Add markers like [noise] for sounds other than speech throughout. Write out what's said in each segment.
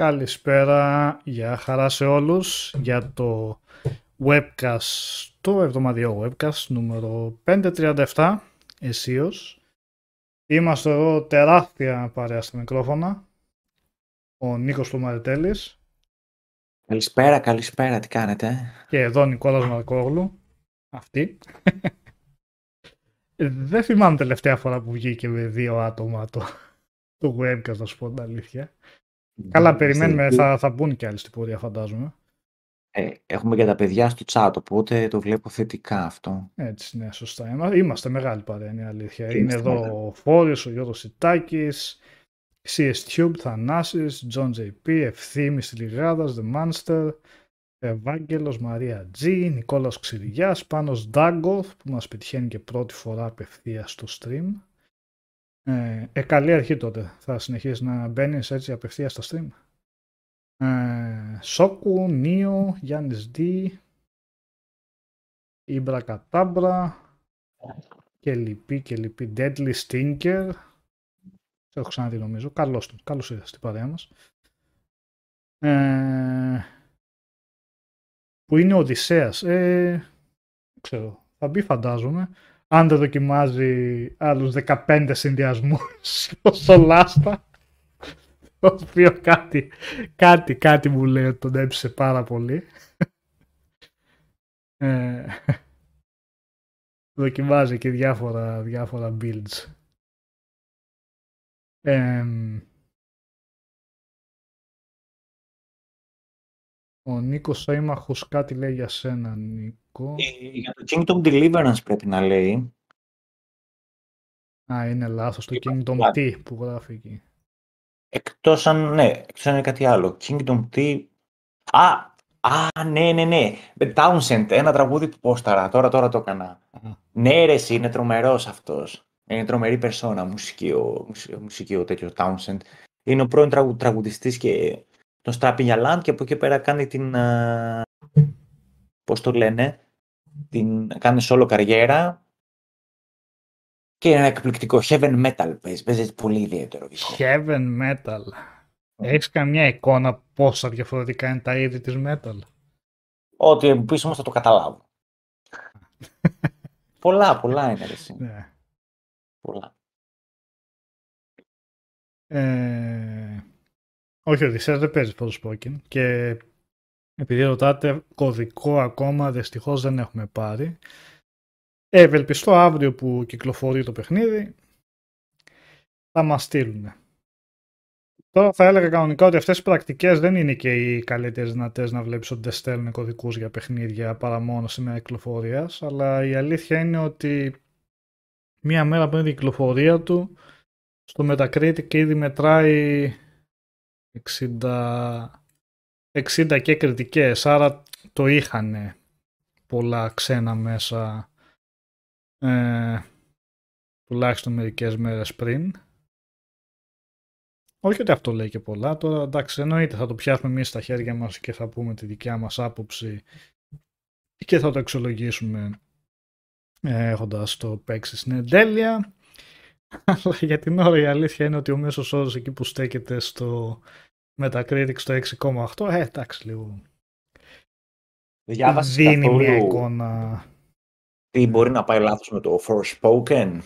Καλησπέρα, για χαρά σε όλους για το webcast, το εβδομαδιαίο webcast νούμερο 537 εσείως. Είμαστε εδώ τεράστια παρέα στα μικρόφωνα. Ο Νίκος Μαριτέλης. Καλησπέρα, καλησπέρα, τι κάνετε; Και εδώ Νικόλας Μαρκόγλου. Αυτή. Δεν θυμάμαι τελευταία φορά που βγήκε με δύο άτομα το, το webcast, να σου πω την αλήθεια. Καλά, περιμένουμε, θα, θα μπουν και άλλοι στην πορεία, φαντάζομαι. Ε, έχουμε και τα παιδιά στο chat, οπότε το βλέπω θετικά αυτό. Έτσι, ναι, σωστά. Είμαστε μεγάλη παρέα, είναι αλήθεια. είναι εδώ ο Φόριος, ο Γιώργος Σιτάκης, CS Tube, Θανάσης, John JP, Ευθύμης Λιγάδας, The Monster, Ευάγγελος, Μαρία G, Νικόλαος Ξηριγιάς, Πάνος Ντάγκοθ που μας πετυχαίνει και πρώτη φορά απευθείας στο stream. Ε, ε, καλή αρχή τότε. Θα συνεχίσεις να μπαίνεις έτσι απευθείας στα stream. Ε, Σόκου, Νίο, Γιάννης D, Ήμπρα Κατάμπρα και λυπή και λυπή. Deadly Stinker. Σε έχω ξαναδεί νομίζω. Καλώς του. Καλώς ήρθατε στην παρέα μας. Ε, που είναι ο Οδυσσέας. Ε, ξέρω. Θα μπει φαντάζομαι αν δεν δοκιμάζει άλλους 15 συνδυασμούς [laughs] στο λάστα το οποίο κάτι, κάτι, κάτι μου λέει ότι τον έψησε πάρα πολύ. Ε, δοκιμάζει και διάφορα, διάφορα builds. ο Νίκος Σαΐμαχος κάτι λέει για σένα, Νίκο. Ε, για το Kingdom Deliverance πρέπει να λέει. Α, είναι λάθος. Το Kingdom T που γράφει εκεί. Εκτός αν, ναι, εκτός αν είναι κάτι άλλο. Kingdom T... Α, α, ναι, ναι, ναι. Townsend, ένα τραγούδι που πόσταρα. Τώρα, τώρα το έκανα. Ναι, ρε, εσύ, είναι τρομερός αυτός. Είναι τρομερή περσόνα, μουσική ο, μουσική ο τέτοιο Townsend. Είναι ο πρώην τραγου, τραγουδιστής και τον Strapping Land και από εκεί πέρα κάνει την, πώς το λένε, την κάνεις solo καριέρα και είναι ένα εκπληκτικό heaven metal παίζεις, παίζεις πολύ ιδιαίτερο Heaven metal. Έχεις καμιά εικόνα πόσα διαφορετικά είναι τα είδη της metal; Ότι πίσω όμως θα το καταλάβω. [laughs] πολλά, πολλά είναι εσύ. Ναι. Πολλά. Ε... Όχι, ο Οδυσσέας δεν παίζει Forspoken και επειδή ρωτάτε, κωδικό ακόμα δυστυχώς δεν έχουμε πάρει. Ευελπιστώ αύριο που κυκλοφορεί το παιχνίδι θα μας στείλουν. Τώρα θα έλεγα κανονικά ότι αυτές οι πρακτικές δεν είναι και οι καλύτερες δυνατές να βλέπεις ότι δεν στέλνουν κωδικούς για παιχνίδια παρά μόνο σήμερα κυκλοφορίας, αλλά η αλήθεια είναι ότι μία μέρα πριν την κυκλοφορία του στο Metacritic ήδη μετράει 60 60 και κριτικές, άρα το είχαν πολλά ξένα μέσα ε, τουλάχιστον μερικές μέρες πριν. Όχι ότι αυτό λέει και πολλά, τώρα εντάξει εννοείται θα το πιάσουμε εμείς στα χέρια μας και θα πούμε τη δικιά μας άποψη και θα το εξολογήσουμε ε, έχοντας το παίξει στην εντέλεια. [laughs] Αλλά για την ώρα η αλήθεια είναι ότι ο μέσος όρος εκεί που στέκεται στο Metacritic στο 6,8. Ε, εντάξει λίγο. Διάβασες Δίνει καθόλου... μια εικόνα. Τι μπορεί να πάει λάθος με το Forspoken;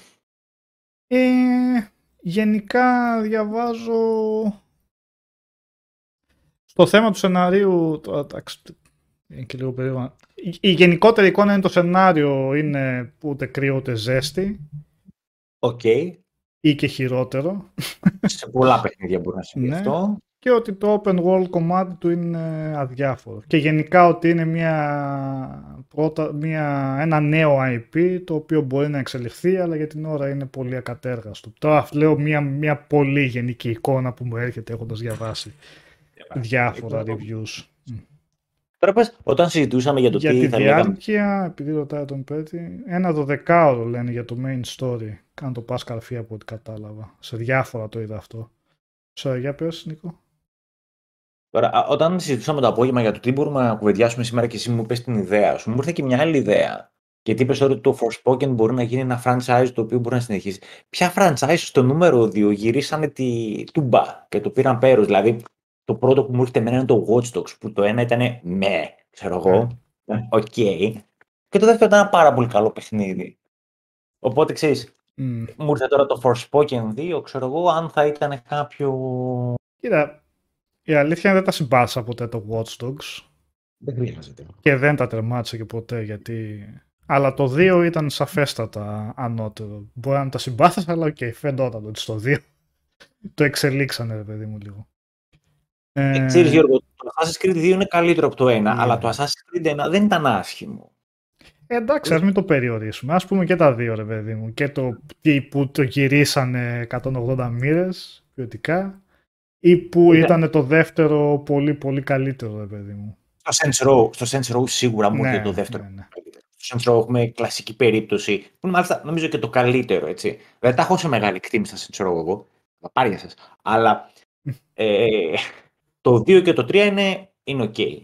Ε, γενικά διαβάζω στο θέμα του σενάριου, εντάξει, είναι και λίγο περίεργο. Η γενικότερη εικόνα είναι το σενάριο είναι ούτε κρύο ούτε ζέστη. OK. Okay. Ή και χειρότερο. Σε πολλά παιχνίδια μπορεί να συμβεί ναι. αυτό και ότι το open world κομμάτι του είναι αδιάφορο. Και γενικά ότι είναι μια, πρώτα, μια, ένα νέο IP το οποίο μπορεί να εξελιχθεί αλλά για την ώρα είναι πολύ ακατέργαστο. Τώρα λέω μια, μια πολύ γενική εικόνα που μου έρχεται έχοντας διαβάσει διάφορα reviews. Τώρα πες, όταν συζητούσαμε για το για τι τη θα διάρκεια, λέγαμε... επειδή ρωτάει τον Πέτri, ένα δωδεκάωρο λένε για το main story. Κάνω το πας καρφί από ό,τι κατάλαβα. Σε διάφορα το είδα αυτό. Σε για πες, Νίκο. Τώρα, όταν συζητούσαμε το απόγευμα για το τι μπορούμε να κουβεντιάσουμε σήμερα και εσύ μου είπες την ιδέα σου, μου ήρθε και μια άλλη ιδέα. Γιατί είπες ότι το Forspoken μπορεί να γίνει ένα franchise το οποίο μπορεί να συνεχίσει. Ποια franchise στο νούμερο 2 γυρίσανε τη τούμπα και το πήραν πέρος; Δηλαδή, το πρώτο που μου έρχεται εμένα είναι το Watch Dogs, που το ένα ήταν με, ξέρω εγώ, Ναι. οκ. Και το δεύτερο ήταν ένα πάρα πολύ καλό παιχνίδι. Οπότε ξέρεις, Μμ. μου ήρθε τώρα το Forspoken 2, ξέρω εγώ, αν θα ήταν κάποιο... Κοίτα, η αλήθεια είναι δεν τα συμπάθησα ποτέ το Watch Dogs Δεν χρειάζεται. και δεν τα τερμάτισα και ποτέ γιατί... Αλλά το 2 ήταν σαφέστατα ανώτερο. Μπορεί να μην τα συμπάθησα, αλλά οκ, φαινόταν ότι στο 2 το εξελίξανε, ρε παιδί μου, λίγο. Ε, ξέρεις Γιώργο, το Assassin's Creed 2 είναι καλύτερο από το 1, Ναι. αλλά το Assassin's Creed 1 δεν ήταν άσχημο. Ε, εντάξει, ας μην το περιορίσουμε. Ας πούμε και τα δύο, ρε παιδί μου. Και το τι που το γυρίσανε 180 μοίρες ποιοτικά ή που Ναι. ήταν το δεύτερο πολύ πολύ καλύτερο, ρε παιδί μου. Στο Saints Row, στο Saints Row σίγουρα μου Ναι, έρχεται το δεύτερο. ναι, ναι. Στο Saints Row έχουμε κλασική περίπτωση, που είναι μάλιστα νομίζω και το καλύτερο, έτσι. Δεν τα έχω σε μεγάλη εκτίμηση στα Saints Row εγώ, τα πάρια σας. Αλλά [laughs] ε, το 2 και το 3 είναι, είναι ok.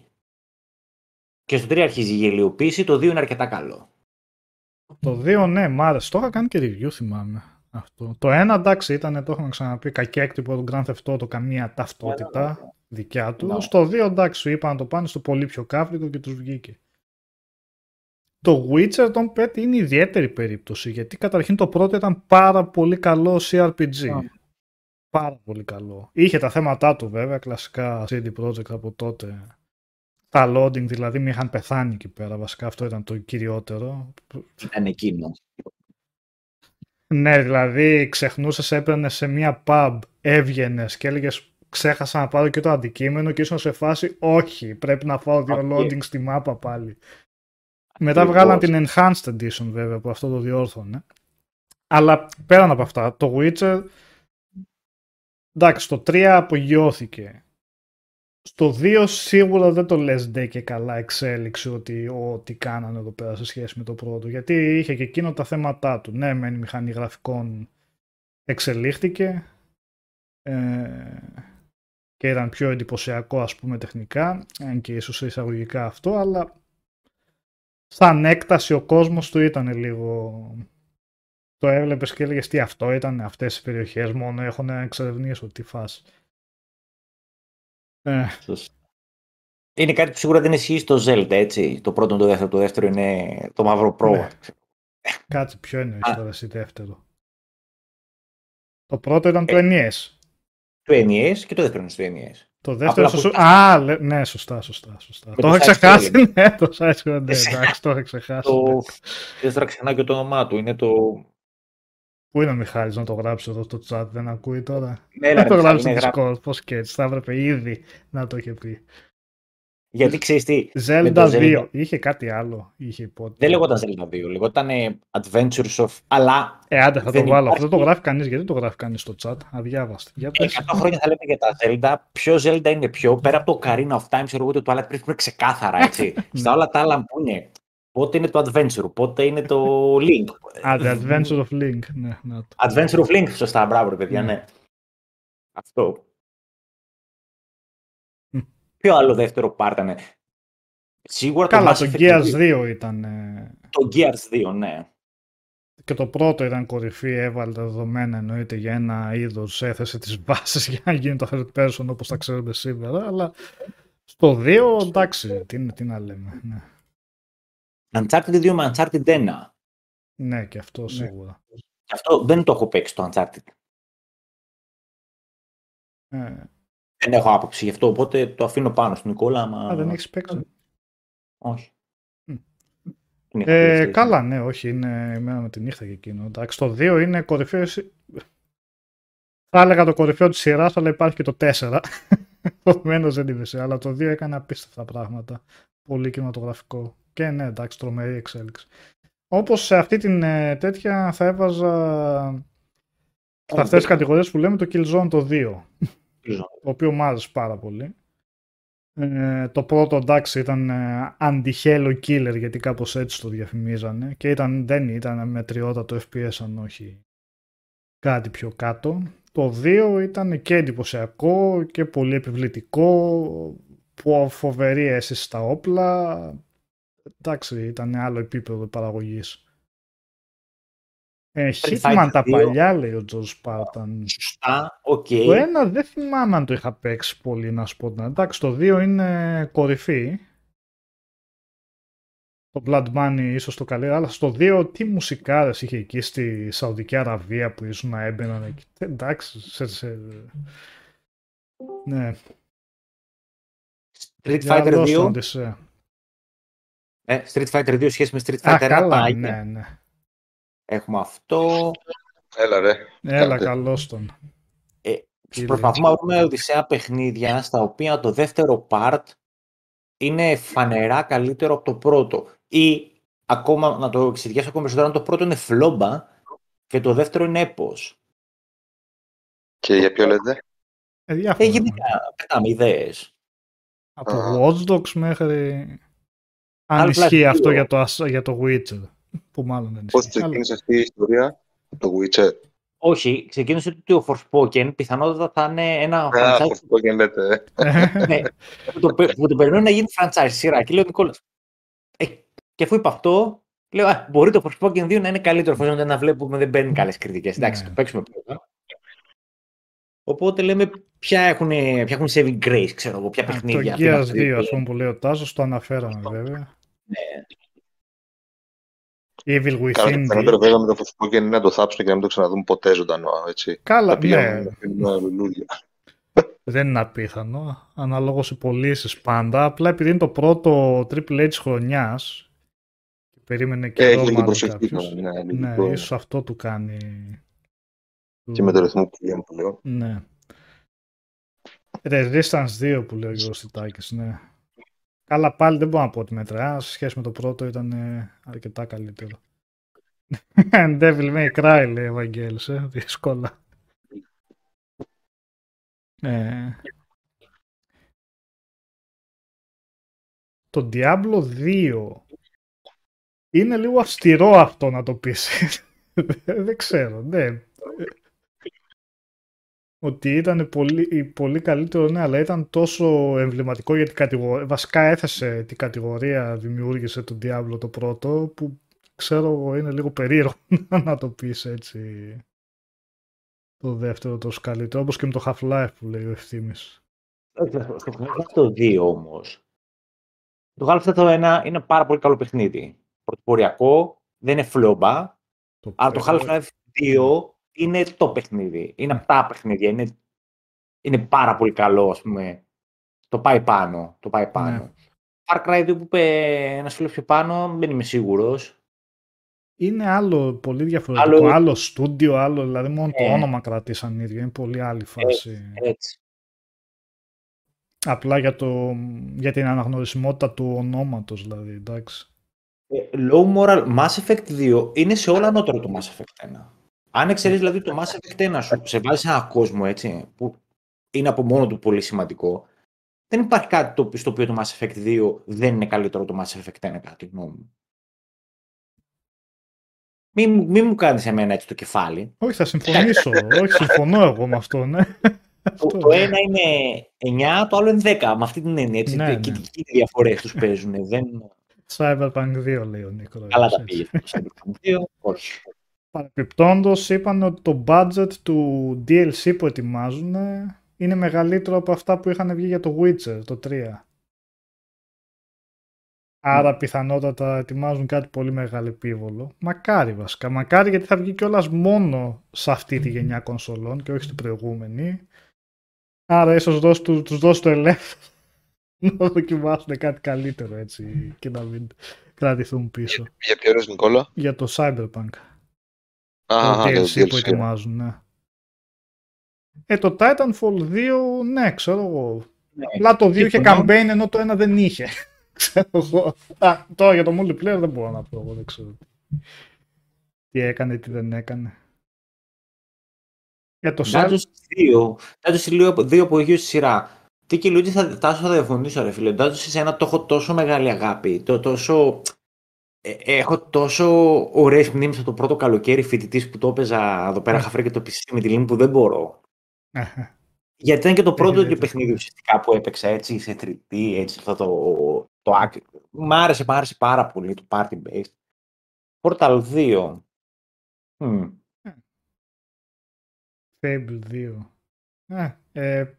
Και στο 3 αρχίζει η γελιοποίηση, το 2 είναι αρκετά καλό. Το 2, ναι, μ' άρεσε. Το είχα κάνει και review, θυμάμαι. Αυτό. Το 1, εντάξει, ήταν, το είχαμε ξαναπεί, κακέκτυπο του Grand Theft Auto, καμία ταυτότητα δικιά του. Ναι. Στο 2, εντάξει, σου είπα να το πάνε στο πολύ πιο κάφρικο και τους βγήκε. Το Witcher τον Pet είναι ιδιαίτερη περίπτωση, γιατί καταρχήν το πρώτο ήταν πάρα πολύ καλό CRPG. Α. Πάρα πολύ καλό. Είχε τα θέματα του βέβαια, κλασικά CD Projekt από τότε. Τα loading δηλαδή με είχαν πεθάνει εκεί πέρα, βασικά αυτό ήταν το κυριότερο. Ήταν εκείνος. Ναι, δηλαδή ξεχνούσες, έπαιρνες σε μία pub, έβγαινες και έλεγες ξέχασα να πάρω και το αντικείμενο και ήσουν σε φάση όχι, πρέπει να φάω δύο OK. loading στη μάπα πάλι. Μετά Ακριβώς. βγάλαν την Enhanced Edition βέβαια που αυτό το διόρθωνε. Αλλά πέραν από αυτά, το Witcher εντάξει, το 3 απογειώθηκε. Στο 2 σίγουρα δεν το λες ντε και καλά εξέλιξη ότι ό,τι κάνανε εδώ πέρα σε σχέση με το πρώτο. Γιατί είχε και εκείνο τα θέματα του. Ναι, μεν η μηχανή γραφικών εξελίχθηκε ε, και ήταν πιο εντυπωσιακό ας πούμε τεχνικά, αν και ίσως εισαγωγικά αυτό, αλλά σαν έκταση ο κόσμος του ήταν λίγο... Το έβλεπες και έλεγες τι αυτό ήταν, αυτές οι περιοχές μόνο έχω να εξερευνήσω τι φάση. Ε, Σωστά. Είναι κάτι που σίγουρα δεν ισχύει στο Zelda, έτσι. Το πρώτο, το δεύτερο, το δεύτερο είναι το μαύρο πρόβατο. Ναι. Κάτσε, ποιο εννοείς Α. τώρα εσύ δεύτερο. Το πρώτο ήταν το NES. Το NES και το δεύτερο είναι στο NES. Το δεύτερο Απλά στο... που- Α, λέ- ναι, σωστά, σωστά, σωστά. Με Το το είχα side ξεχάσει, scrolling. ναι, το side scrolling, ναι, Εσύ. εντάξει, το είχα ξεχάσει. Το... ναι. Δεν τώρα ξανά και το όνομά του. Είναι το. Πού είναι ο Μιχάλης να το γράψει εδώ στο chat, δεν ακούει τώρα; Ναι, έλα, Να το ρε, γράψει είναι στο γρά- Discord, πώς και έτσι, θα έπρεπε ήδη να το είχε πει. Γιατί ξέρεις τι. Με Zelda το 2, είχε κάτι άλλο, είχε πότε. Δεν λεγόταν Zelda 2, λεγόταν ε, Adventures of. Αλλά Ε, άντε, θα το δεν βάλω. Αυτό δεν το υπάρχει- γράφει κανείς, γιατί το γράφει κανείς στο chat, αδιάβαστη. Για πες. 100 χρόνια θα λέμε για τα Zelda. Ποιο Zelda είναι ποιο, πέρα από το Ocarina of Time, ξέρω εγώ το Twilight Princess που είναι ξεκάθαρα έτσι. [laughs] Στα όλα τα άλλα που είναι. Πότε είναι το Adventure, πότε είναι το Link. Α, The Adventure of Link, ναι, να το. Adventure of Link, σωστά, μπράβο, ρε παιδιά, Ναι. ναι. Αυτό. Μμ. Ποιο άλλο δεύτερο πάρτανε. Σίγουρα Καλά, το το Mass Effect Gears 2. 2 ήταν... ε, Το Gears 2, ναι. Και το πρώτο ήταν κορυφή, έβαλε τα δεδομένα εννοείται για ένα είδος, έθεσε τις βάσει για να γίνει το third person όπως τα ξέρουμε σήμερα. Αλλά στο 2 εντάξει, τι, τι να λέμε. Ναι, Uncharted 2 με Uncharted 1. ναι και αυτό σίγουρα. Και αυτό δεν το έχω παίξει το Uncharted. Ε, Δεν έχω άποψη γι' αυτό, οπότε το αφήνω πάνω στον Νικόλα. Μα... α, δεν έχεις παίξει; Όχι. Μμ. Δεν είχα Ε, PlayStation. καλά, ναι, όχι, είναι ημέρα με τη νύχτα και εκείνο. Εντάξει, το 2 είναι κορυφαίο. Θα έλεγα το κορυφαίο της σειράς, αλλά υπάρχει και το 4. [laughs] Επομένως δεν είμαι σε, αλλά το 2 έκανε απίστευτα πράγματα. Πολύ κινηματογραφικό. Και ναι, εντάξει, τρομερή εξέλιξη. Όπως σε αυτή την ε, τέτοια θα έβαζα. Σε αυτές τις κατηγορίες που λέμε το Killzone το 2. Killzone. Το οποίο μου άρεσε πάρα πολύ. Ε, το πρώτο εντάξει ήταν ε, anti-Halo Killer γιατί κάπως έτσι το διαφημίζανε και ήταν, δεν ήταν μετριότατο FPS αν όχι κάτι πιο κάτω. Το 2 ήταν και εντυπωσιακό και πολύ επιβλητικό, που φοβερή αίσθηση στα όπλα. Εντάξει, ήταν άλλο επίπεδο παραγωγής. Ε, Hitman τα παλιά λέει ο Τζο Σπάρταν. Σωστά, OK. Okay. Το ένα δεν θυμάμαι αν το είχα παίξει πολύ να σου πω. Εντάξει, το δύο είναι κορυφή. Το Blood Money ίσως το καλύτερο, αλλά στο 2 τι μουσικάρες είχε εκεί στη Σαουδική Αραβία που ήσουν να έμπαιναν εκεί. Εντάξει, σε, σε... Ναι. Street Fighter 2. Ε, Street Fighter 2 σχέση με Street Fighter 1. Καλά, ναι, ναι. Έχουμε αυτό. Έλα ρε. Έλα, καλώς τον. Ε, προσπαθούμε να βρούμε οδυσσέα παιχνίδια στα οποία το δεύτερο part είναι φανερά καλύτερο από το πρώτο. Ή ακόμα, να το εξηγήσω ακόμα περισσότερο, το πρώτο είναι φλόμπα και το δεύτερο είναι έπος. Και για ποιο λέτε; Ε, διάφορα. Ε, γενικά, πετάμε ιδέες. Από Watch Dogs μέχρι... Αν ισχύει αυτό για το, για το Witcher. Που μάλλον δεν Πώς ξεκίνησε αυτή η ιστορία το Witcher; Όχι, ξεκίνησε ότι ο Forspoken πιθανότατα θα είναι ένα franchise. Ah, Forspoken λέτε. [laughs] ναι, που, το, που το περιμένω να γίνει franchise σειρά. Και λέω Νικόλας, ε, και αφού είπα αυτό, λέω, α, μπορεί το Forspoken 2 να είναι καλύτερο, εφόσον να βλέπουμε δεν παίρνει καλές κριτικές. Εντάξει, ναι. το παίξουμε πρώτα. Οπότε λέμε ποια έχουν, ποια έχουν saving grace, ξέρω εγώ, ποια παιχνίδια. Το Gears 2, ας πούμε, που λέει ο Τάσος, το αναφέραμε βέβαια. Ναι. Evil Within. Καλά, το καλύτερο βέβαια με το Forspoken είναι να το θάψουν και να μην το ξαναδούν ποτέ ζωντανό, έτσι. Καλά, ναι. Δεν είναι απίθανο. Αναλόγως οι πωλήσει πάντα. Απλά επειδή είναι το πρώτο Triple H χρονιάς περίμενε και Έχει λίγο προσεκτικό. Ναι, ναι, ίσως αυτό του κάνει και με το ρυθμό που που λέω. Ναι. Resistance 2 που λέει ο Γιώργος ναι. Καλά πάλι δεν μπορώ να πω ότι μετρά. Σε σχέση με το πρώτο ήταν αρκετά καλύτερο. [laughs] Devil May Cry λέει ο Ευαγγέλης, ε, δύσκολα. Ε, το Diablo 2 είναι λίγο αυστηρό αυτό να το πεις. [laughs] δεν ξέρω, ναι ότι ήταν πολύ, πολύ καλύτερο, ναι, αλλά ήταν τόσο εμβληματικό για την κατηγορία. Βασικά έθεσε την κατηγορία, δημιούργησε τον Diablo το πρώτο, που ξέρω εγώ είναι λίγο περίεργο [laughs] να το πεις έτσι. Το δεύτερο τόσο καλύτερο, όπως και με το Half-Life που λέει ο Ευθύμης. Στο Half-Life το 2 όμως, το Half-Life το 1 είναι πάρα πολύ καλό παιχνίδι. Πρωτοποριακό, δεν είναι φλόμπα, αλλά το Half-Life 2 είναι το παιχνίδι. Είναι αυτά τα παιχνίδια. Είναι, είναι πάρα πολύ καλό, ας πούμε. Το πάει πάνω. Το πάει ναι. πάνω. Ναι. Far Cry 2 που είπε ένας φίλος πιο πάνω, δεν είμαι σίγουρος. Είναι άλλο, πολύ διαφορετικό. Άλλο, άλλο στούντιο, άλλο, δηλαδή μόνο το ναι. όνομα κρατήσαν ίδιο. Είναι πολύ άλλη φάση. Έτσι, έτσι. Απλά για, το, για την αναγνωρισιμότητα του ονόματος, δηλαδή, εντάξει. Ε, low moral Mass Effect 2 είναι σε όλα ανώτερο το Mass Effect 1. Αν εξαιρείς δηλαδή το Mass Effect 1 σου, σε βάζεις ένα κόσμο έτσι, που είναι από μόνο του πολύ σημαντικό, δεν υπάρχει κάτι το, στο οποίο το Mass Effect 2 δεν είναι καλύτερο το Mass Effect 1, κατά τη γνώμη μου. Μην, μην μου κάνεις εμένα έτσι το κεφάλι. Όχι, θα συμφωνήσω. Όχι, συμφωνώ εγώ με αυτό, ναι. Το, το ένα είναι 9, το άλλο είναι 10. Με αυτή την έννοια. Έτσι, ναι, και, ναι. και οι διαφορές τους παίζουν. Δεν... Cyberpunk 2 λέει ο Νίκο. Καλά τα πήγε. Cyberpunk 2, όχι. Παρεπιπτόντως είπαν ότι το budget του DLC που ετοιμάζουν είναι μεγαλύτερο από αυτά που είχαν βγει για το Witcher, το 3. Άρα πιθανότατα ετοιμάζουν κάτι πολύ μεγάλο επίβολο. Μακάρι βασικά. Μακάρι γιατί θα βγει κιόλας μόνο σε αυτή τη γενιά κονσολών και όχι στην προηγούμενη. Άρα ίσως δώσει, τους δώσει το ελεύθερο [laughs] να δοκιμάσουν κάτι καλύτερο έτσι και να μην κρατηθούν πίσω. Για, για ποιο Νικόλα; Για το Cyberpunk το DLC που ετοιμάζουν, ναι. Ε, το Titanfall 2, ναι, ξέρω εγώ. Ναι. Απλά το 2 είχε campaign ενώ το 1 δεν είχε. [laughs] ξέρω εγώ. Α, τώρα για το multiplayer δεν μπορώ να πω, εγώ δεν ξέρω. Τι έκανε, τι δεν έκανε. Για το Shadows 2, Shadows 2 από γύρω στη σειρά. Τι και Λούτζι θα, θα, θα διαφωνήσω ρε φίλε. Shadows σε ένα το έχω τόσο μεγάλη αγάπη. Το, τόσο ε, έχω τόσο ωραίες μνήμες από το πρώτο καλοκαίρι φοιτητής που το έπαιζα εδώ πέρα. Είχα και το PC με τη λίμνη που δεν μπορώ. Γιατί ήταν και το πρώτο του παιχνίδι ουσιαστικά που έπαιξα έτσι σε τριετή, έτσι αυτό το, το Μ' άρεσε, μ' άρεσε πάρα πολύ το Party Based. Portal 2. Mm. Fable 2. Ε, ε,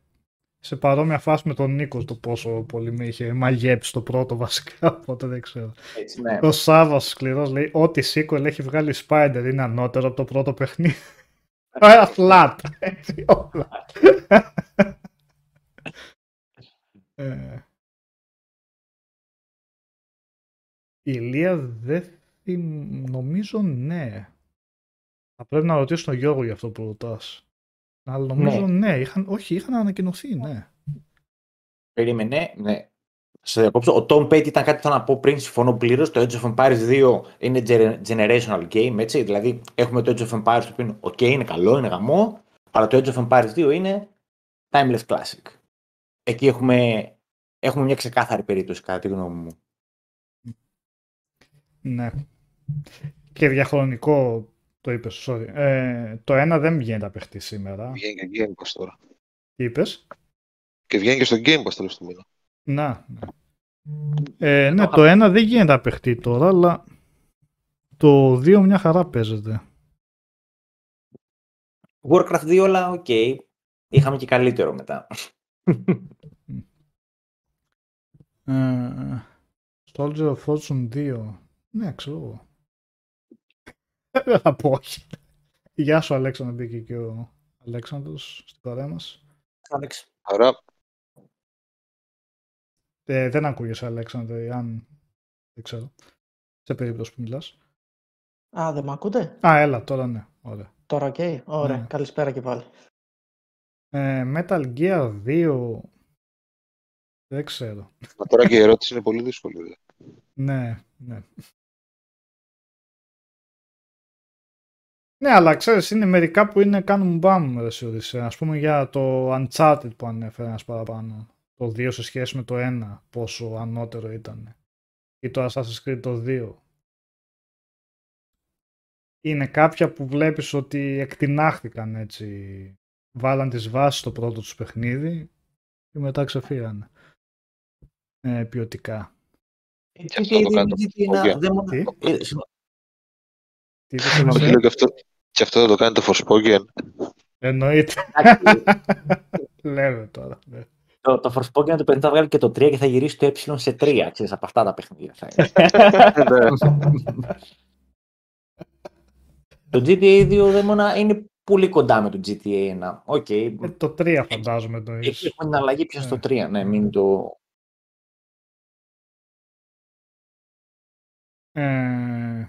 σε παρόμοια φάση με τον Νίκος το πόσο πολύ με είχε μαγέψει το πρώτο βασικά, [laughs] οπότε δεν ξέρω. Έτσι, ναι. Ο Σάβα σκληρός λέει ότι sequel έχει βγάλει Spider είναι ανώτερο από το πρώτο παιχνίδι. [laughs] Ωραία, flat. Έτσι όλα. ε, η Ηλία δεν θυμ- νομίζω ναι. Θα πρέπει να ρωτήσω τον Γιώργο για αυτό που ρωτάς. Αλλά νομίζω ναι, είχαν, όχι, είχαν ανακοινωθεί, ναι. Περίμενε, ναι. Σε διακόψω. Ο Tom Petty ήταν κάτι που θα να πω πριν, συμφωνώ πλήρως. Το Age of Empires 2 είναι gener- generational game, έτσι. Δηλαδή, έχουμε το Age of Empires το οποίο είναι OK, είναι καλό, είναι γαμό. Αλλά το Age of Empires 2 είναι timeless classic. Εκεί έχουμε, έχουμε μια ξεκάθαρη περίπτωση, κατά τη γνώμη μου. Ναι. Και διαχρονικό το είπες, sorry. Ε, το ένα δεν βγαίνει να παιχτεί σήμερα. Βγαίνει και Game Pass τώρα. Τι είπες; Και βγαίνει και στο Game Pass τέλος του μήνα. Να, ναι. Ε, ναι, το ένα δεν γίνεται να παιχτεί τώρα, αλλά το δύο μια χαρά παίζεται. Warcraft 2 όλα OK. Είχαμε και καλύτερο μετά. Ε, Soldier of Fortune 2. Ναι, ξέρω εγώ. Δεν [laughs] θα πω όχι. Γεια σου Αλέξανδρο, μπήκε και ο Αλέξανδρος στην παρέα μας. Άλεξ. Άρα, Ε, δεν ακούγεσαι Αλέξανδρε, αν δεν ξέρω. Σε περίπτωση που μιλάς. Α, δεν με ακούτε; Α, έλα, τώρα ναι. Ωραία. Τώρα οκ. Ωραία. Ναι. Καλησπέρα και πάλι. Ε, Metal Gear 2. Δεν ξέρω. μα τώρα και η ερώτηση είναι πολύ δύσκολη. δε. Ναι, ναι. Ναι, αλλά ξέρεις, είναι μερικά που είναι κάνουν μπαμ, ρε εσύ, Οδυσσέα. Ας πούμε για το Uncharted που ανέφερε ένας παραπάνω. Το 2 σε σχέση με το 1, πόσο ανώτερο ήταν. Ή το Assassin's Creed το 2. Είναι κάποια που βλέπεις ότι εκτινάχθηκαν έτσι. Βάλαν τις βάσεις στο πρώτο τους παιχνίδι και μετά ξεφύγανε. Ε, ποιοτικά. Και αυτό το κάνει το Forspoken. Τι; Ε, συγγνώμη. Τι είπες, Όχι, Οδυσσέα; λέω και αυτό, και αυτό θα το κάνει το Forspoken. Εννοείται. Εντάξει, Λέμε τώρα. ναι. το, το Forspoken το παιδί θα βγάλει και το 3 και θα γυρίσει το ε σε 3, ξέρεις, από αυτά τα παιχνίδια. θα είναι. το GTA 2 για μένα είναι πολύ κοντά με το GTA 1. Οκ. Ε, το 3 φαντάζομαι το Εκεί έχεις. έχουμε την αλλαγή πια στο Ναι. 3. Ναι, μην το. Ε,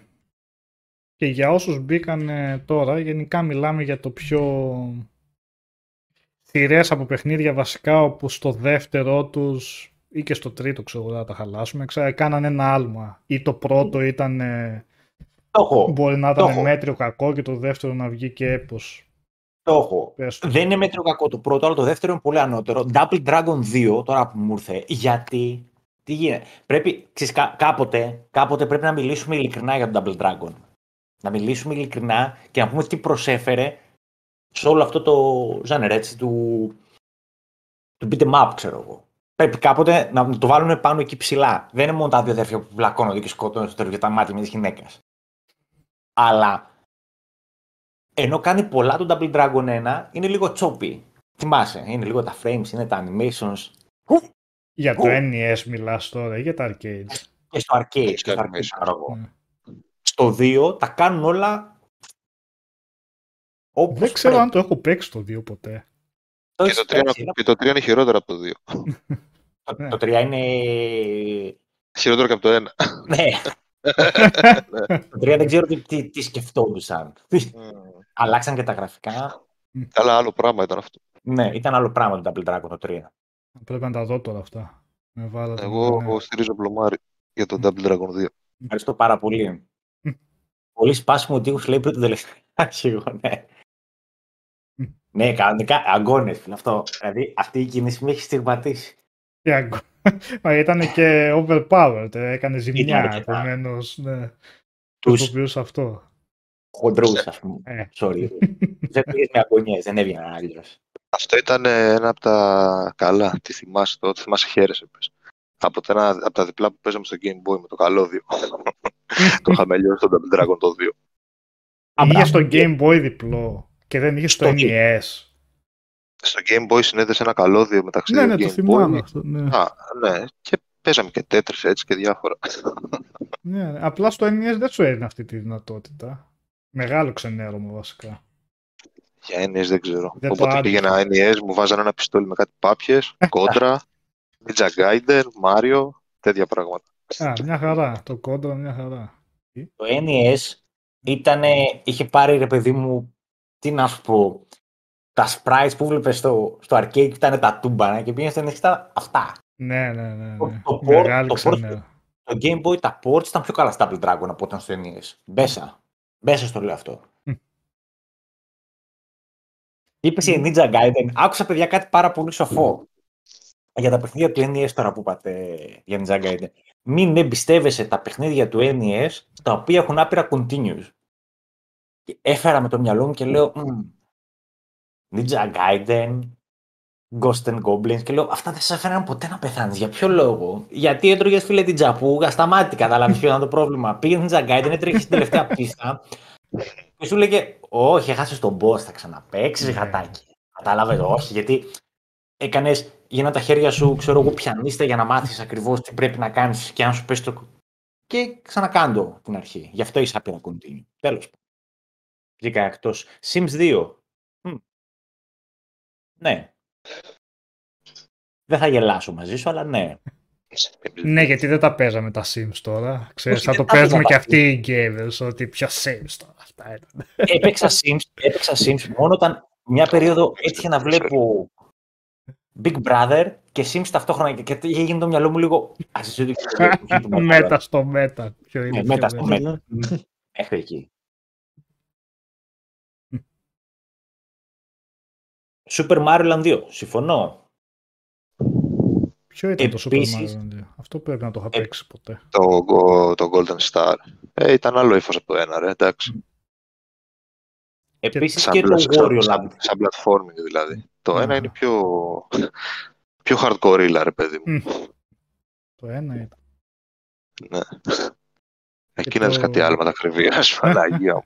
και για όσους μπήκαν ε, τώρα, γενικά μιλάμε για το πιο θηρές από παιχνίδια βασικά, όπου στο δεύτερο τους ή και στο τρίτο ξέρω εγώ, να τα χαλάσουμε, ξέρω, κάνανε ένα άλμα. Ή το πρώτο ήταν, ε, Το έχω. μπορεί να Το ήταν έχω. μέτριο κακό και το δεύτερο να βγει και έπος. Το έχω. Πες το. Δεν είναι μέτριο κακό το πρώτο, αλλά το δεύτερο είναι πολύ ανώτερο. Double Dragon 2, τώρα που μου ήρθε, γιατί. Τι γίνεται. Πρέπει, ξέρεις, κά- κάποτε, κάποτε πρέπει να μιλήσουμε ειλικρινά για τον Double Dragon. Να μιλήσουμε ειλικρινά και να πούμε τι προσέφερε σε όλο αυτό το ζάνερ, έτσι, του, του beat em up, ξέρω εγώ. Πρέπει κάποτε να το βάλουν πάνω εκεί ψηλά. Δεν είναι μόνο τα δύο αδέρφια που βλακώνονται και σκοτώνουν στο τέλος για τα μάτια με τη γυναίκας. Αλλά ενώ κάνει πολλά το Double Dragon 1, είναι λίγο choppy. Θυμάσαι, είναι λίγο τα frames, είναι τα animations. Για το Ου. NES μιλάς τώρα ή για τα arcade. Και στο arcade, Έχει και στο τα arcade animations. ξέρω εγώ. Ναι. Στο 2 τα κάνουν όλα όπως Δεν ξέρω πρέπει. αν το έχω παίξει το 2 ποτέ. Το Και έχεις το, 3 παίξει, είναι, και το 3 είναι χειρότερο από το 2. [laughs] Το, Ναι. το 3 είναι... Χειρότερο και από το 1. ναι, [laughs] το 3 δεν ξέρω τι, τι, τι σκεφτόντουσαν. Αλλάξαν και τα γραφικά. Καλά, άλλο πράγμα ήταν αυτό. Ναι, ήταν άλλο πράγμα το Double Dragon το 3. Πρέπει να τα δω τώρα αυτά. Με βάλατε, Εγώ ναι. στηρίζω πλωμάρι για τον Double Dragon 2. Ευχαριστώ πάρα πολύ. Μμ. πολύ σπάσιμο τείχους λέει πριν το τελευταίο. [laughs] Εγώ, ναι. Μμ. ναι, κανονικά αγκώνες, φίλε, αυτό. Δηλαδή, αυτή η κίνηση με έχει στιγματίσει. Και αγκο- [laughs] Μα ήταν και overpowered, ε, έκανε ζημιά, Ήταν αρκετά. επομένως. Ναι, το Τους χρησιμοποιούσε αυτό. χοντρούς, ας πούμε. Ε. Sorry. [laughs] δεν πήγες με αγωνιές, δεν έβγαιναν αλλιώς. Αυτό ήταν ε, ένα από τα καλά. Τι θυμάσαι το, θυμάσαι χαίρεσαι πες. Από τα, ένα, από τα διπλά που παίζαμε στο Game Boy με το καλώδιο. [laughs] το είχαμε λιώσει στο Double Dragon το 2. Είχε στο Game Boy διπλό και δεν είχε στο Στο NES. Στο Game Boy συνέδεσε ένα καλώδιο μεταξύ Ναι, δύο ναι, το Game θυμάμαι Boy. αυτό. Ναι. Α, ναι, και παίζαμε και τέτρις έτσι και διάφορα. Ναι, ναι. Απλά στο NES δεν σου έδινε αυτή τη δυνατότητα. Μεγάλο ξενέρωμα βασικά. Για NES δεν ξέρω. Δεν το Οπότε άντυχα. πήγαινα NES, μου βάζανε ένα πιστόλι με κάτι πάπιες, [laughs] κόντρα, Ninja Gaiden, Mario, τέτοια πράγματα. Α, μια χαρά. Το κόντρα μια χαρά. Το NES ήτανε, είχε πάρει ρε παιδί μου, τι να σου πω, τα sprites που βλέπεις στο, στο arcade που ήταν τα τούμπανα και πήγαινες στο NES ήταν αυτά. Ναι, ναι, ναι. Το- ναι. το port- Μεγάλη το port- ξενέρωμα. Το Game Boy, τα ports ήταν πιο καλά στα Double Dragon από όταν στο NES. Μπέσα. Μπέσα στο λέω αυτό. Μμ. Είπες η Ninja Gaiden. Άκουσα παιδιά κάτι πάρα πολύ σοφό. Για τα παιχνίδια του NES τώρα που είπατε για Ninja Gaiden. Μην εμπιστεύεσαι τα παιχνίδια του NES τα οποία έχουν άπειρα continues. Και Έφερα με το μυαλό μου και λέω «Μμ, Ninja Gaiden, Ghost and Goblins και λέω αυτά δεν σε έφεραν ποτέ να πεθάνεις. Για ποιο λόγο; Γιατί έτρωγες φίλε την τζαπούγα στα μάτια. Κατάλαβε ποιο ήταν το πρόβλημα. Πήγες Ninja Gaiden, έτρεχε στην τελευταία πίστα και σου λέγε Όχι, έχασες τον boss, θα ξαναπέξει Ναι. γατάκι. Κατάλαβες, όχι, γιατί έκανες γίνα τα χέρια σου, ξέρω εγώ, πιανίστε για να μάθεις ακριβώς τι πρέπει να κάνεις και αν σου πέσει το. Και ξανακάντο την αρχή. Γι' αυτό είσαι άπειρα continue. Τέλος πάντων. Βγήκα εκτός. Sims 2. Μμ. Ναι. Δεν θα γελάσω μαζί σου, αλλά ναι. Ναι, γιατί δεν τα παίζαμε τα Sims τώρα. Ξέρεις, Όχι, θα δεν το τα παίζουμε παίζα και τα αυτοί οι gamers, ότι ποιο Sims τώρα. Αυτά ήταν. έπαιξα Sims, έπαιξα Sims μόνο όταν μια περίοδο έτυχε να βλέπω Big Brother και Sims ταυτόχρονα και, και είχε γίνει το μυαλό μου λίγο ασυσύντηξο. [laughs] Μέτα στο μέτα. Ποιο είναι Ναι, πιο μέτα στο μέτα. μέτα. Μέχρι εκεί. Super Mario Land 2. Συμφωνώ. Ποιο ήταν το Super Επίσης- Mario 2. Αυτό πρέπει να το είχα Ε, παίξει ποτέ. Το, Go- το Golden Star. Ε, ήταν άλλο ύφος από το ένα, ρε, εντάξει. Επίσης Σαν, και το πλα- Wario σαν, Land. σαν, σαν platforming δηλαδή. Το Αχα. ένα είναι πιο, πιο hardcore, ρε παιδί μου. Μμ. Το ένα ήταν. Ναι. Εκεί να το- δεις κάτι άλλο με τα κρυβία, [laughs] Παναγία μου.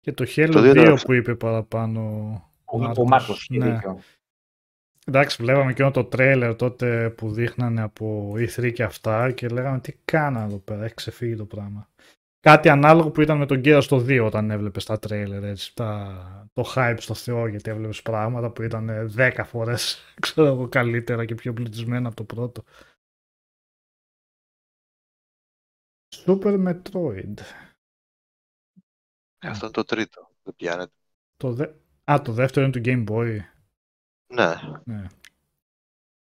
Και το Halo Το δύο 2 ήταν- που είπε παραπάνω. Ο, Μάρκος. ο Μάρκος είχε Ναι. δίκιο. Εντάξει, βλέπαμε και το τρέιλερ τότε που δείχνανε από E3 και αυτά και λέγαμε τι κάνανε εδώ πέρα, έχει ξεφύγει το πράγμα. Κάτι ανάλογο που ήταν με τον Gears στο 2 όταν έβλεπες τα τρέιλερ, έτσι, τα, το hype στο Θεό γιατί έβλεπες πράγματα που ήταν 10 φορές [laughs] ξέρω εγώ, καλύτερα και πιο πλουτισμένα από το πρώτο. Super Metroid. Ε, Αυτό είναι το τρίτο. Δεν πιάνεται. Το δε... Α, το δεύτερο είναι του Game Boy. Ναι. Ναι.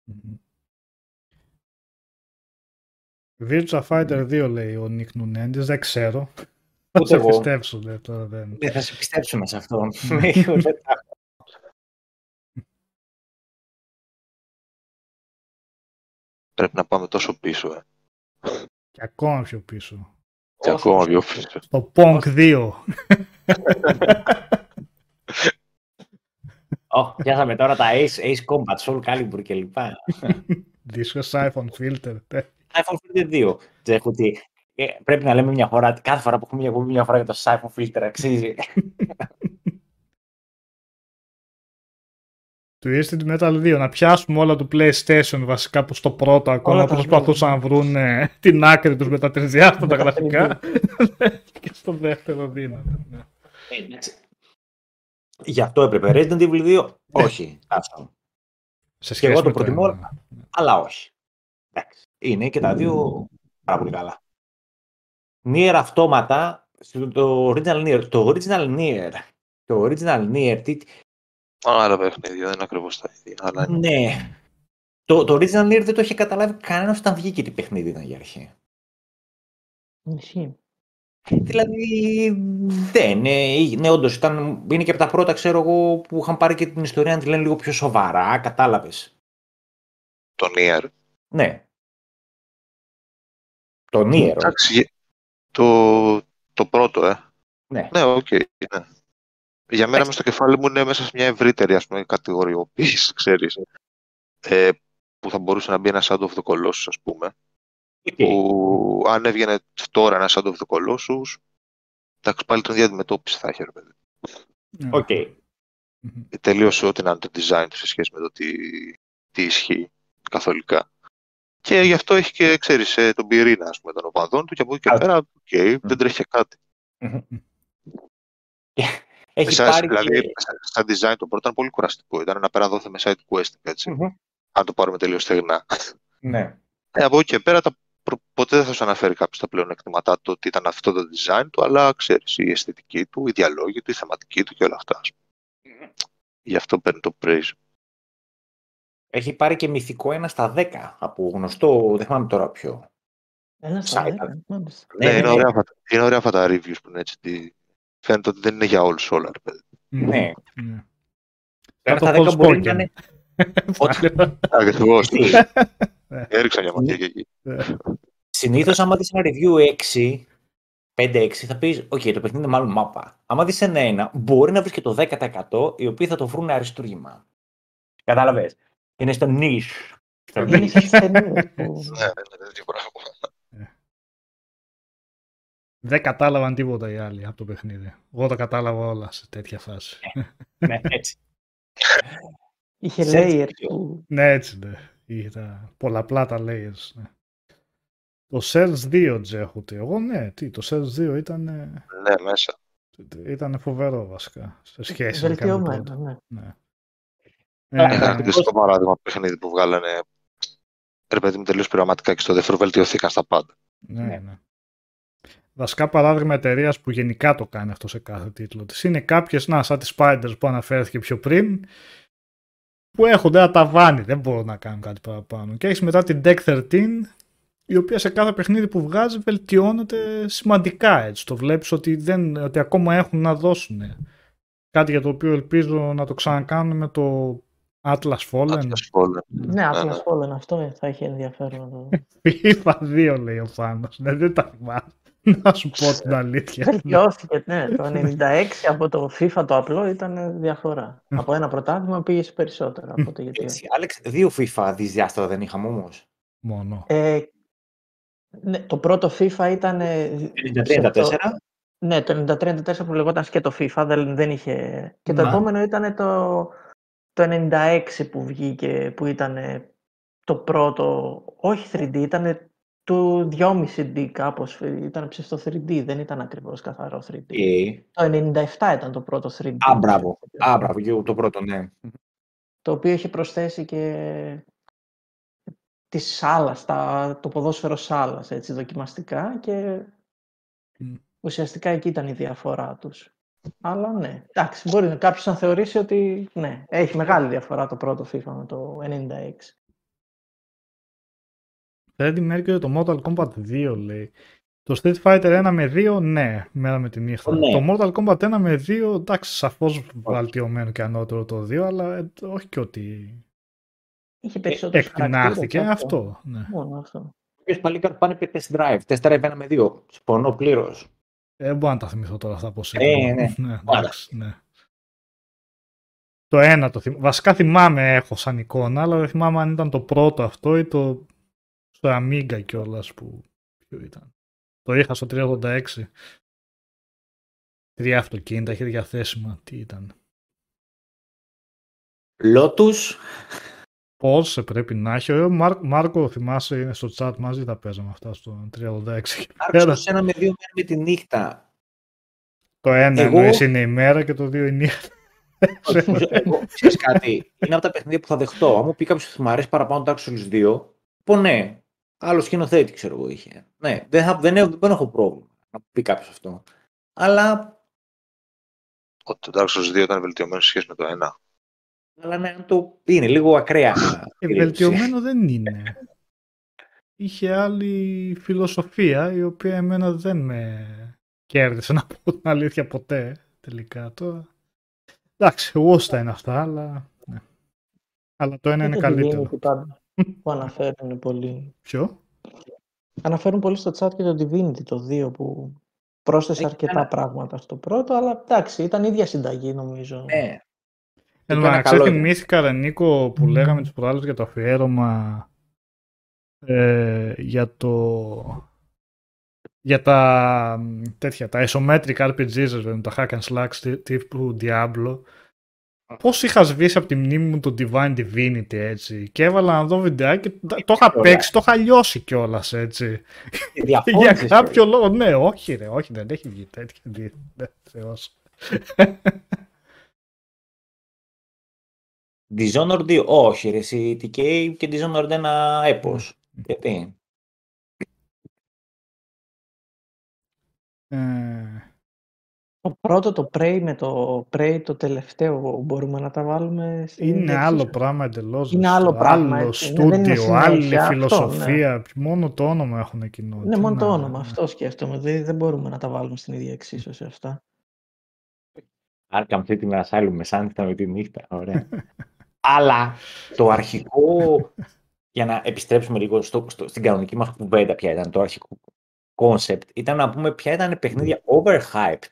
Μμμ. Virtua Fighter 2 λέει ο Νίκ Νουνέντης, δεν ξέρω. Θα Ούτε σε εγώ. πιστέψω, ναι, τώρα δεν. Δεν θα σε πιστέψουμε σε αυτό. Ναι. [laughs] Δεν θα- Πρέπει να πάμε τόσο πίσω, ε. Και ακόμα πιο πίσω. Και Όχι, ακόμα όχι. πιο πίσω. Το Pong 2. [laughs] Ω, πιάσαμε τώρα τα Ace, Ace Combat, Soul Calibur κλπ. [laughs] Δίσκος iPhone Filter. Ναι. iPhone Filter 2. Τζέχ, ότι ε, πρέπει να λέμε μια φορά, κάθε φορά που έχουμε μια, εκπομπή, μια φορά για το iPhone Filter αξίζει. Twisted Metal 2. Να πιάσουμε όλα του PlayStation βασικά που στο πρώτο ακόμα Όλα τα προσπαθούσαν να βρουν ε, την άκρη τους με τα τρισδιάστατα γραφικά. και στο δεύτερο δύναμη. ναι. Ε, εντάξει. Γι' αυτό έπρεπε. Resident Evil 2, όχι. Άστο. Σε Και εγώ σχέση το με προτιμώ, ένα. αλλά όχι. Εντάξει. Είναι και τα δύο πάρα πολύ καλά. Nier αυτόματα, στο- το original Nier, το original Nier, το original Nier, τι, Άλλα παιχνίδια, δεν είναι ακριβώς τα ίδια. Αλλά είναι. ναι. Το, το original Nier δεν το είχε καταλάβει κανένας όταν βγήκε τι παιχνίδι ήταν για αρχή. Ισχύει. Δηλαδή, δεν. Ναι, ναι όντως ήταν. Είναι και από τα πρώτα, ξέρω εγώ, που είχαν πάρει και την ιστορία να τη λένε λίγο πιο σοβαρά. Κατάλαβες. Το Nier. Ναι. Το Nier. όχι. Εντάξει, γε- το, το πρώτο, ε. Ναι. Ναι, οκ. ναι. Για μένα Εντάξει. μες στο κεφάλι μου είναι μέσα σε μια ευρύτερη ας πούμε, κατηγοριοποίηση, [laughs] ξέρεις. Ε, που θα μπορούσε να μπει ένα Shadow of the Colossus, ας πούμε. Οκ. που αν έβγαινε τώρα ένα Shadow of the Colossus, εντάξει, πάλι την ίδια αντιμετώπιση θα είχε, ρε παιδί. Ναι. Οκ. Μμμ. Τελείωσε ό,τι να είναι το design του σε σχέση με το τι, τι ισχύει καθολικά. Και γι' αυτό έχει και, ξέρεις, ε, τον πυρήνα, ας πούμε, των οπαδών του και από εκεί και Α. πέρα, οκ, δεν τρέχει και κάτι. Έχεις Εσάς, πάρει δηλαδή, και... σαν- σαν design το πρώτο ήταν πολύ κουραστικό. Ήταν ένα πέρα δόθε με side quest, έτσι. Μμμ. Αν το πάρουμε τελείως στεγνά. Ναι. Ε, από εκεί και πέρα, τα, προ- ποτέ δεν θα σου αναφέρει κάποιος τα πλέον εκτιματά του ότι ήταν αυτό το design του, αλλά ξέρεις, η αισθητική του, η διαλόγη του, η θεματική του και όλα αυτά. ας πούμε. Γι' αυτό παίρνει το praise. Έχει πάρει και μυθικό ένα στα 10 από γνωστό, δεν θυμάμαι τώρα ποιο. Ένα στα Side. δέκα, μάλιστα. Ναι, είναι, ωραία, αυτά- είναι ωραία αυτά τα reviews που είναι έτσι. τι- Φαίνεται ότι δεν είναι για όλους όλα, ρε παιδί. Μμμ. Ναι. Ναι. Ένα το στα 10 μπορεί Forspoken. να είναι... Ό,τι- Ακριβώς. Τι. Έριξα μια ματιά και εκεί. Συνήθως άμα δεις ένα review 6, 5-6 θα πεις, οκ, το παιχνίδι είναι μάλλον μάπα. Άμα δεις ένα ένα, μπορεί να βρεις και το 10% οι οποίοι θα το βρουν αριστούργημα. Κατάλαβες. Είναι στο niche. Στο Είναι niche. στις ταινίες [laughs] που... Ναι, ναι, ναι, τέτοιο πράγμα. Δεν κατάλαβαν τίποτα οι άλλοι από το παιχνίδι. Εγώ τα κατάλαβα όλα σε τέτοια φάση. ναι, έτσι. [laughs] Είχε Σε έτσι layer πιο. που... ναι, έτσι ναι. Ήταν πολλαπλά τα layers. Ναι. Το Cells 2 τζέχουτε. Εγώ ναι, τι, το Cells 2 ήταν, Ναι, μέσα. ήταν φοβερό βασικά. Σε σχέση με κάτι Βελτιωμένο, πρώτο. ναι. Ναι. Καλά, Ε, Ένα ναι. κλασικό παράδειγμα παιχνίδι που βγάλανε ρε παιδί μου τελείως πειραματικά και στο δεύτερο βελτιωθήκαν στα πάντα. Ναι, Ναι. ναι. Βασικά παράδειγμα εταιρείας που γενικά το κάνει αυτό σε κάθε τίτλο της. Είναι κάποιες, να, σαν τις Spiders που αναφέρθηκε πιο πριν, που έχουν ένα ταβάνι, δεν μπορούν να κάνουν κάτι παραπάνω. Και έχεις μετά την Deck 13, η οποία σε κάθε παιχνίδι που βγάζει βελτιώνεται σημαντικά έτσι. Το βλέπεις ότι, δεν, ότι ακόμα έχουν να δώσουν. Κάτι για το οποίο ελπίζω να το ξανακάνουν με το Atlas Fallen. Atlas Fallen. Ναι, ναι. Atlas Fallen αυτό ε, θα είχε ενδιαφέρον. να το- FIFA [laughs] 2 λέει ο Πάνος. Ναι, δεν τα θυμάμαι. Να σου πω την αλήθεια. Βελτιώθηκε, ναι. Το 96 από το FIFA το απλό ήταν διαφορά. από ένα πρωτάθλημα πήγε σε περισσότερα. Από το γιατί... έτσι. Άλεξ, δύο FIFA δυσδιάστατα δεν είχαμε όμως. Μόνο. Ε, ναι, το πρώτο FIFA ήταν... ε, 34. σε αυτό- Ναι, το 93-94 που λεγόταν και το FIFA, δεν, δεν είχε... Και το Ναι. επόμενο ήταν το, το 96 που βγήκε, που ήταν το πρώτο, όχι 3D, ήταν του 2,5D κάπως, ήταν ψευτό 3D, δεν ήταν ακριβώς καθαρό 3D. Ε, Το 97 ήταν το πρώτο 3D. Α, μπράβο. Α, μπράβο, και το πρώτο, ναι. Το οποίο είχε προσθέσει και τη σάλας, τα, το ποδόσφαιρο σάλας, έτσι, δοκιμαστικά και Μμ. ουσιαστικά εκεί ήταν η διαφορά τους. Αλλά ναι, εντάξει, μπορεί να κάποιος να θεωρήσει ότι ναι, έχει μεγάλη διαφορά το πρώτο FIFA με το 96. Freddy Mercury το Mortal Kombat 2 λέει. Το Street Fighter 1 με 2, ναι, μέρα με τη νύχτα. Ναι. Το Mortal Kombat 1 με 2, εντάξει, σαφώς βαλτιωμένο και ανώτερο το 2, αλλά ε, όχι και ότι Είχε περισσότερους εκτινάχθηκε χαρακτήρες, αυτό. Ναι. Μόνο αυτό. Ποιος παλίκαρ πάνε και test drive. Test drive ένα με δύο. Συμφωνώ πλήρως. Ε, Δεν μπορώ να τα θυμηθώ τώρα αυτά πώς Ε, ήταν. ναι. ναι, εντάξει, ναι. Το ένα το θυμάμαι. Βασικά θυμάμαι έχω σαν εικόνα, αλλά δεν θυμάμαι αν ήταν το πρώτο αυτό ή το στο Amiga κιόλας που ποιο ήταν. Το είχα στο 386. Τρία αυτοκίνητα, είχε διαθέσιμα. Τι ήταν. Lotus. Πόρσε πρέπει να έχει. Ο Μάρ- Μάρκο, θυμάσαι, είναι στο chat μαζί τα παίζαμε αυτά στο 386. Πέρα. Άρχισε ένα με δύο μέρες με τη νύχτα. Το ένα Εγώ- εννοείς είναι η μέρα και το δύο η νύχτα. Εγώ, ξέρεις κάτι, είναι από τα παιχνίδια που θα δεχτώ. Αν μου πει κάποιος ότι μου αρέσει παραπάνω το Dark Souls 2, πω ναι. Άλλος σκηνοθέτη, ξέρω εγώ, είχε. Ναι, δεν, θα, δεν, έχω, δεν έχω πρόβλημα να μου πει κάποιος αυτό. Αλλά, Ότι το Dark Souls 2 ήταν βελτιωμένο σε σχέση με το 1. Αλλά ναι, αν το είναι λίγο ακραία. Ε, περίπτωση. βελτιωμένο δεν είναι. Είχε άλλη φιλοσοφία η οποία εμένα δεν με κέρδισε [laughs] να πω την αλήθεια ποτέ τελικά. Τώρα... Εντάξει, γούστα είναι αυτά, αλλά... Ναι. Αλλά το ένα Και είναι το καλύτερο. Divinity πάντα, που αναφέρουν πολύ. Ποιο; Αναφέρουν πολύ στο chat και το Divinity το 2 που πρόσθεσε Έχει αρκετά ένα- πράγματα στο πρώτο, αλλά εντάξει, ήταν ίδια συνταγή νομίζω. Ναι, Εν τω ένα μεταξύ καλό ήταν. θυμήθηκα ρε Νίκο που λέγαμε τις προάλλες για το αφιέρωμα ε, για το για τα τέτοια, τα isometric RPGs, τα hack and slash τύπου Diablo, Πώς είχα σβήσει από τη μνήμη μου το Divine Divinity έτσι και έβαλα να δω βιντεάκι και το είχα παίξει, το είχα λιώσει κιόλας έτσι. Για κάποιο λόγο, ναι, όχι ρε, όχι δεν έχει βγει τέτοια θεός. Dishonored 2, όχι ρε, εσύ TK και Dishonored 1 έπος. Γιατί. Ε, το πρώτο, το Prey με το Prey, το τελευταίο, μπορούμε να τα βάλουμε στην Είναι άλλο πράγμα εντελώς. Είναι άλλο πράγμα. Άλλο στούντιο, άλλη ναι. φιλοσοφία. Μόνο το όνομα έχουν εκείνο. Ναι, μόνο το όνομα. Αυτό σκέφτομαι. Δεν, δεν μπορούμε να τα βάλουμε στην ίδια εξίσωση αυτά. Arkham City με Asylum μεσάνυχτα με τη νύχτα. Ωραία. [laughs] Αλλά το αρχικό, για να επιστρέψουμε λίγο στο, στο, στην κανονική μας κουβέντα ποια ήταν το αρχικό concept, ήταν να πούμε ποια ήταν παιχνίδια overhyped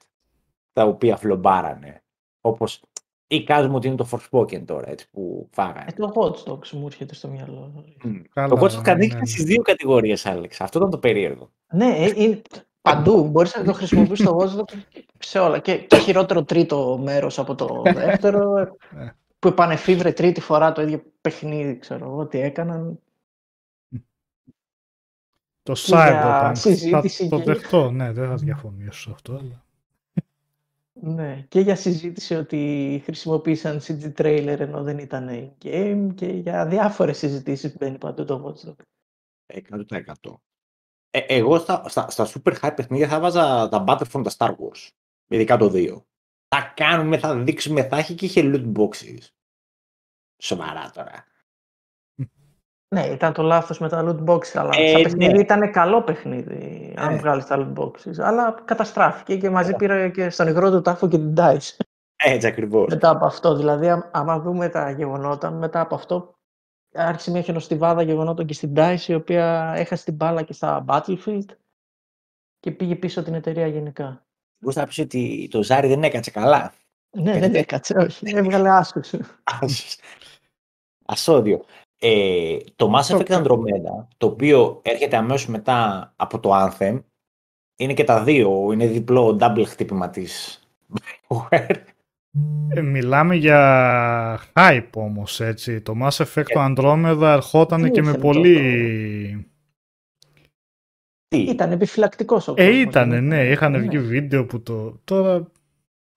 τα οποία φλομπάρανε. Όπως εικάζουμε ότι είναι το Forspoken τώρα, έτσι, που φάγανε. Ε, το Watch Dogs μου έρχεται στο μυαλό. Mm. το Watch Dogs ανήκει ναι, στις δύο κατηγορίες, Άλεξ. Αυτό ήταν το περίεργο. Ναι, ε, είναι, παντού. Μπορείς να το χρησιμοποιήσεις το Watch Dogs σε όλα. Και, και χειρότερο τρίτο μέρος από το [laughs] δεύτερο. Ε, ναι. που επανεφίβρε τρίτη φορά το ίδιο παιχνίδι, ξέρω εγώ, τι έκαναν. Το Cyberpunk θα το δεχτώ, ναι, δεν θα διαφωνήσω σε αυτό. Αλλά... Ναι, και για συζήτηση ότι χρησιμοποίησαν CG trailer ενώ δεν ήταν in-game και για διάφορες συζητήσεις που μπαίνει παντού το Watch Dogs. 100%. Ε, εγώ στα, στα, στα super high παιχνίδια θα βάζα τα Battlefront, τα Star Wars. Ειδικά το 2. Θα κάνουμε, θα δείξουμε, θα έχει και είχε loot boxes. Σοβαρά τώρα. Ναι, ήταν το λάθος με τα loot boxes, αλλά ε, σαν παιχνίδι ναι. ήταν καλό παιχνίδι, αν ε. βγάλεις τα loot boxes. Αλλά καταστράφηκε και μαζί ε. πήρε και στον υγρό του τάφο και την DICE. Έτσι ακριβώς. Μετά από αυτό, δηλαδή, άμα δούμε τα γεγονότα, μετά από αυτό άρχισε μια χιονοστιβάδα γεγονότων και στην DICE, η οποία έχασε την μπάλα και στα Battlefield και πήγε πίσω την εταιρεία γενικά. Εγώ θα πεις ότι το Ζάρι δεν έκατσε καλά. Ναι, δεν έκατσε, όχι. [laughs] Έβγαλε άσχος. Ασώδιο. Ε, το Mass Effect Andromeda, το οποίο έρχεται αμέσως μετά από το Anthem, είναι και τα δύο, είναι διπλό double χτύπημα της ε, μιλάμε για hype όμως, έτσι. Το Mass Effect το ε, Andromeda ερχόταν και με πολύ... Τι; Ήταν επιφυλακτικός ο κόσμος. Ε, ήταν, ναι. Είχαν ναι. βγει βίντεο που το... Τώρα...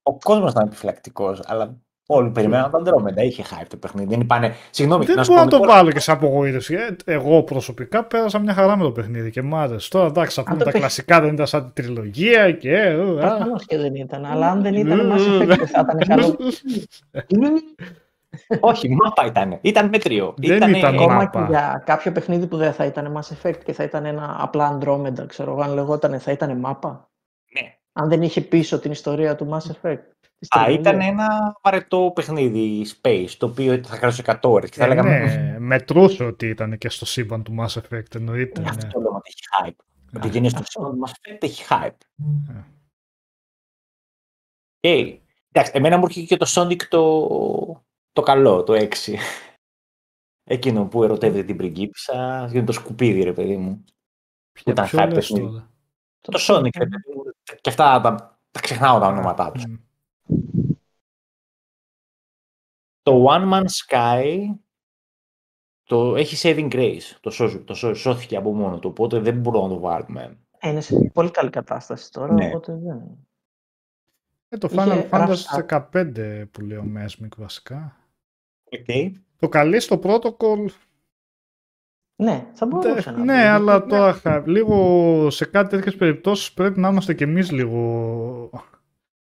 Ο κόσμος ήταν επιφυλακτικός, αλλά Όλοι περιμέναν τον Andromeda. Είχε hype το παιχνίδι. Δεν είπανε. Συγγνώμη, δεν μπορώ να το βάλω και σε απογοήτευση. Ε, εγώ προσωπικά πέρασα μια χαρά με το παιχνίδι και μ' άρεσε. Τώρα εντάξει, θα πούμε τα κλασικά δεν ήταν σαν τη τριλογία και. Προφανώς και δεν ήταν. Αλλά αν δεν ήταν, μας θα ήταν καλό. [laughs] [laughs] Όχι, μάπα ήταν. Ήταν μετρίο. Δεν ήταν, ήταν ακόμα και για κάποιο παιχνίδι που δεν θα ήταν Mass Effect και θα ήταν ένα απλά Andromeda, ξέρω αν λεγόταν θα ήταν μάπα. Ναι. Αν δεν είχε πίσω την ιστορία του Mass Effect. Α, ήταν ένα βαρετό παιχνίδι Space, το οποίο θα κράτησε 100 ώρες. Και θα ε, λέγαμε... ναι, μετρούσε ότι ήταν και στο σύμπαν του Mass Effect, εννοείται. Ναι, αυτό λέμε ότι έχει hype. Ναι. Ότι γίνει στο σύμπαν του Mass Effect έχει hype. Ναι. Okay. Εντάξει, εμένα μου έρχεται και το Sonic το, το καλό, το 6. Εκείνο που ερωτεύεται την πριγκίπισσα, είναι το σκουπίδι, ρε παιδί μου. Ποιο ήταν hype Το, το Sonic, ρε παιδί μου. Και αυτά τα, τα ξεχνάω τα ονόματά τους. Mm. Το One Man Sky το έχει saving grace. Το, σώ, το σώ, σώθηκε από μόνο του, οπότε δεν μπορούμε να το βάλουμε. Ε, είναι σε πολύ καλή κατάσταση τώρα, ναι. οπότε δεν... Ε, το Final Fantasy 15 που λέει ο Mesmic βασικά. Okay. Το καλεί στο protocol ναι, θα μπορούσε να Ναι, αλλά τώρα λίγο σε κάτι τέτοιες περιπτώσεις πρέπει να είμαστε κι εμείς λίγο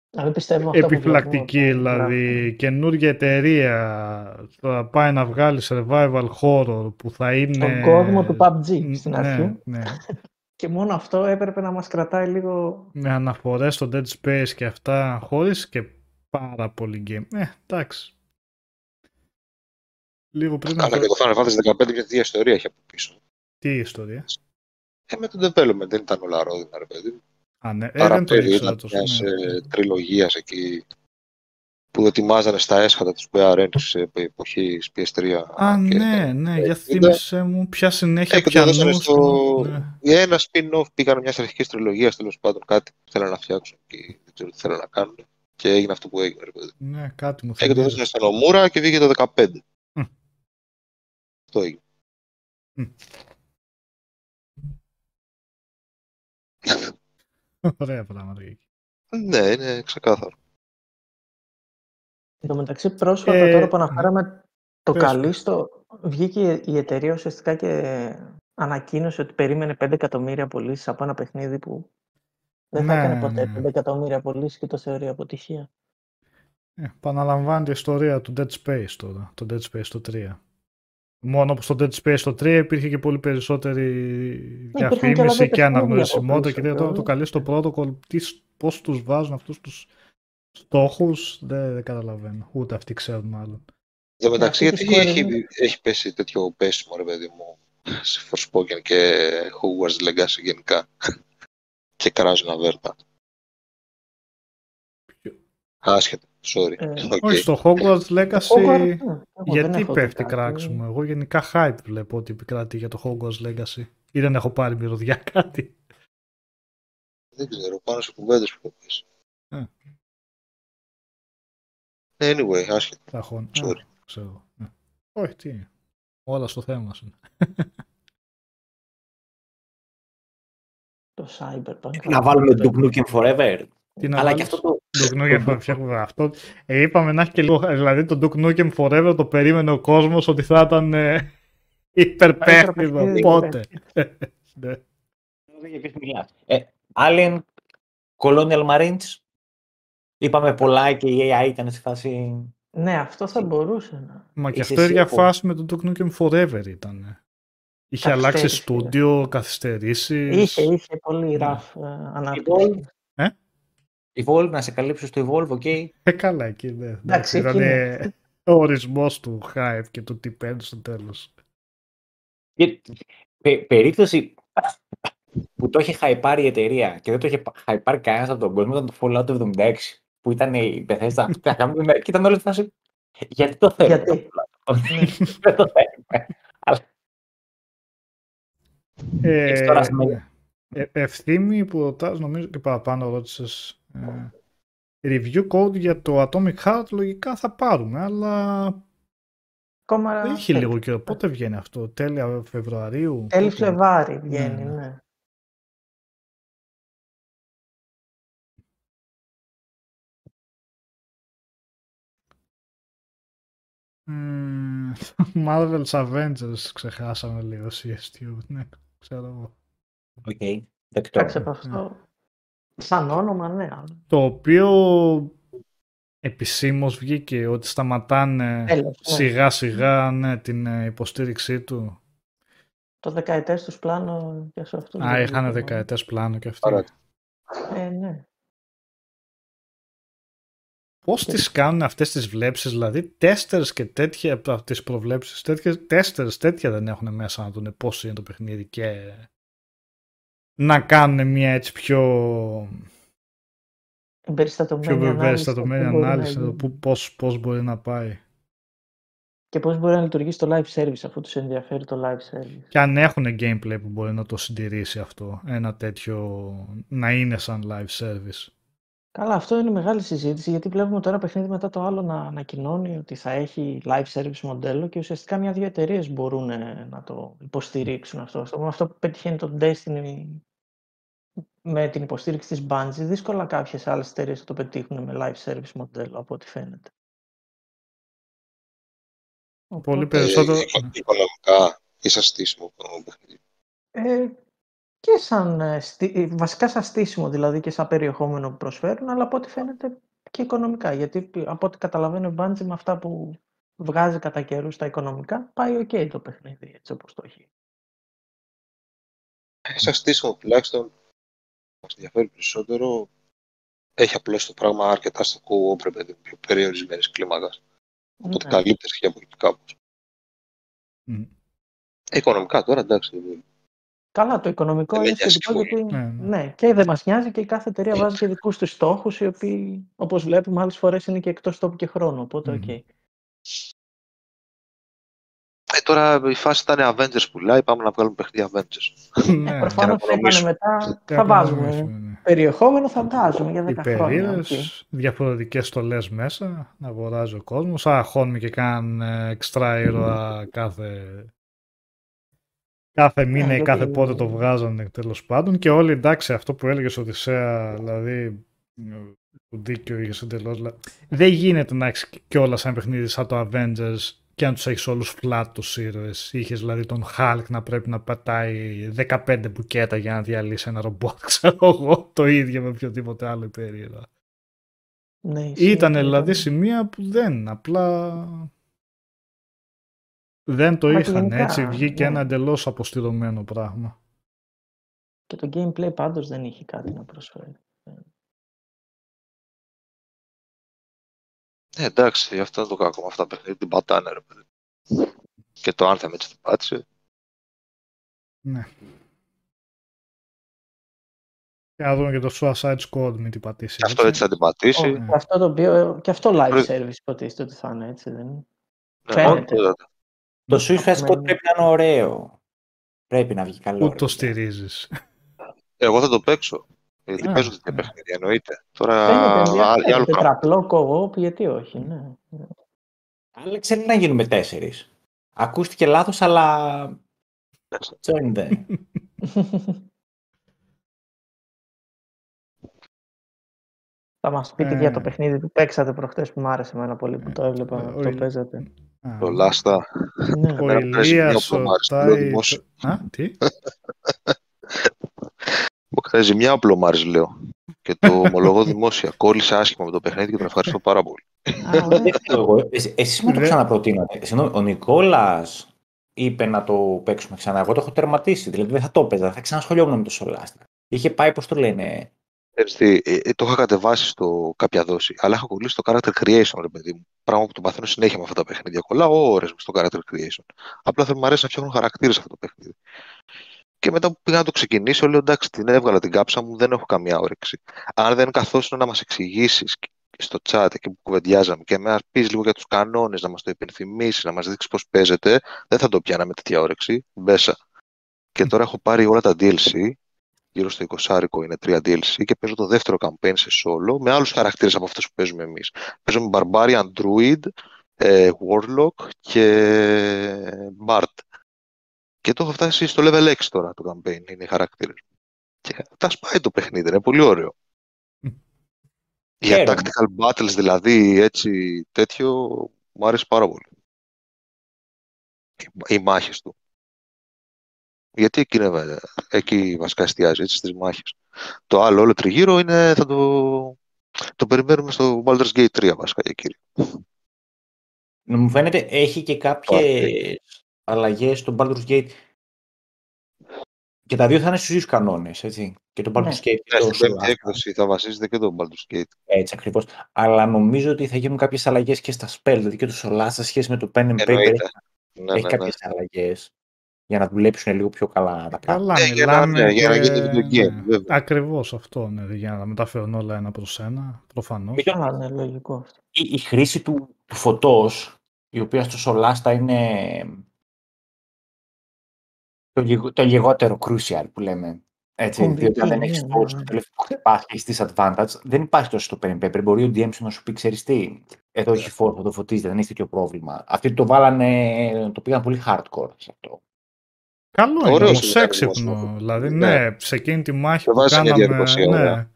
Δηλαδή πιστεύω επιφυλακτική, δηλαδή καινούργια εταιρεία θα πάει να βγάλει survival horror που θα είναι... Στον κόσμο του PUBG στην ναι, αρχή. Ναι. [laughs] και μόνο αυτό έπρεπε να μας κρατάει λίγο... Με αναφορές στο Dead Space και αυτά, χωρίς και πάρα πολύ game. Ε, εντάξει. Λίγο πριν... Αλλά και το Final Fantasy 15 μια ιστορία έχει από πίσω. Τι ιστορία; Ε, με το development δεν ήταν όλα ρόδινα, ρε παιδί. Α, ναι. Ε, δεν το ήξερα τόσο. Μιας ναι. τριλογίας εκεί. που ετοιμάζανε στα έσχατα του Square Enix σε εποχής PS3. Α, και- ναι, ναι, για ε, θύμισε μου ποια συνέχεια Ε, και το δώσανε πιανούς. στο... Ναι. Για ένα spin-off πήγαν μια αρχική τριλογία τέλος πάντων κάτι που θέλανε να φτιάξουν και δεν ξέρω τι θέλανε να κάνουν. Και έγινε αυτό που έγινε. Ρε, παιδί. Ναι, κάτι μου Ε, και το θυμίζει. δώσανε στον Ομούρα και βγήκε το 15. Μμ. Αυτό έγινε. Ωραία πράγματα. εκεί. Ναι, είναι ξεκάθαρο. Εν τω μεταξύ, πρόσφατα Ε, τώρα που αναφέραμε το πες. καλύστο, βγήκε η εταιρεία ουσιαστικά και ανακοίνωσε ότι περίμενε 5 εκατομμύρια πωλήσεις από ένα παιχνίδι που δεν θα Ναι, έκανε ποτέ ναι. 5 εκατομμύρια πωλήσεις και το θεωρεί αποτυχία. Ε, επαναλαμβάνεται η ιστορία του Dead Space τώρα, το Dead Space το 3. Μόνο που στο Dead Space το 3 υπήρχε και πολύ περισσότερη Ναι, υπήρχαν και άλλα διαφήμιση δύο και παιχνίδια αναγνωρισιμότητα από και πίσω, τώρα το ναι. καλεί στο protocol τι- πώς τους βάζουν αυτούς τους στόχους δεν, δεν καταλαβαίνω. Ούτε αυτοί ξέρουν μάλλον. Εν τω μεταξύ, αυτή τη γιατί Square έχει, έχει πέσει τέτοιο πέσιμο, ρε παιδί μου, σε Forspoken και Hogwarts Legacy γενικά. και κράζουν αβέρτα. Ποιο- Άσχετο, sorry. Ε, Οκ. [laughs] Όχι, στο Hogwarts Legacy Hogwarts, ναι, εγώ δεν γιατί έχω πέφτει δει κάτι. κράξιμο; Εγώ γενικά hype βλέπω ότι επικρατεί για το Hogwarts Legacy. Ή δεν έχω πάρει μυρωδιά [laughs] κάτι. Δεν ξέρω, πάνω σε κουβέντες που έχω πέσει. Ε. Anyway, άσχετο. Ταχών. Sorry. Α, ξέρω. Ναι. Όχι, τι είναι. Όλα στο θέμα σου. Το Cyberpunk. Να βάλουμε Duke Nukem Forever. Τι να Αλλά και βάλεις; αυτό το. Duke Nukem [laughs] Forever, φτιάχνουμε αυτό. Ε, είπαμε να έχει και λίγο. Δηλαδή το Duke Nukem Forever το περίμενε ο κόσμος ότι θα ήταν ε, [laughs] υπερπέχνητο. παιχνίδι, Πότε; [laughs] Ναι. Για ποιος μιλάς. Ε, Alien Colonial Marines. Είπαμε πολλά και η AI ήταν σε φάση. Ναι, αυτό θα μπορούσε να. Μα και Είσαι αυτό ίδια εσύ, φάση με το Duke Nukem Forever ήταν. Είχε αλλάξει Καθυστέρηση, στούντιο, καθυστερήσεις. Είχε, είχε πολύ Ναι. ραφ ε, ανάπτυξη. Evolve, να σε καλύψω στο Evolve, οκ. Ε, καλά εκεί, ναι. Εντάξει, Ήταν εκεί ε, ο ορισμός του hype και του τι παίρνει στο τέλος. Και, πε, περίπτωση που το είχε χαϊπάρει η εταιρεία και δεν το είχε χαϊπάρει κανένας από τον κόσμο ήταν το Fallout 76 που ήταν η Bethesda [laughs] και ήταν όλη η φάση. Γιατί το θέλουμε. Γιατί; Ναι. [laughs] Δεν το θέλουμε. Έχεις τώρα σημαίνει. ναι. Ε, ευθύμη που ρωτάς, νομίζω και παραπάνω ρώτησες ε, review code για το Atomic Heart λογικά θα πάρουμε, αλλά Ακόμα έχει τέλη- λίγο καιρό. Πότε βγαίνει αυτό, τέλεια Φεβρουαρίου. Τέλη πότε; Φλεβάρι βγαίνει, Ναι, ναι. ναι. Ε, Marvel's Avengers ξεχάσαμε λίγο CSTU, ναι, ξέρω εγώ. Οκ, δεκτό. Εντάξει, από αυτό. Σαν όνομα, ναι. αλλά Το οποίο επισήμως βγήκε ότι σταματάνε τέλος, ναι. σιγά σιγά ναι, την ε, υποστήριξή του. Το δεκαετές τους πλάνο και σε αυτούς. Α, δεν είχαν βγήκε, δεκαετές πλάνο και αυτοί. Άρα, Ε, ναι. Πώς τις κάνουν αυτές τις βλέψεις, δηλαδή τέστερς και τέτοια από τις προβλέψεις, τέτοιες, τέστερς τέτοια δεν έχουν μέσα να δουν πώς είναι το παιχνίδι και να κάνουν μια έτσι πιο, πιο Εμπεριστατωμένη ανάλυση. εμπεριστατωμένη αυτό μπορεί να ανάλυση γίνει. του πώς, πώς μπορεί να πάει. Και πώς μπορεί να λειτουργήσει το live service αφού τους ενδιαφέρει το live service. Και αν έχουν gameplay που μπορεί να το συντηρήσει αυτό, ένα τέτοιο να είναι σαν live service. Καλά, αυτό είναι μεγάλη συζήτηση γιατί βλέπουμε τώρα παιχνίδι μετά το άλλο να ανακοινώνει ότι θα έχει live service μοντέλο και ουσιαστικά μια-δύο εταιρείες μπορούν ε, να το υποστηρίξουν αυτό. Αυτό, αυτό που πετυχαίνει το Destiny με την υποστήριξη της Bungie, δύσκολα κάποιες άλλες εταιρείες θα το πετύχουν με live service μοντέλο από ό,τι φαίνεται. Πολύ Οπότε, περισσότερο. ε, οικο- οικονομικά ή σαν στήσιμο το παιχνίδι. ε, και σαν, ε, στή- ε, βασικά σαν στήσιμο δηλαδή και σαν περιεχόμενο που προσφέρουν, αλλά από ό,τι φαίνεται και οικονομικά. Γιατί π- από ό,τι καταλαβαίνω η Bungie με αυτά που βγάζει κατά καιρούς στα οικονομικά, πάει ok το παιχνίδι έτσι όπως το έχει. Ε, Σαν στήσιμο τουλάχιστον μας ενδιαφέρει περισσότερο. Έχει απλώς το πράγμα αρκετά στο co-op, ρε παιδί, μου, πιο περιορισμένης κλίμακας. Οπότε Ναι. καλύπτεσαι και από εκεί κάπως. Μμ. Ε, Οικονομικά τώρα, εντάξει, Καλά, το οικονομικό Δεν είναι με νοιάζει σχετικό πολύ. γιατί. Ναι, ναι. Ναι, και δεν μας νοιάζει και η κάθε εταιρεία βάζει και δικούς της στόχους, οι οποίοι, όπως βλέπουμε, άλλες φορές είναι και εκτός τόπου και χρόνου. Οπότε, οκ. Μμμ. Ε, τώρα η φάση ήταν Avengers πουλάει, πάμε να βγάλουμε παιχνίδι Avengers. Ναι, Προφανώς θα είπανε οικονομήσουμε. μετά, Και θα οικονομήσουμε, βάζουμε ναι. περιεχόμενο, θα βγάζουμε για Οι 10 χρόνια. περίοδες, διαφορετικές στολές μέσα, να αγοράζει ο κόσμος. Αγχώνουμε και κάνουν ε, εξτρά ήρωα κάθε, κάθε μήνα ή γιατί- κάθε πότε το βγάζανε τέλος πάντων. Και όλοι εντάξει αυτό που έλεγες Οδυσσέα, δηλαδή ε, που δίκιο είχες εντελώς. δηλαδή, Δεν γίνεται να έχεις κιόλας ένα παιχνίδι σαν το Avengers και αν τους έχεις όλους flat τους ήρωες. Είχες δηλαδή τον Hulk να πρέπει να πατάει 15 μπουκέτα για να διαλύσει ένα ρομπότ, [laughs] ξέρω εγώ, το ίδιο με οποιοδήποτε άλλο περίεργο. Ναι, ισχύει, Ήταν ήταν- δηλαδή σημεία που δεν, απλά δεν το Μα και είχαν γενικά, έτσι, βγήκε ναι. ένα εντελώς αποστηρωμένο πράγμα. Και το gameplay πάντως δεν είχε κάτι να προσφέρει. Ναι, εντάξει, αυτό είναι το κακό με αυτά τα παιχνίδια. Την πατάνε, ρε παιδί. Και το Anthem έτσι την πάτησε. Ναι. Και να δούμε και το Suicide Squad μην την πατήσει. Και αυτό έτσι θα την πατήσει. Όχι, και αυτό το οποίο, και αυτό live Πρι- service υποτίθεται ότι θα είναι έτσι, δεν είναι; Ναι, φαίνεται. ναι, ναι. Το Suicide Squad Απομένει. πρέπει να είναι ωραίο. Πρέπει να βγει καλό. Πού ρε το παιδιά. στηρίζεις. Εγώ θα το παίξω. Γιατί Α, παίζω τέτοια ναι. παιχνίδια, εννοείται. Τώρα Φαίνεται α, ενδιαφέρον, για άλλο πράγμα. τετραπλό co-op, γιατί όχι, ναι. Αλλά ξέρει να γίνουμε τέσσερις. Ακούστηκε λάθος, αλλά. Join them. Θα μας πείτε Ε. για το παιχνίδι που παίξατε προχτές που μου άρεσε εμένα πολύ που το έβλεπα, Ε, που ο το Ηλ- παίζατε. Α, Το Λάστα. Ναι. Ο Εμένα μου αρέσει μια Ηλίας οπλομάρης, ο το λέω δημόσιο. Τάι... Α, τι; Μου έκανε ζημιά ο Πλωμάρης, λέω. Και το [laughs] ομολογώ δημόσια. Κόλλησε άσχημα με το παιχνίδι και τον ευχαριστώ πάρα πολύ. Α, ωραία. Δεν φταίω εγώ. Εσ- Εσείς μου το Δε- ξαναπροτείνατε. Συγγνώμη, ο Νικόλας είπε να το παίξουμε ξανά. Εγώ το έχω τερματίσει. Δηλαδή δεν θα το έπαιζα. Δεν θα ξανασχολιόμουν με το Σολάστρα. Είχε πάει, πώς το λένε, Ξέρεις τι, ε, ε, το είχα κατεβάσει στο κάποια δόση, αλλά είχα κολλήσει στο character creation, ρε παιδί μου. Πράγμα που το μαθαίνω συνέχεια με αυτά τα παιχνίδια. Κολλάω ώρες στο character creation. Απλά θα μου αρέσει να φτιάχνω χαρακτήρες αυτό το παιχνίδι. Και μετά που πήγα να το ξεκινήσω, λέω εντάξει, την έβγαλα την κάψα μου, δεν έχω καμία όρεξη. Αν δεν καθόσουν να μας εξηγήσεις στο chat εκεί που κουβεντιάζαμε και να πεις λίγο για τους κανόνες, να μας το υπενθυμίσεις, να μας δείξεις πώς παίζεται, δεν θα το πιάνα με τέτοια όρεξη. Μπέσα. Και τώρα έχω πάρει όλα τα DLC γύρω στο 20 είναι τρία DLC και παίζω το δεύτερο campaign σε solo με άλλους χαρακτήρες από αυτούς που παίζουμε εμείς. Παίζω με Barbarian Druid, ε, Warlock και Bard. Και το έχω φτάσει στο level 6 τώρα το campaign, είναι οι χαρακτήρες. Και τα σπάει το παιχνίδι, είναι πολύ ωραίο. Για Χαίρομαι. tactical battles δηλαδή, έτσι, τέτοιο, μου άρεσε πάρα πολύ. Οι, οι μάχες του. Γιατί εκεί, είναι, βέβαια, εκεί βασικά εστιάζει, έτσι, στις μάχες. Το άλλο όλο τριγύρω είναι, θα το, το περιμένουμε στο Baldur's Gate 3 βασικά για κύριο. Μου φαίνεται έχει και κάποιες αλλαγές στο Baldur's Gate. Και τα δύο θα είναι στους ίδιους κανόνες, έτσι. Και το Baldur's Ναι. Gate και Ναι, το στην πέμπτη Soulstorm. έκδοση θα βασίζεται και το Baldur's Gate. Έτσι ακριβώς. Αλλά νομίζω ότι θα γίνουν κάποιες αλλαγές και στα spell, δηλαδή και το Solar σε σχέση με το Pen and Paper Εννοείται. έχει, Ναι, έχει ναι, ναι. κάποιες αλλαγές για να δουλέψουν λίγο πιο καλά τα πράγματα. Καλά, Ναι, για να- μιλάμε ναι, για να και- γίνει video game, ναι, βέβαια. Ακριβώς αυτό, ναι, για να μεταφέρουν όλα ένα προς ένα, προφανώς. Και Καλά, ναι, λογικό αυτό. η, η χρήση του, του φωτός, η οποία στο Σολάστα είναι το, λιγο- το λιγότερο crucial που λέμε. Έτσι, Κομβική, διότι αν δεν ναι, έχεις ναι, το ναι. στο τελευταίο που χτυπάς και έχεις disadvantage, δεν υπάρχει τόσο στο pen and paper. Μπορεί ο DM σου να σου πει, ξέρεις τι, εδώ έχει φως, θα το φωτίζετε, δεν έχει τέτοιο πρόβλημα. Αυτοί το βάλανε, το πήγαν πολύ hardcore σε αυτό. Καλό είναι Ωραίος όμως, είναι ο έξυπνο. μηχανισμός. Δηλαδή, Ναι. ναι, σε εκείνη τη μάχη Το που βάζει σε μια κάναμε, διαδικασία, ναι, ωραία.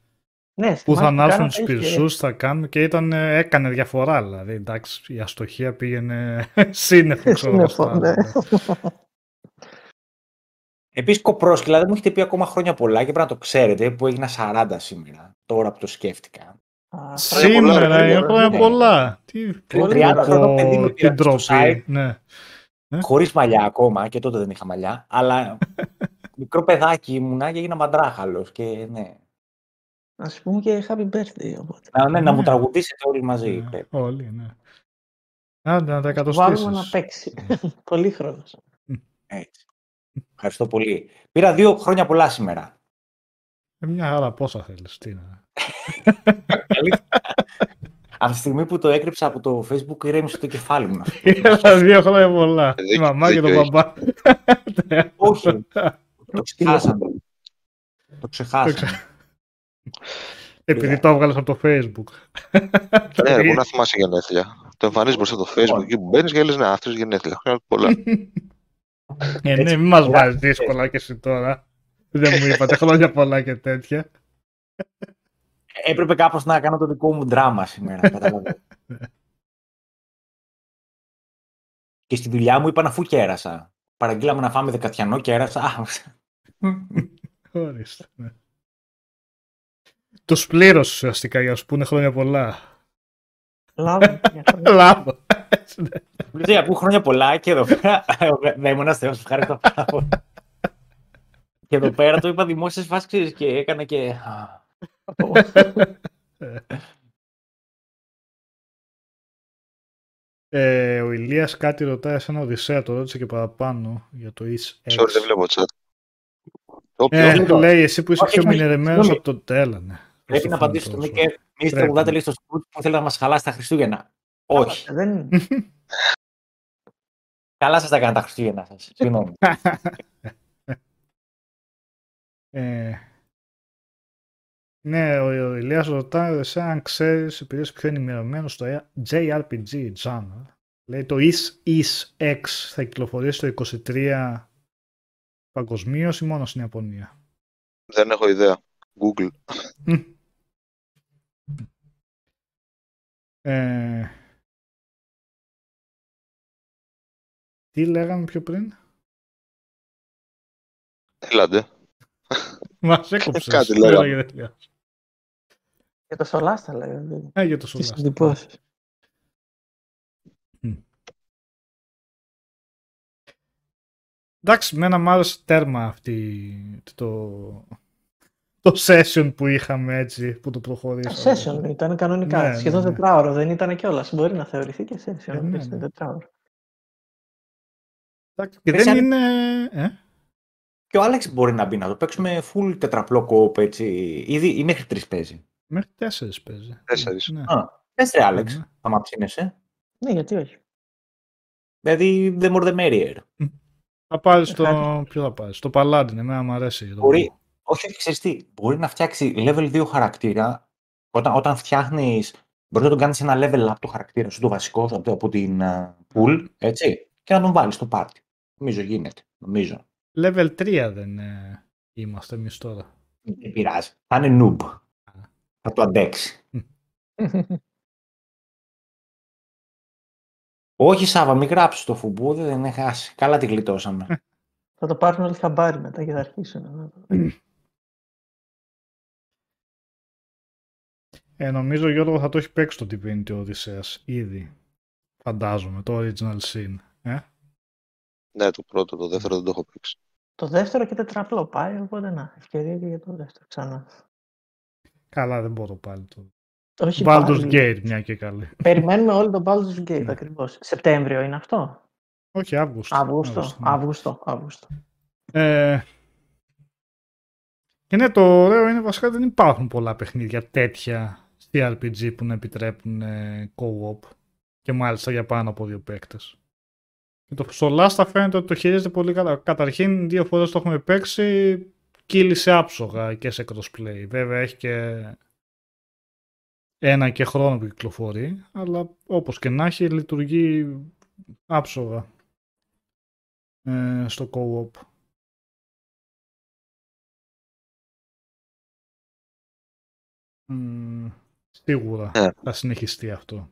Ναι, στη που θα μάχη ανάρθουν κάναμε τους είχε- πυρσούς, θα κάνουμε και ήταν, ε, έκανε διαφορά, δηλαδή, εντάξει, η αστοχία πήγαινε [laughs] σύννεφο, ξέρω εγώ, Σύννεφο, στα ναι. άλλα. Επίσης, κοπρόσκυλα δεν μου έχετε πει ακόμα χρόνια πολλά και πρέπει να το ξέρετε που έγινα 40 σήμερα, τώρα που το σκέφτηκα. Α, Σήμερα πολλά, είναι ρε, χρόνια ναι. πολλά. Τι, Πριν πω, 30 χρονών πω, παιδί με την πήραν στο ντροπή. site. Ναι. Χωρίς μαλλιά ακόμα, και τότε δεν είχα μαλλιά, αλλά [laughs] μικρό παιδάκι ήμουνα και έγινα μαντράχαλος και ναι. Να σου πούμε και happy birthday, οπότε. Να, ναι, να μου Ναι. τραγουδήσετε όλοι μαζί. Ναι, πρέπει. Όλοι, ναι. Άντε, να τα Βάλουμε να εκατοστήσεις. παίξει. [laughs] Πολύ χρόνος. Έτσι. Ευχαριστώ πολύ. Πήρα δύο χρόνια πολλά σήμερα. Ε, μια χαρά πόσα θέλεις. Τι να... [laughs] Από τη στιγμή που το έκρυψα από το facebook ηρέμησε το κεφάλι μου. [laughs] Ήρθα δύο χρόνια πολλά. Ε, Η μαμά και τον δίκιο μπαμπά. [laughs] Όχι. Το ξεχάσαμε. Το ξεχάσαμε. Επειδή το έβγαλες από το facebook. Ναι, [laughs] ρε, πού να θυμάσαι γενέθλια. Το εμφανίζεις μπροστά το Facebook εκεί που μπαίνεις και λε: Ναι, αυτός γενέθλια. Χρόνια πολλά. Ε, ναι, μην μας βάζεις δύσκολα και εσύ τώρα. Δεν μου είπατε χρόνια πολλά και τέτοια. Έπρεπε κάπως να κάνω το δικό μου δράμα σήμερα. καταλαβαίνω. [laughs] και στη δουλειά μου είπαν αφού κέρασα. Παραγγείλαμε να φάμε δεκατιανό, κέρασα. Α, [laughs] Ορίστε. ναι. Τους πλήρωσε ουσιαστικά για να σου πούνε χρόνια πολλά. Λάβω. [laughs] Λάβω. Λέει, από χρόνια πολλά και εδώ πέρα. Δεν ήμουν αστέος, ευχαριστώ πάρα πολύ. Και εδώ πέρα το είπα δημόσιες φάσεις και έκανα και... α, Ε, ο Ηλίας κάτι ρωτάει σαν Οδυσσέα, το ρώτησε και παραπάνω για το Is Sorry, δεν βλέπω chat. Το Ε, ποιο. λέει εσύ που είσαι Όχι, πιο όχι, μηνερεμένος συγγνώμη. από το τέλα, ναι. Πρέπει Στο να απαντήσω φωνητό στον σου. Μίκε. Μη Πρέπει. τραγουδάτε λέει στο σπούτ που θέλει να μας χαλάσει τα Χριστούγεννα. Όχι. Δεν... Καλά σας τα έκανα τα Χριστούγεννα σας. Συγγνώμη. [laughs] Ε, ναι, ο, ο Ηλίας ρωτάει εσύ αν ξέρεις, επειδή είσαι πιο ενημερωμένος στο JRPG genre. Λέει το Is Is X θα κυκλοφορήσει το 23 παγκοσμίως ή μόνο στην Ιαπωνία; Δεν έχω ιδέα. Google. Ε, τι λέγαμε πιο πριν; Έλαντε. Μας έκοψες. Κάτι Δεν λέγαμε. Λέγεται τελείως. Για το Σολάστα λέγανε. Ε, για το Τις Solar. εντυπώσεις. Εντάξει, μένα μου άρεσε τέρμα αυτή το, το session που είχαμε έτσι, που το προχωρήσαμε. Session ήταν κανονικά. Ναι, σχεδόν ναι, ναι. τετράωρο. Δεν ήταν κιόλας. Μπορεί να θεωρηθεί και session. Ε, ναι, ήταν ναι. τετράωρο. Εντάξει, και Πες δεν αν- είναι... Ε; Και ο Άλεξ μπορεί να μπει να το παίξουμε full τετραπλό κόπ έτσι. Ήδη ή μέχρι τρεις παίζει. Μέχρι τέσσερις παίζει. Τέσσερις. Ναι. Α, Πες ρε Άλεξ, Ναι. θα μ' ψήνεσαι. Ναι, γιατί όχι. Δηλαδή, the more the merrier. Θα πάρεις το... Ευχαριστώ. Ποιο θα πάρεις, το Paladin, εμένα μου αρέσει. το- Μπορεί, όχι, όχι, ξέρεις τι, μπορεί να φτιάξει level 2 χαρακτήρα όταν, όταν φτιάχνεις, μπορείς να τον κάνεις ένα level up το χαρακτήρα σου, το βασικό σου από, το- από την uh, pool, έτσι, και να τον βάλεις στο party. Νομίζω γίνεται, νομίζω. Level 3 δεν ε, είμαστε εμείς τώρα. Δεν πειράζει. Θα είναι noob. Θα το αντέξει. Όχι Σάβα, μην γράψεις το φουμπού, δεν είναι χάσει. Καλά τη γλιτώσαμε. [laughs] θα το πάρουν όλοι χαμπάρι μετά και θα αρχίσουν. να το- Ε, νομίζω Γιώργο θα το έχει παίξει το Divinity Odysseus ήδη. Φαντάζομαι, το original scene. Ε; Ναι, το πρώτο, το δεύτερο δεν το έχω παίξει. Το δεύτερο και τετραπλό πάει, οπότε να, ευκαιρία και για το δεύτερο ξανά. Καλά, δεν μπορώ πάλι το. Όχι Baldur's πάλι. Gate, μια και καλή. Περιμένουμε όλοι τον Baldur's Gate Ναι. ακριβώς. Σεπτέμβριο είναι αυτό; Όχι, Αύγουστο. Αύγουστο. ναι. Αύγουστο. Αύγουστο. Ε, και ναι, το ωραίο είναι βασικά δεν υπάρχουν πολλά παιχνίδια τέτοια CRPG που να επιτρέπουν ε, co-op και μάλιστα για πάνω από δύο παίκτες. Και το στο Last φαίνεται ότι το χειρίζεται πολύ καλά. Καταρχήν, δύο φορές το έχουμε παίξει, κύλησε άψογα και σε crossplay. Βέβαια έχει και ένα και χρόνο που κυκλοφορεί, αλλά όπως και να έχει λειτουργεί άψογα ε, στο co-op. Μμμ, σίγουρα Ε. θα συνεχιστεί αυτό.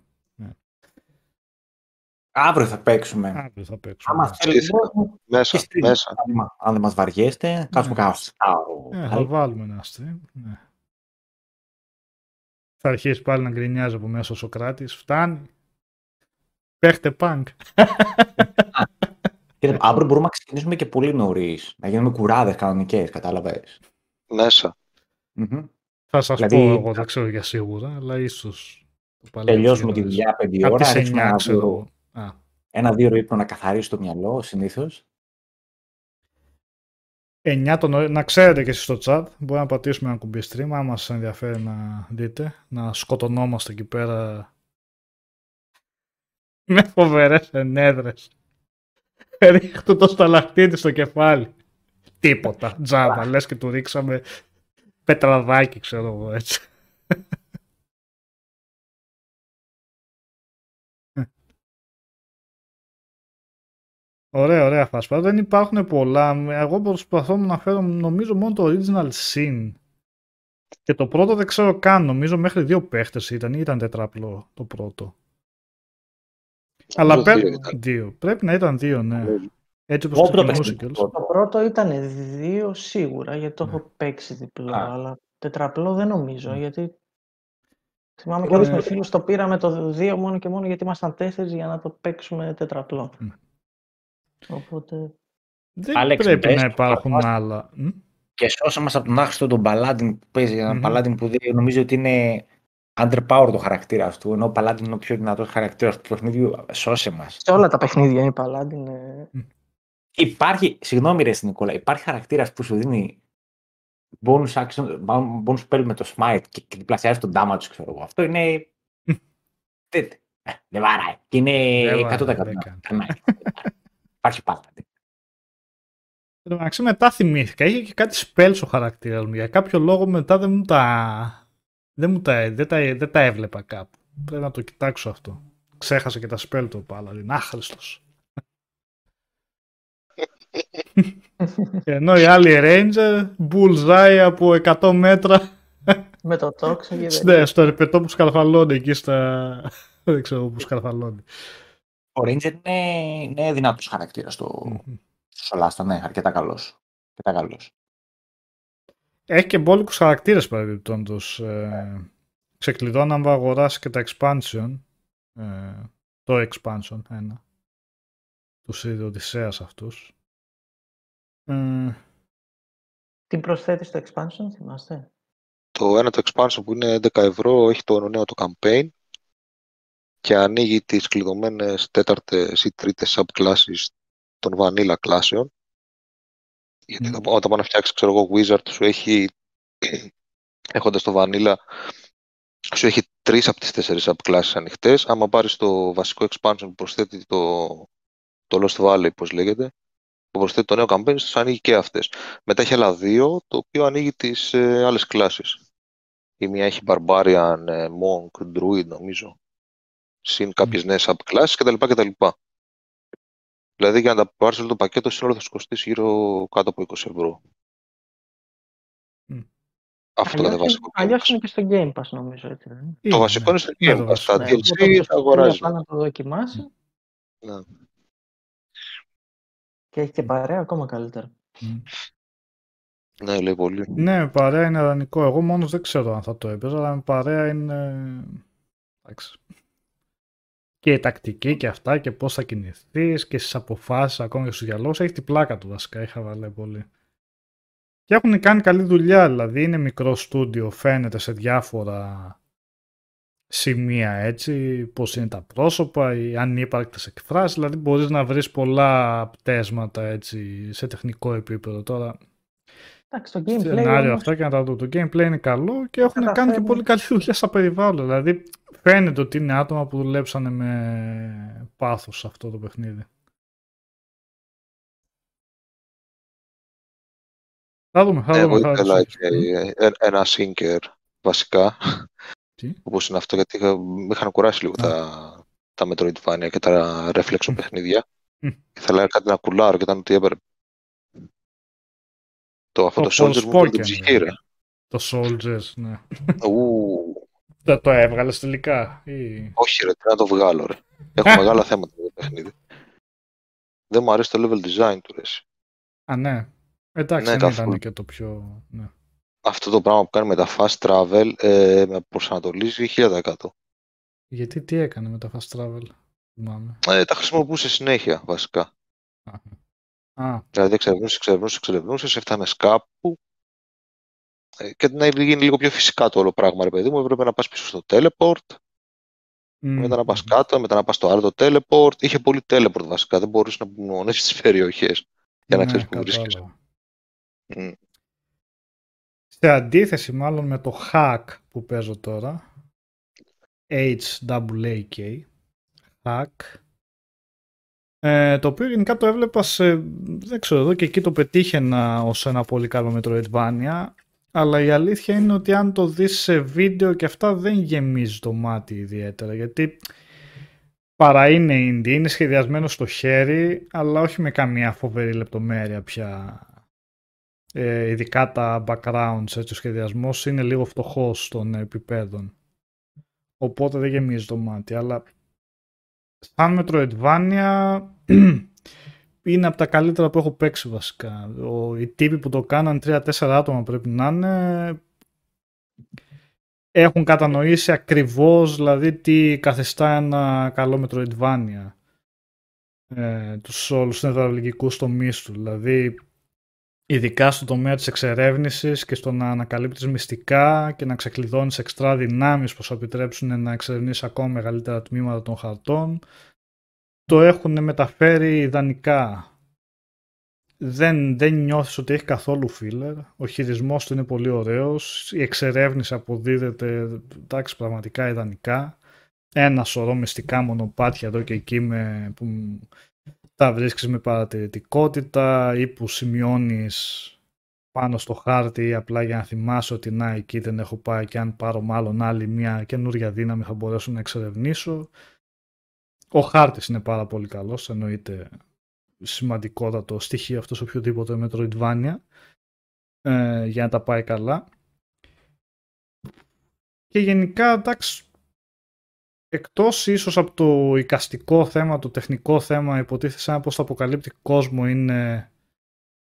Αύριο θα παίξουμε. Αύριο θα παίξουμε. Άμα θέλετε, Σχετικά. μπορούμε Μέσα, και stream. μέσα. Αν μα- Αν δεν μας βαριέστε, κάτσουμε Ναι. κάνα στάρο. Ε, θα βάλουμε ένα stream. Ναι. Θα αρχίσει πάλι να γκρινιάζει από μέσα ο Σοκράτης. Φτάνει. Παίχτε πανκ. [laughs] Κοίτα, αύριο μπορούμε να ξεκινήσουμε και πολύ νωρίς. Να γίνουμε κουράδες κανονικές, κατάλαβες. Μέσα. Θα σας Δηλαδή- πω εγώ, δεν ξέρω για σίγουρα, αλλά ίσως το παλέψει Τελειώσουμε για τη να- δουλειά 5 Από ώρα. τις ρίξουμε 9 ένα ξέρω δύο, εγώ. Α, ένα δύο ώρο ύπνο να καθαρίσει το μυαλό συνήθως. 9 το νωρί... Να ξέρετε και εσείς στο chat, μπορεί να πατήσουμε ένα κουμπί stream, άμα σας ενδιαφέρει να δείτε, να σκοτωνόμαστε εκεί πέρα με φοβερές ενέδρες. Ρίχτω το σταλακτήτη στο κεφάλι. Τίποτα, τζάμπα, λες και του ρίξαμε πετραδάκι, ξέρω εγώ έτσι. Ωραία, ωραία φάσπα. Δεν υπάρχουν πολλά. Εγώ προσπαθώ να φέρω νομίζω μόνο το original sin. Και το πρώτο δεν ξέρω καν. Νομίζω μέχρι δύο παίχτες ήταν ή ήταν τετραπλό το πρώτο. Αλλά δύο πρέπει, ήταν. δύο. πρέπει να ήταν δύο, ναι. Έτσι όπως Εγώ το ξεκινούσε παιχνίδι κιόλας. Το πρώτο ήταν δύο σίγουρα, γιατί το έχω παίξει διπλό, Α. αλλά τετραπλό δεν νομίζω, Ναι. γιατί θυμάμαι Εγώ κιόλας δεν- με φίλους το πήραμε το δύο μόνο και μόνο γιατί ήμασταν τέσσερις για να το παίξουμε τετραπλό. Μμ. Οπότε, Δεν Άλεξ, πρέπει μπες να στο υπάρχουν παραπάνω. άλλα. Μ; Και σώσα μας από τον άχρηστο τον Παλάντιν που παίζει. Ένα Μμμ. Παλάντιν που δεν- νομίζω ότι είναι underpowered το χαρακτήρα του. Ενώ ο Παλάντιν είναι ο πιο δυνατός χαρακτήρας του παιχνιδιού. Σώσε μας. σε όλα τα παιχνίδια είναι παλάντι, είναι... Υπάρχει, συγγνώμη ρε Νικόλα, υπάρχει χαρακτήρας που σου δίνει bonus action, bonus spell με το smite και, και διπλασιάζει τον damage, ξέρω εγώ. Αυτό είναι... δεν, ε, δεν βαράει. Και είναι Δεν 100% βαράει, δεν κάνει. κανάλι. Υπάρχει πάντα. Εν τω μεταξύ μετά θυμήθηκα. Είχε και κάτι spells ο χαρακτήρας μου. Για κάποιο λόγο μετά δεν μου τα. Δεν, μου τα, δεν, τα, δεν τα έβλεπα κάπου. Πρέπει να το κοιτάξω αυτό. Ξέχασα και τα spell του Paladin. Άχρηστος. Ενώ οι άλλοι Ranger, bullseye από 100 μέτρα με το τόξο και [laughs] δεν... ναι, στο ερπετό που σκαρφαλώνει εκεί στα... [laughs] δεν ξέρω που σκαρφαλώνει. Ο Ranger είναι, είναι δυνατός χαρακτήρας στο, Μμμ. στο Solasta, ναι, αρκετά καλός. Αρκετά καλός. Έχει και μπόλικους χαρακτήρες παρεμπιπτόντως. Ε, ξεκλειδώνει αν αγοράσει και τα expansion. Ε, το expansion, ένα. Τους είδε Οδυσσέας αυτούς. Ε, Τι προσθέτεις στο expansion, θυμάστε; Το ένα το expansion που είναι 10 ευρώ έχει το νέο το campaign και ανοίγει τις κλειδωμένες τέταρτες ή τρίτες subclasses των vanilla κλάσεων. Γιατί Μμ. όταν όταν πάει να φτιάξεις, ξέρω εγώ, wizard σου έχει, [clears throat] έχοντας το vanilla, σου έχει τρεις από τις τέσσερις subclasses ανοιχτές. Άμα πάρεις το βασικό expansion που προσθέτει το, το Lost Valley, πώς λέγεται, που προσθέτει το νέο campaign, στους ανοίγει και αυτές. Μετά έχει άλλα δύο, το οποίο ανοίγει τις ε, άλλες κλάσεις. Η μία έχει Barbarian, ε, Monk, Druid νομίζω, συν κάποιες νέες subclasses κτλ. κτλ. Δηλαδή για να τα πάρεις όλο το πακέτο σύνολο θα σου κοστίσει γύρω κάτω από 20 ευρώ. Μμ. Αυτό το Αλλιώς, κατεβάσιμο. αλλιώς είναι και στο Game Pass νομίζω, έτσι δεν είναι; Το βασικό είναι στο Ναι, Game το Pass. βασικό. Τα Ναι, DLC οπότε όποιος θα θέλει αγοράζεις. να πάει να το δοκιμάσει Ναι. και έχει και παρέα ακόμα καλύτερα. Μμ. Ναι, λέει πολύ. Ναι, με παρέα είναι ιδανικό. Εγώ μόνος δεν ξέρω αν θα το έπαιζα, αλλά με παρέα είναι... Εντάξει. Και η τακτική και αυτά και πώς θα κινηθείς και στις αποφάσεις ακόμα και στους διαλόγους. Έχει την πλάκα του βασικά, είχα βάλει πολύ. Και έχουν κάνει καλή δουλειά, δηλαδή είναι μικρό στούντιο, φαίνεται σε διάφορα σημεία έτσι, πώς είναι τα πρόσωπα, οι ανύπαρκτες εκφράσεις, δηλαδή μπορείς να βρεις πολλά πτέσματα έτσι σε τεχνικό επίπεδο. Τώρα Εντάξει, το gameplay σενάριο όμως, αυτά και να τα δω. Το gameplay είναι καλό και έχουν κάνει και καταφέρνει. πολύ καλή δουλειά στα περιβάλλοντα. Δηλαδή φαίνεται ότι είναι άτομα που δουλέψανε με πάθος σε αυτό το παιχνίδι. Θα δούμε, θα Εγώ δούμε. θα ήθελα δούμε. και ε, ένα sinker βασικά. [laughs] Τι; Όπως είναι αυτό, γιατί είχα- με είχαν κουράσει λίγο Α. τα, τα Metroidvania και τα Reflection παιχνίδια. Μμ. Ήθελα κάτι να κουλάρω και ήταν ότι έπρεπε. Το, αυτό Το το, Soldier μου πήρε την Forspoken, ψυχή, ρε. Το Soldiers, ναι. Ου, Το, το έβγαλες τελικά. Ή... όχι ρε, τι να το βγάλω ρε. Έχω μεγάλα θέματα με το παιχνίδι. Δεν μου αρέσει το level design του ρε. εσύ. Α, ναι. Εντάξει, Ναι, δεν καθόλου. ήταν και το πιο... Ναι. Αυτό το πράγμα που κάνει με τα fast travel ε, με προσανατολίζει 1000%. Γιατί τι έκανε με τα fast travel, θυμάμαι. Ε, τα χρησιμοποιούσε συνέχεια βασικά. Α, Δηλαδή εξερευνούσε, εξερευνούσε, εξερευνούσε, έφτανε κάπου. Ε, και να γίνει λίγο πιο φυσικά το όλο πράγμα, ρε παιδί μου. Έπρεπε να πας πίσω στο teleport, μ, μετά να πας κάτω, μετά να πας στο άλλο το teleport. Είχε πολύ teleport βασικά, δεν μπορούσε να μονέσεις τις περιοχές για να ναι, ξέρεις που βρίσκεσαι. κατάλαβα. Μμ. Σε αντίθεση μάλλον με το hack που παίζω τώρα, H-A-A-K, hack, ε, το οποίο γενικά το έβλεπα σε, δεν ξέρω, εδώ και εκεί το πετύχαινα ως ένα πολύ καλό Metroidvania, αλλά η αλήθεια είναι ότι αν το δεις σε βίντεο και αυτά δεν γεμίζει το μάτι ιδιαίτερα, γιατί παρά είναι indie, είναι σχεδιασμένο στο χέρι, αλλά όχι με καμία φοβερή λεπτομέρεια πια. Ε, ειδικά τα backgrounds, έτσι, ο σχεδιασμός είναι λίγο φτωχός των επιπέδων. Οπότε δεν γεμίζει το μάτι, αλλά σαν Metroidvania [clears throat] είναι από τα καλύτερα που έχω παίξει βασικά. Ο, οι τύποι που το κάναν 3-4 άτομα πρέπει να είναι έχουν κατανοήσει ακριβώς δηλαδή τι καθιστά ένα καλό Metroidvania ε, τους όλους νευραλγικούς τομείς του δηλαδή ειδικά στο τομέα της εξερεύνησης και στο να ανακαλύπτεις μυστικά και να ξεκλειδώνεις εξτρά δυνάμεις που σου επιτρέψουν να εξερευνήσεις ακόμα μεγαλύτερα τμήματα των χαρτών το έχουν μεταφέρει ιδανικά. Δεν, δεν νιώθεις ότι έχει καθόλου filler. Ο χειρισμός του είναι πολύ ωραίος. Η εξερεύνηση αποδίδεται εντάξει, πραγματικά ιδανικά. Ένα σωρό μυστικά μονοπάτια εδώ και εκεί με, που τα βρίσκεις με παρατηρητικότητα ή που σημειώνεις πάνω στο χάρτη απλά για να θυμάσαι ότι να εκεί δεν έχω πάει και αν πάρω μάλλον άλλη μια καινούρια δύναμη θα μπορέσω να εξερευνήσω. Ο χάρτης είναι πάρα πολύ καλός, εννοείται σημαντικότατο στοιχείο αυτός σε οποιοδήποτε Metroidvania ε, για να τα πάει καλά. Και γενικά, εντάξει, εκτός ίσως από το εικαστικό θέμα, το τεχνικό θέμα, υποτίθεται σαν πως το αποκαλύπτει κόσμο είναι...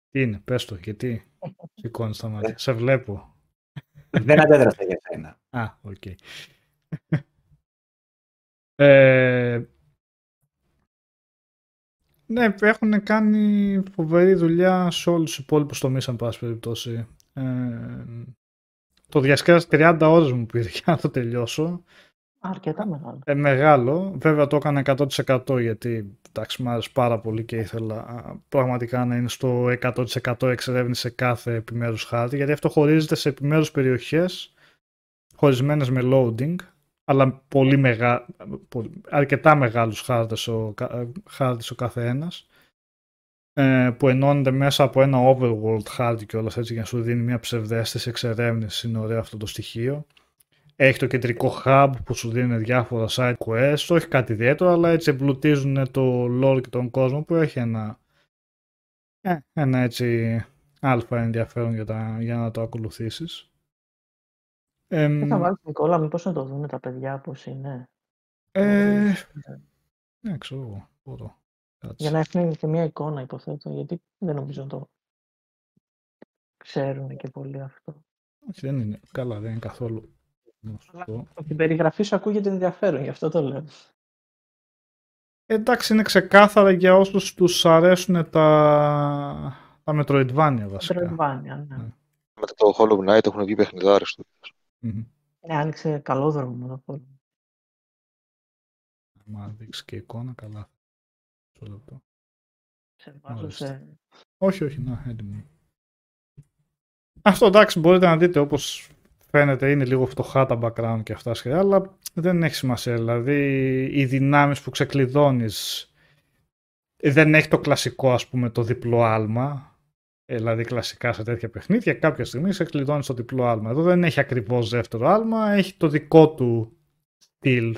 Τι είναι, πες το, γιατί σηκώνεις τα μάτια. Σε βλέπω. Δεν αντέδρασα για σένα. Α, οκ. Okay. ε, ναι, έχουν κάνει φοβερή δουλειά σε όλους τους υπόλοιπους τομείς, εν πάση περιπτώσει. Ε, το διασκέδασε 30 ώρες μου πήρε για να το τελειώσω. Αρκετά μεγάλο. Ε, μεγάλο. Βέβαια το έκανα 100% γιατί εντάξει, μου άρεσε πάρα πολύ και ήθελα πραγματικά να είναι στο 100% εξερεύνηση σε κάθε επιμέρους χάρτη γιατί αυτό χωρίζεται σε επιμέρους περιοχές χωρισμένες με loading αλλά πολύ μεγα... αρκετά μεγάλους χάρτες ο, χάρτης ο κάθε ένας ε, που ενώνεται μέσα από ένα overworld χάρτη και όλα έτσι για να σου δίνει μια ψευδέστηση εξερεύνηση είναι ωραίο αυτό το στοιχείο έχει το κεντρικό hub που σου δίνει διάφορα side quests, όχι κάτι ιδιαίτερο, αλλά έτσι εμπλουτίζουν το lore και τον κόσμο που έχει ένα, ε, ένα έτσι αλφα ενδιαφέρον για, τα, για να το ακολουθήσεις. Ε, θα βάλεις Νικόλα, μήπως να το δουν τα παιδιά πώς είναι. Ε, ναι, ξέρω εγώ. Μπορώ. Για να έχουν και μια εικόνα, υποθέτω, γιατί δεν νομίζω να το ξέρουν και πολύ αυτό. Όχι, δεν είναι. Καλά, δεν είναι καθόλου από την περιγραφή σου ακούγεται ενδιαφέρον, γι' αυτό το λέω. Εντάξει, είναι ξεκάθαρα για όσους τους αρέσουν τα, τα Metroidvania βασικά. Metroidvania, ναι. ναι. Μετά το Hollow Knight έχουν βγει παιχνιδάρες του. Mm-hmm. Ναι, άνοιξε καλό δρόμο το Hollow. Μα δείξει και εικόνα, καλά. Σε βάζω σε... Όχι, όχι, να, έντιμο. Αυτό εντάξει, μπορείτε να δείτε όπως φαίνεται είναι λίγο φτωχά τα background και αυτά σχεδιά, αλλά δεν έχει σημασία. Δηλαδή οι δυνάμεις που ξεκλειδώνεις δεν έχει το κλασικό ας πούμε το διπλό άλμα, δηλαδή κλασικά σε τέτοια παιχνίδια κάποια στιγμή σε κλειδώνει το διπλό άλμα. Εδώ δεν έχει ακριβώς δεύτερο άλμα, έχει το δικό του στυλ,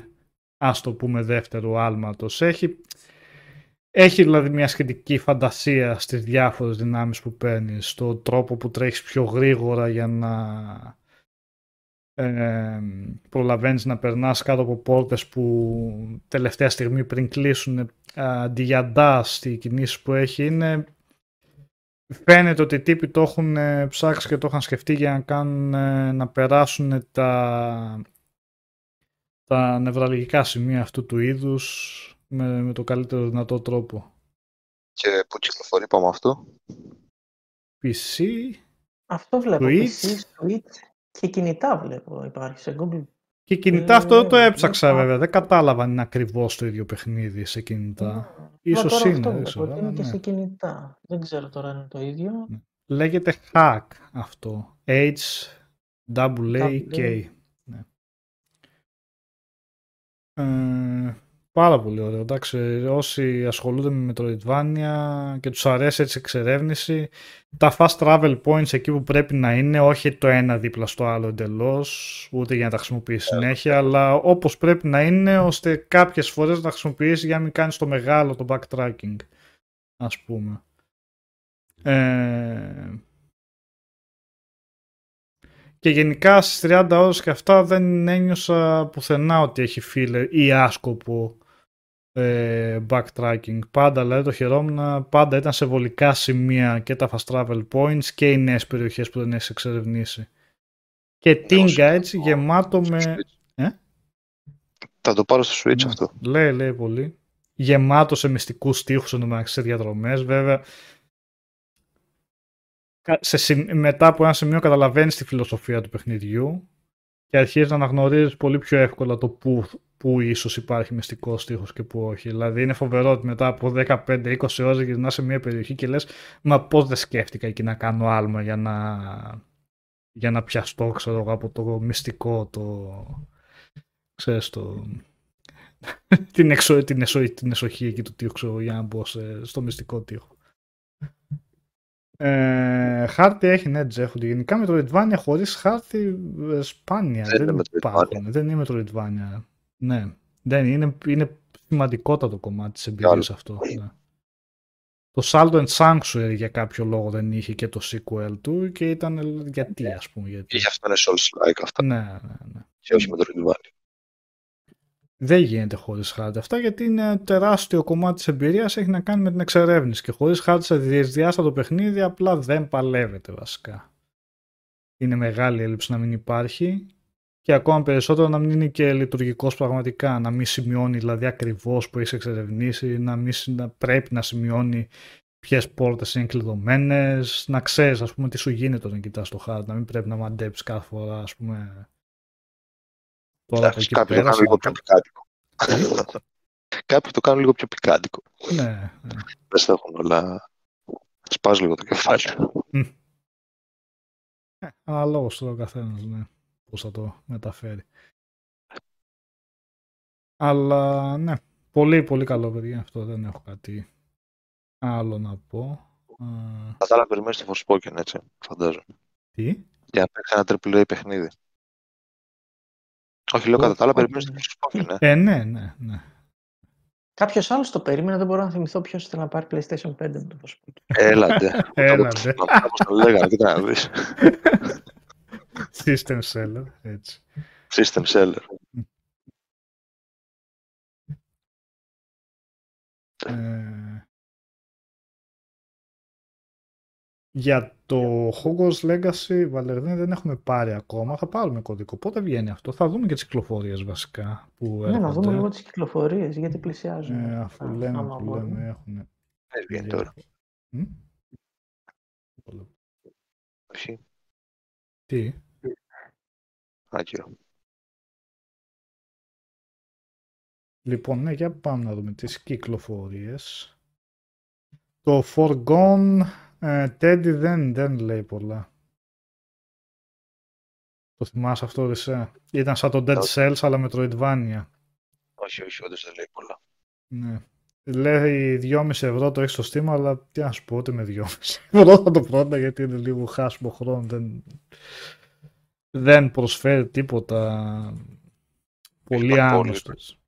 ας το πούμε δεύτερο άλματος. Έχει, έχει δηλαδή μια σχετική φαντασία στις διάφορες δυνάμεις που παίρνεις, στον τρόπο που τρέχεις πιο γρήγορα για να ε, προλαβαίνεις να περνάς κάτω από πόρτες που τελευταία στιγμή πριν κλείσουν αντί για dash κινήσεις που έχει είναι φαίνεται ότι οι τύποι το έχουν ε, ψάξει και το είχαν σκεφτεί για να κάνουν ε, να περάσουν τα τα νευραλγικά σημεία αυτού του είδους με, με το καλύτερο δυνατό τρόπο. Και πού κυκλοφορεί πάμε αυτό; PC, Αυτό βλέπω, Switch. PC, Switch και κινητά βλέπω υπάρχει σε Google. Και κινητά αυτό δεν το ε, έψαξα βέβαια. Δεν κατάλαβα αν είναι ακριβώς το ίδιο παιχνίδι σε κινητά. Ναι. Ίσως είναι. Αυτό, δεν ξέρω, είναι και ναι. σε κινητά. Δεν ξέρω τώρα αν είναι το ίδιο. Ναι. λέγεται Hack αυτό. H-A-A-K. Ναι. Ε, πάρα πολύ ωραίο. Εντάξει, όσοι ασχολούνται με Metroidvania και τους αρέσει έτσι εξερεύνηση, τα fast travel points εκεί που πρέπει να είναι, όχι το ένα δίπλα στο άλλο εντελώς, ούτε για να τα χρησιμοποιήσει συνέχεια, αλλά όπως πρέπει να είναι, ώστε κάποιες φορές να τα χρησιμοποιήσει για να μην κάνεις το μεγάλο, το backtracking, ας πούμε. Ε... Και γενικά στις 30 ώρες και αυτά δεν ένιωσα πουθενά ότι έχει filler ή άσκοπο ε, backtracking. Πάντα δηλαδή το χαιρόμουν, πάντα ήταν σε βολικά σημεία και τα fast travel points και οι νέες περιοχές που δεν έχεις εξερευνήσει. Και τίνγκα έτσι γεμάτο με... Ε; Θα το πάρω στο Switch ναι. αυτό. Λέει, λέει πολύ. Γεμάτο σε μυστικούς τείχους εντωμεταξύ σε διαδρομές. Βέβαια, σε, μετά από ένα σημείο καταλαβαίνεις τη φιλοσοφία του παιχνιδιού και αρχίζεις να αναγνωρίζεις πολύ πιο εύκολα το που, που ίσως υπάρχει μυστικός στίχος και που όχι. Δηλαδή είναι φοβερό ότι μετά από 15-20 ώρες γυρνάς σε μια περιοχή και λες μα πώς δεν σκέφτηκα εκεί να κάνω άλμα για να, για να πιαστώ ξέρω, από το μυστικό το... Ξέρεις το... [laughs] την, εξο, την, εσω, την εσοχή εκεί του τείχου για να μπω στο μυστικό τείχο. Ε, χάρτη έχει, ναι, Τζέφονται. Γενικά με το Ridvania χωρίς χάρτη ε, σπάνια. Δεν, δεν υπάρχουν. Δεν είναι Metroidvania. Ναι. Δεν είναι, είναι σημαντικότατο κομμάτι της εμπειρίας αυτό. Ναι. Το Salt and Sanctuary για κάποιο λόγο δεν είχε και το sequel του και ήταν γιατί ας πούμε. Γιατί. Είχε αυτό είναι Souls-like αυτά. Ναι, ναι, ναι. Και όχι με το Ridvania δεν γίνεται χωρίς χάρτη. Αυτά γιατί είναι τεράστιο κομμάτι της εμπειρίας, έχει να κάνει με την εξερεύνηση. Και χωρίς χάρτη σε διαστατο παιχνίδι απλά δεν παλεύεται βασικά. Είναι μεγάλη έλλειψη να μην υπάρχει και ακόμα περισσότερο να μην είναι και λειτουργικός πραγματικά. Να μην σημειώνει δηλαδή ακριβώς που έχεις εξερευνήσει, να μην να πρέπει να σημειώνει ποιες πόρτες είναι κλειδωμένες, να ξέρεις, ας πούμε, τι σου γίνεται όταν κοιτάς το χάρτη, να μην πρέπει να μαντέψεις κάθε φορά, ας πούμε, Τώρα Εντάξει, κάποιοι το κάνουν λίγο πιο πικάντικο. κάποιοι το κάνουν λίγο πιο πικάντικο. Ναι. ναι. Δεν θα έχουν όλα. Σπάζει λίγο το κεφάλι. Ε, αναλόγως τώρα ο καθένας, ναι, πώς θα το μεταφέρει. Αλλά ναι, πολύ πολύ καλό παιδιά αυτό, δεν έχω κάτι άλλο να πω. Θα ήθελα να περιμένεις το Forspoken έτσι, φαντάζομαι. Τι; Για να παίξει ένα triple A παιχνίδι. Όχι, λέω κατά τα άλλα, περιμένω στην Xbox, ναι. Ε, ναι, ναι, ναι. Κάποιος άλλος το περίμενε, δεν μπορώ να θυμηθώ ποιος ήθελε να πάρει PlayStation 5 με το Forspoken. Έλατε. [laughs] Έλατε. Όπω το λέγανε, κοίτα να δεις. [laughs] System seller, έτσι. System seller. Ε, Για το Hogwarts Legacy, Βαλερδίνη, δεν έχουμε πάρει ακόμα. Θα πάρουμε κωδικό. Πότε βγαίνει αυτό; Θα δούμε και τις κυκλοφορίες βασικά. Που ναι, να δούμε λίγο τις κυκλοφορίες γιατί πλησιάζουν. Ε, αφού Α, λέμε που λέμε έχουν. Δεν βγαίνει τώρα. Όχι. Τι; Άκυρο. Λοιπόν, ναι, για πάμε να δούμε τις κυκλοφορίες. Το Forgone ε, Τέντι δεν, δεν λέει πολλά. Το θυμάσαι αυτό, Ρισέ. Ήταν σαν το Dead Cells, αλλά με Metroidvania. Όχι, όχι, όντως δεν λέει πολλά. Ναι. Λέει 2,5 ευρώ το έχεις στο Steam, αλλά τι να σου πω, ούτε με 2,5 ευρώ θα το πρώτα, γιατί είναι λίγο χάσιμο χρόνο. Δεν, δεν προσφέρει τίποτα πολύ άγνωστος.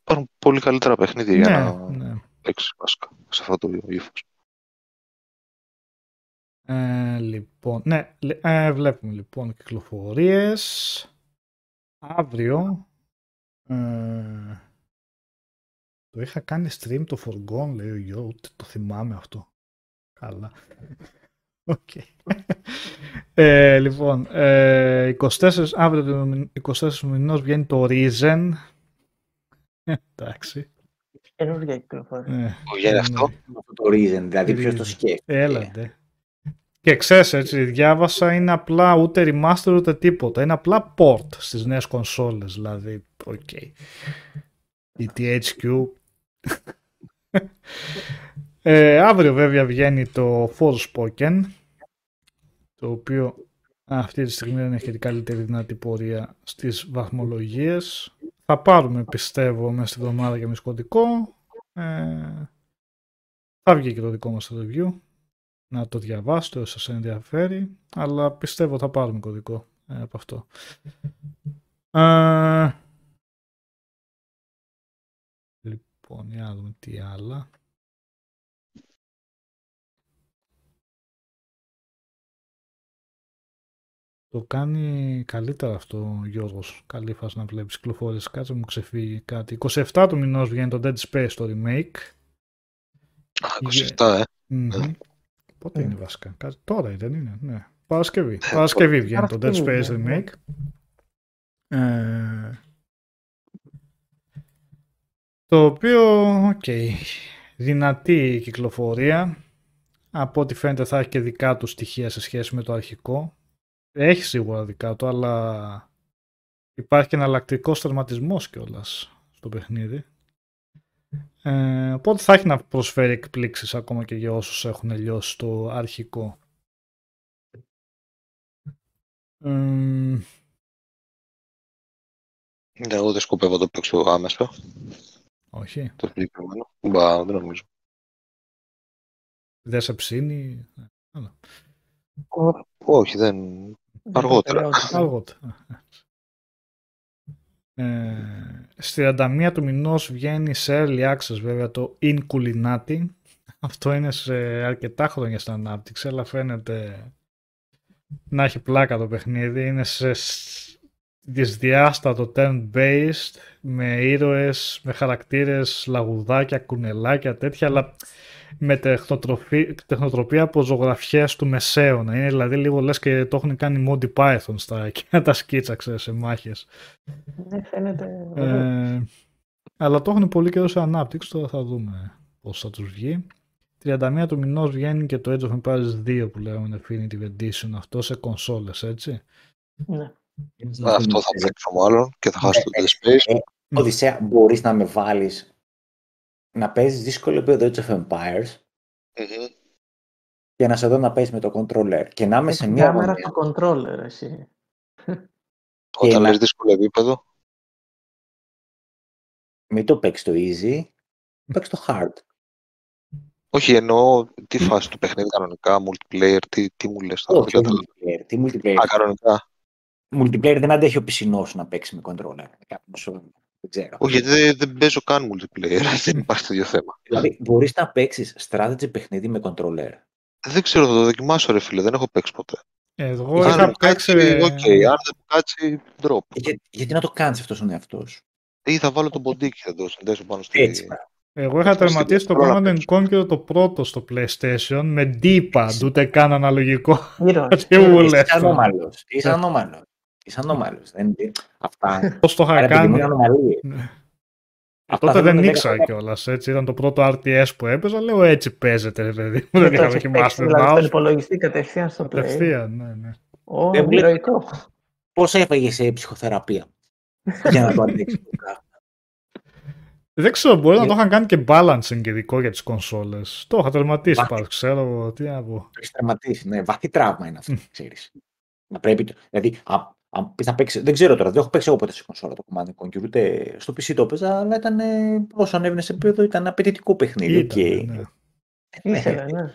Υπάρχουν πολύ καλύτερα παιχνίδια για ναι, να... Ναι παίξεις βασικά σε αυτό το ύφος. Ε, λοιπόν, ναι, ε, βλέπουμε λοιπόν κυκλοφορίες. Αύριο ε, το είχα κάνει stream το Forgone, λέει ο Γιώργος, το θυμάμαι αυτό. Καλά. Okay. ε, λοιπόν, ε, 24, αύριο 24 μηνός βγαίνει το Risen. Εντάξει. Καινούργια κυκλοφορία. Ναι. Για αυτό. Το reason, δηλαδή ποιος το σκέφτεται. Έλα ντε. Και ξέρεις έτσι, διάβασα είναι απλά ούτε remaster ούτε τίποτα. Είναι απλά port στις νέες κονσόλες, δηλαδή, οκ. Okay. [laughs] Η THQ. [laughs] [laughs] Ε, αύριο βέβαια βγαίνει το Forspoken, το οποίο αυτή τη στιγμή δεν έχει την καλύτερη δυνατή πορεία στις βαθμολογίες. Θα πάρουμε πιστεύω μέσα στη εβδομάδα και μες σκοτικό. Ε, θα βγει και το δικό μας review. Να το διαβάσετε όσο σας ενδιαφέρει. Αλλά πιστεύω θα πάρουμε κωδικό ε, από αυτό. Ε, λοιπόν, για να δούμε τι άλλα. Το κάνει καλύτερα αυτό ο Γιώργος. Καλή φάση να βλέπεις κυκλοφορίες. Κάτσε μου ξεφύγει κάτι. 27 του μηνός βγαίνει το Dead Space το remake. 27, ε. Mm-hmm. Πότε είναι βασικά; Κάτι... Τώρα δεν είναι. Ναι. Παρασκευή. Παρασκευή βγαίνει το Dead Space remake. Ε... Το οποίο, οκ, okay. δυνατή κυκλοφορία. Από ό,τι φαίνεται θα έχει και δικά του στοιχεία σε σχέση με το αρχικό. Έχει σίγουρα δικά του, αλλά υπάρχει και εναλλακτικό τερματισμό κιόλας στο παιχνίδι. Ε, οπότε θα έχει να προσφέρει εκπλήξεις ακόμα και για όσους έχουν λιώσει το αρχικό. Ε, εγώ δεν σκοπεύω να το παίξω άμεσα. Όχι. Το συγκεκριμένο. Μπα, δεν νομίζω. Δεν σε ψήνει. Όχι, δεν... Αργότερα. Αργότερα. Ε, στη 31 του μηνός βγαίνει σε early access βέβαια το Inculinati. Αυτό είναι σε αρκετά χρόνια στην ανάπτυξη, αλλά φαίνεται να έχει πλάκα το παιχνίδι. Είναι σε δυσδιάστατο turn-based, με ήρωες, με χαρακτήρες, λαγουδάκια, κουνελάκια, τέτοια, αλλά με τεχνοτροπία από ζωγραφιές του Μεσαίωνα. Είναι δηλαδή λίγο λες και το έχουν κάνει Monty Python στα και [laughs] τα σκίτσαξε σε μάχες. Ναι, φαίνεται. Ε, αλλά το έχουν πολύ καιρό σε ανάπτυξη, τώρα θα δούμε πώς θα τους βγει. 31 του μηνός βγαίνει και το Age of Empires 2 που λέγαμε Definitive Edition, αυτό σε κονσόλες, έτσι. Ναι. Αυτό θα παίξω μάλλον και θα χάσω το Dead Space. Οδυσσέα, μπορείς να με βάλεις να παίζεις δύσκολο επίπεδο Age of Empires Mm-hmm. και να σε δω να παίζεις με το controller και να είμαι σε Έχει μια κάμερα γωνία. στο controller, εσύ. Όταν να- λες δύσκολο επίπεδο, Μην το παίξεις το easy, παίξεις το hard. όχι εννοώ τι φάση του παιχνίδι κανονικά, multiplayer, τι, τι μου λες τώρα, Όχι, δεν όχι κατάλαβα. multiplayer. Τι multiplayer. Α, κανονικά. Multiplayer δεν αντέχει ο πισινός να παίξει με controller. Κάποιος, δεν ξέρω. Όχι, γιατί δεν, δεν παίζω καν multiplayer, [laughs] δεν υπάρχει τέτοιο θέμα. Δηλαδή, μπορείς να παίξεις strategy παιχνίδι με controller. Δεν ξέρω, θα το δοκιμάσω ρε φίλε, δεν έχω παίξει ποτέ. Εγώ Αν είχα μου κάτσει, παίξει... οκ, αν δεν μου κάτσει, drop. Ε, Για, γιατί να το κάνεις αυτός στον εαυτό σου. Ή θα βάλω τον ποντίκι, θα το συνδέσω πάνω στη... Έτσι. Εγώ είχα Αυτό τερματίσει το στην Command controller and Conquer το πρώτο στο PlayStation με D-pad, ούτε καν αναλογικό. Ήρωες. Τι [laughs] μου λες Είσαι τώρα. ανώμαλος. Είσαι ανώμαλος. Είσαι ανώμαλος. Δεν, αυτά. Πώς το είχα Άρα, επειδή κάνει. είναι ανομαλίες. Ναι. Αυτά Τότε δεν θέλουν ήξερα δέκα- κιόλας. Έτσι ήταν το πρώτο RTS που έπαιζα. Λέω έτσι παίζεται, ρε παιδί μου. Δεν Δεν το είχα έχεις δοκιμάσει παίξει, με δηλαδή, στον mouse. υπολογιστή κατευθείαν στο play. Κατευθείαν, ναι, ναι. Ω, Δεν βλέπει- ηρωικό. Πώς έφαγε σε ψυχοθεραπεία; [laughs] Για να το αντέξει το πράγμα. Δεν ξέρω, μπορεί να Ε. το είχαν κάνει και balancing ειδικό για τις κονσόλες. Το είχα τερματίσει Βάθη. πάντως, ξέρω εγώ, τι να πω. Το έχεις τερματίσει. Ναι, βαθύ τραύμα είναι αυτό, ξέρεις. Να πρέπει, το- δηλαδή, α- αν πεις να παίξεις, δεν ξέρω τώρα, δεν έχω παίξει εγώ ποτέ σε κονσόλα το Command and Conquer, ούτε στο PC το έπαιζα, αλλά ήταν, ε, όσο ανέβαινε σε επίπεδο, ήταν απαιτητικό παιχνίδι. Ήταν, οκ. ναι. Ναι. Ήθελε, ναι.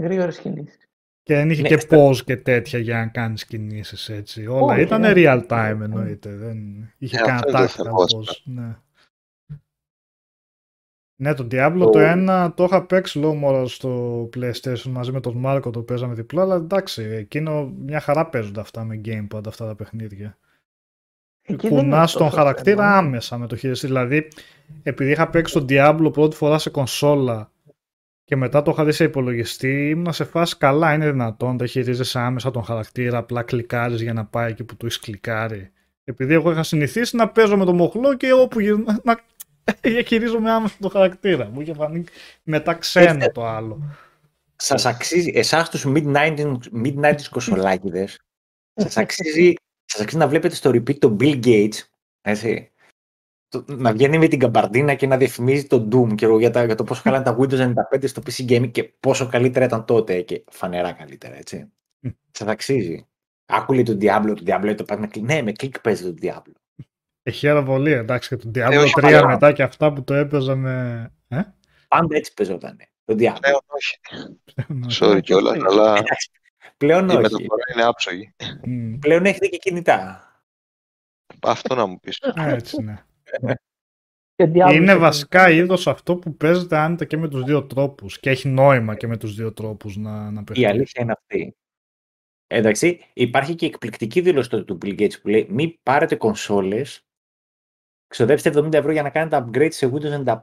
Γρήγορες κινήσεις. Και δεν είχε Ναι, και στα- pause και τέτοια για να κάνεις κινήσεις έτσι. Όλα Όχι, ήταν ναι. real time εννοείται. Δεν είχε Ε, κανένα αυτό είναι το tactical θέμα, pause. Ναι. Ναι, το Diablo Το- το ένα το είχα παίξει λόγω μόνο στο PlayStation μαζί με τον Μάρκο το παίζαμε διπλά, αλλά εντάξει, εκείνο μια χαρά παίζονται αυτά με gamepad αυτά τα παιχνίδια. Εκεί δεν είναι Κουνά τον τόσο χαρακτήρα θέμα. άμεσα με το χειριστή. Δηλαδή, επειδή είχα παίξει τον Diablo πρώτη φορά σε κονσόλα και μετά το είχα δει σε υπολογιστή, ήμουν σε φάση καλά. Είναι δυνατόν, δεν χειρίζεσαι άμεσα τον χαρακτήρα, απλά κλικάρεις για να πάει εκεί που του έχεις κλικάρει. Επειδή εγώ είχα συνηθίσει να παίζω με τον μοχλό και όπου γυρνά. Να... [laughs] χειρίζομαι άμεσα τον χαρακτήρα. Μου είχε φανεί μετά ξένο το άλλο. Σας αξίζει, εσάς τους mid-90s, mid-90s κοσολάκιδες, [laughs] σας αξίζει, σας αξίζει να βλέπετε στο repeat τον Bill Gates, έτσι, το- να βγαίνει με την καμπαρδίνα και να διαφημίζει το Doom και για, τα, για το πόσο καλά είναι τα Windows 95 στο PC Gaming και πόσο καλύτερα ήταν τότε και φανερά καλύτερα, έτσι. Μμ. Σας αξίζει. Άκουλε τον Diablo, τον Diablo το πάει με κλικ. Ναι, με κλικ παίζει τον Diablo. Έχει πολύ, εντάξει, και τον Diablo όχι, 3 παλιά. μετά και αυτά που το έπαιζα με... Ε; Πάντα έτσι παίζονταν. Το Diablo. Ναι, όχι. Ναι. Sorry κιόλας, αλλά Εντάξει, πλέον η όχι. μεταφορά είναι άψογη. Μμ, Πλέον έχετε και κινητά. Αυτό να μου πεις. Έτσι, ναι. Και Diablo Είναι σε- βασικά είδος αυτό που παίζεται άνετα και με τους δύο τρόπους και έχει νόημα και με τους δύο τρόπους να, να Η παιχτεί. αλήθεια είναι αυτή. Εντάξει, υπάρχει και εκπληκτική δήλωση τότε του Bill Gates που λέει μην πάρετε κονσόλες, ξοδέψτε 70 ευρώ για να κάνετε upgrade σε Windows 95.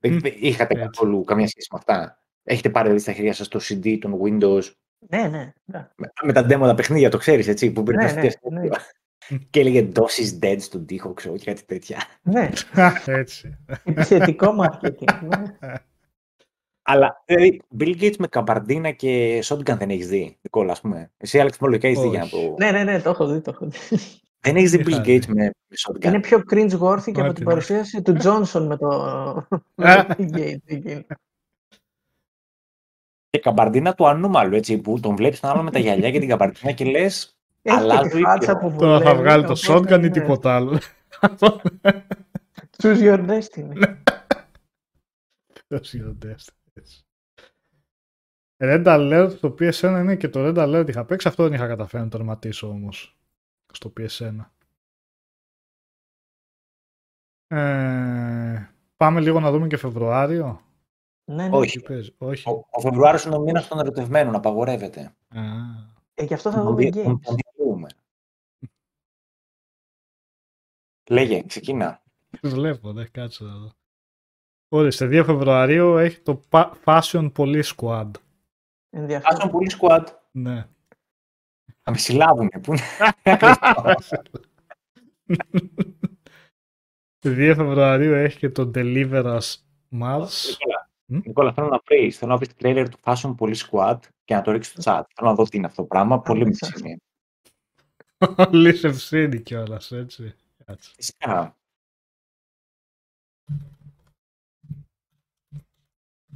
Δεν Μμ, δεν είχατε έτσι. καθόλου καμία σχέση με αυτά. Έχετε πάρει δηλαδή στα χέρια σας το CD των Windows Ναι, ναι. ναι. με, με τα demo τα παιχνίδια, το ξέρεις έτσι, που μπαίνει Ναι, στο ναι, τεστ ναι. και έλεγε DOS is dead στον τοίχο, ξέρω, και κάτι τέτοια. ναι. [laughs] Έτσι. Επιθετικό marketing. ναι. Αλλά, δηλαδή, Bill Gates με καμπαρντίνα και shotgun δεν έχεις δει, Νικόλα, ας πούμε. Εσύ, Alex, μόλις έχεις δει για να Όχι. το... ναι, ναι, ναι, το έχω δει. Το έχω δει. Δεν έχεις δει Είχα Bill δει. Gates με, με shotgun. Είναι πιο cringe worthy και από Ό,τι την να. παρουσίαση του Johnson με το. Ε. [laughs] με το Bill Gates εκείνη. Και καμπαρντίνα του ανώμαλου, έτσι, που τον βλέπεις τον άλλο με τα γυαλιά και την καμπαρντίνα και λες, Έχει Αλλά και το τη φάτσα ήπιο. που Τώρα θα βολεύει, βγάλει το οπότε, shotgun ή ναι. τίποτα άλλο. Choose your destiny. Ποιος χειροτέρας. Red Alert στο PSN είναι και το Red Alert είχα παίξει, αυτό δεν είχα καταφέρει να το τερματίσω όμως στο PSN. Ε, πάμε λίγο να δούμε και Φεβρουάριο. Ναι, ναι. όχι. Τι παίζει, όχι. ο, ο Φεβρουάριος είναι ο μήνας των ερωτευμένων, απαγορεύεται. Α, Ε, γι' αυτό θα Τον δούμε δι- τον- games. τον διαλύουμε. Λέγε, ξεκίνα. βλέπω, δεν κάτσε να δω. Ορίστε, 2 Φεβρουαρίου έχει το Pa- Fashion Police Squad. Ενδιαφέρον. Άσον πολύ squad. Ναι. Θα με συλλάβουνε. Πού είναι; 2 Φεβρουαρίου έχει και το Deliver Us Mars. Νικόλα, Μμ; Νικόλα, θέλω να βρεις, θέλω να βρεις τρέιλερ του Fashion Police Squad και να το ρίξεις στο chat. Θέλω να δω τι είναι αυτό το πράγμα. Πολύ μέσα. μισή Όλη ευθύνη κιόλας, έτσι. Κάτσε. Φυσικά.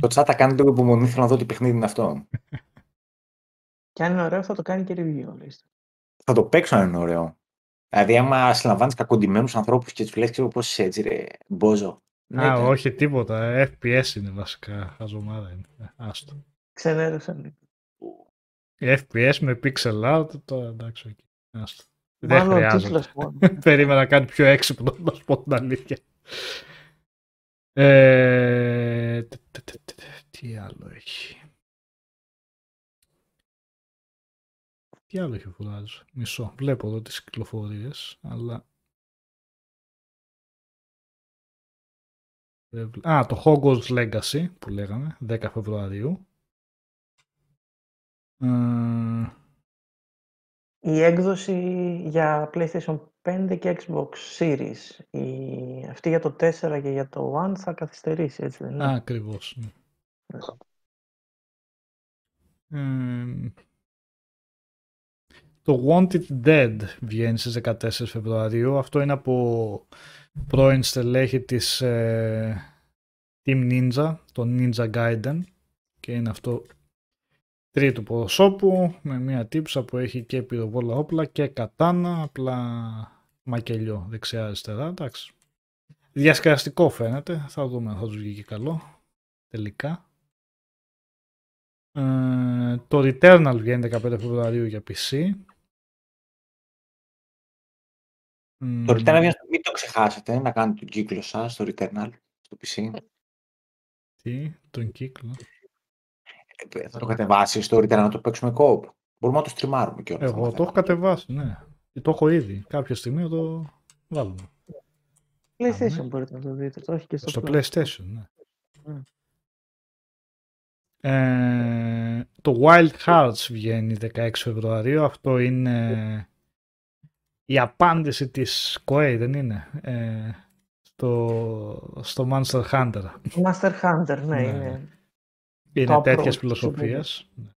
Το chat θα κάνει λίγο υπομονή, θέλω να δω τι παιχνίδι είναι αυτό. Και αν είναι ωραίο θα το κάνει και review. λες. Θα το παίξω αν είναι ωραίο. Δηλαδή, άμα συλλαμβάνεις κακοντημένου ανθρώπους και τους λες, ξέρω πώς είσαι έτσι, ρε, μπόζο. Ναι, Α, ναι. όχι τίποτα. FPS είναι βασικά. Χαζομάρα είναι. Ε, Άστο. Ξενέρωσαν. FPS με pixel art, τώρα εντάξει. οκ. Άστο. Δεν Μάλλον ο χρειάζεται. τίτλος μόνο. [laughs] Περίμενα κάτι πιο έξυπνο, να σου πω την αλήθεια. Ε, τε- τε- τε- τε- Τι άλλο έχει. Τι άλλο έχει ο Φουράζος. Μισό. Βλέπω εδώ τις κυκλοφορίες, αλλά... δεν βλέ- Α, το Hogwarts Legacy που λέγαμε, 10 Φεβρουαρίου. Ε, Η έκδοση για PlayStation 5 και Xbox Series. Η... Αυτή για το 4 και για το One θα καθυστερήσει, έτσι δεν είναι; Α, ακριβώς. ναι. Ε, το Wanted Dead βγαίνει στις 14 Φεβρουαρίου. Αυτό είναι από πρώην στελέχη της ε, Team Ninja, το Ninja Gaiden. Και είναι αυτό τρίτου προσώπου με μια τύψα που έχει και πυροβόλα όπλα και κατάνα, απλά μακελιό δεξιά-αριστερά. Εντάξει. Διασκεδαστικό φαίνεται. Θα δούμε αν θα τους βγει και καλό. Τελικά. Ε, το Returnal βγαίνει 15 Φεβρουαρίου για PC. Το Returnal, βγαίνει στο- μην το ξεχάσετε να κάνετε τον κύκλο σας στο Returnal, στο PC. Τι, τον κύκλο; Ε, θα το κατεβάσεις στο Returnal να το παίξουμε co-op. Μπορούμε να το στριμάρουμε κιόλας. Εγώ το έχω κατεβάσει, ναι. Το έχω ήδη. Κάποια στιγμή θα το βάλουμε. PlayStation ναι. μπορείτε να το δείτε. Το έχει και στο, Στο Plus. PlayStation, ναι. Mm. Ε, το Wild Hearts βγαίνει 16 Φεβρουαρίου. Αυτό είναι η απάντηση της Koei, δεν είναι. Ε, στο, στο Monster Hunter. Master Hunter, ναι, Ναι, είναι. Είναι Το τέτοιες approach, φιλοσοφίες. Ναι.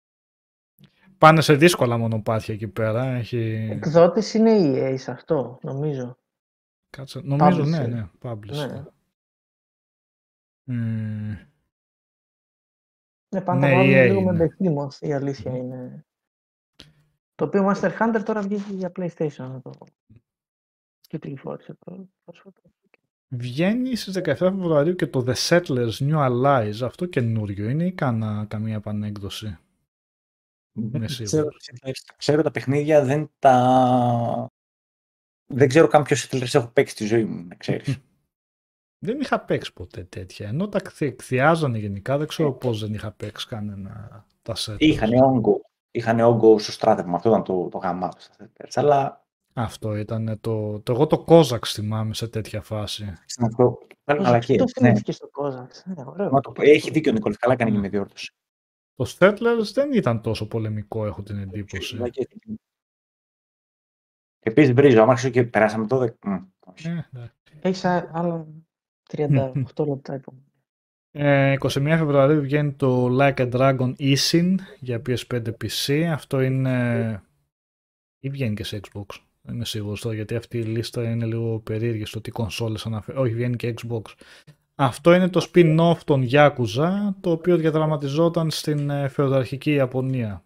Πάνε σε δύσκολα μονοπάτια εκεί πέρα. Έχει... Εκδότης είναι η EA σε αυτό, νομίζω. Κάτσε, νομίζω ναι, Publisher. ναι, publisher. Ναι. Μμμ, Ναι, πάντα Ναι, βάλουν EA λίγο με είναι. behemoth, η αλήθεια είναι. Το οποίο Master Hunter τώρα βγήκε για PlayStation. να Το... Κυκλοφόρησε το πρόσφατα. Βγαίνει στις 17 Φεβρουαρίου και το The Settlers New Allies. Αυτό καινούριο είναι ή κάνα καμία επανέκδοση; Δεν σίγουρος. ξέρω, τα ξέρω τα παιχνίδια, δεν τα... Δεν ξέρω καν ποιος Settlers έχω παίξει στη ζωή μου, να ξέρεις. Δεν είχα παίξει ποτέ τέτοια. Ενώ τα εκθι- εκθιάζανε γενικά, δεν ξέρω πώς δεν είχα παίξει κανένα τα Settlers. Είχαν όγκο. Είχαν όγκο στο στράτευμα. Αυτό ήταν το, το γαμάτο στα Settlers. Αλλά Αυτό ήταν το, το. Εγώ το Kozax θυμάμαι σε τέτοια φάση. στην αυτό. Πέρα Πώς μαλακίες. το Ναι. θυμήθηκε στο Kozax. Ναι, ωραίο. Μα το- Έχει δίκιο ο Νικόλης. Καλά κάνει και με διόρθωση. Το Settlers δεν ήταν τόσο πολεμικό, έχω την εντύπωση. Επίσης βρίζω, άμα ξέρω και περάσαμε το δε- Μμ, όχι. Ε, εντάξει. Έχεις α- άλλα [laughs] 38 λεπτά επόμενα. Ε, 21 Φεβρουαρίου βγαίνει το Like a Dragon Isin για PS5 PC. Αυτό είναι. ή βγαίνει και σε Xbox. Δεν είμαι σίγουρος τώρα γιατί αυτή η λίστα είναι λίγο περίεργη στο τι κονσόλες αναφέρει. Όχι, βγαίνει και Xbox. Αυτό είναι το spin-off των Yakuza, το οποίο διαδραματιζόταν στην ε, φεουδαρχική Ιαπωνία.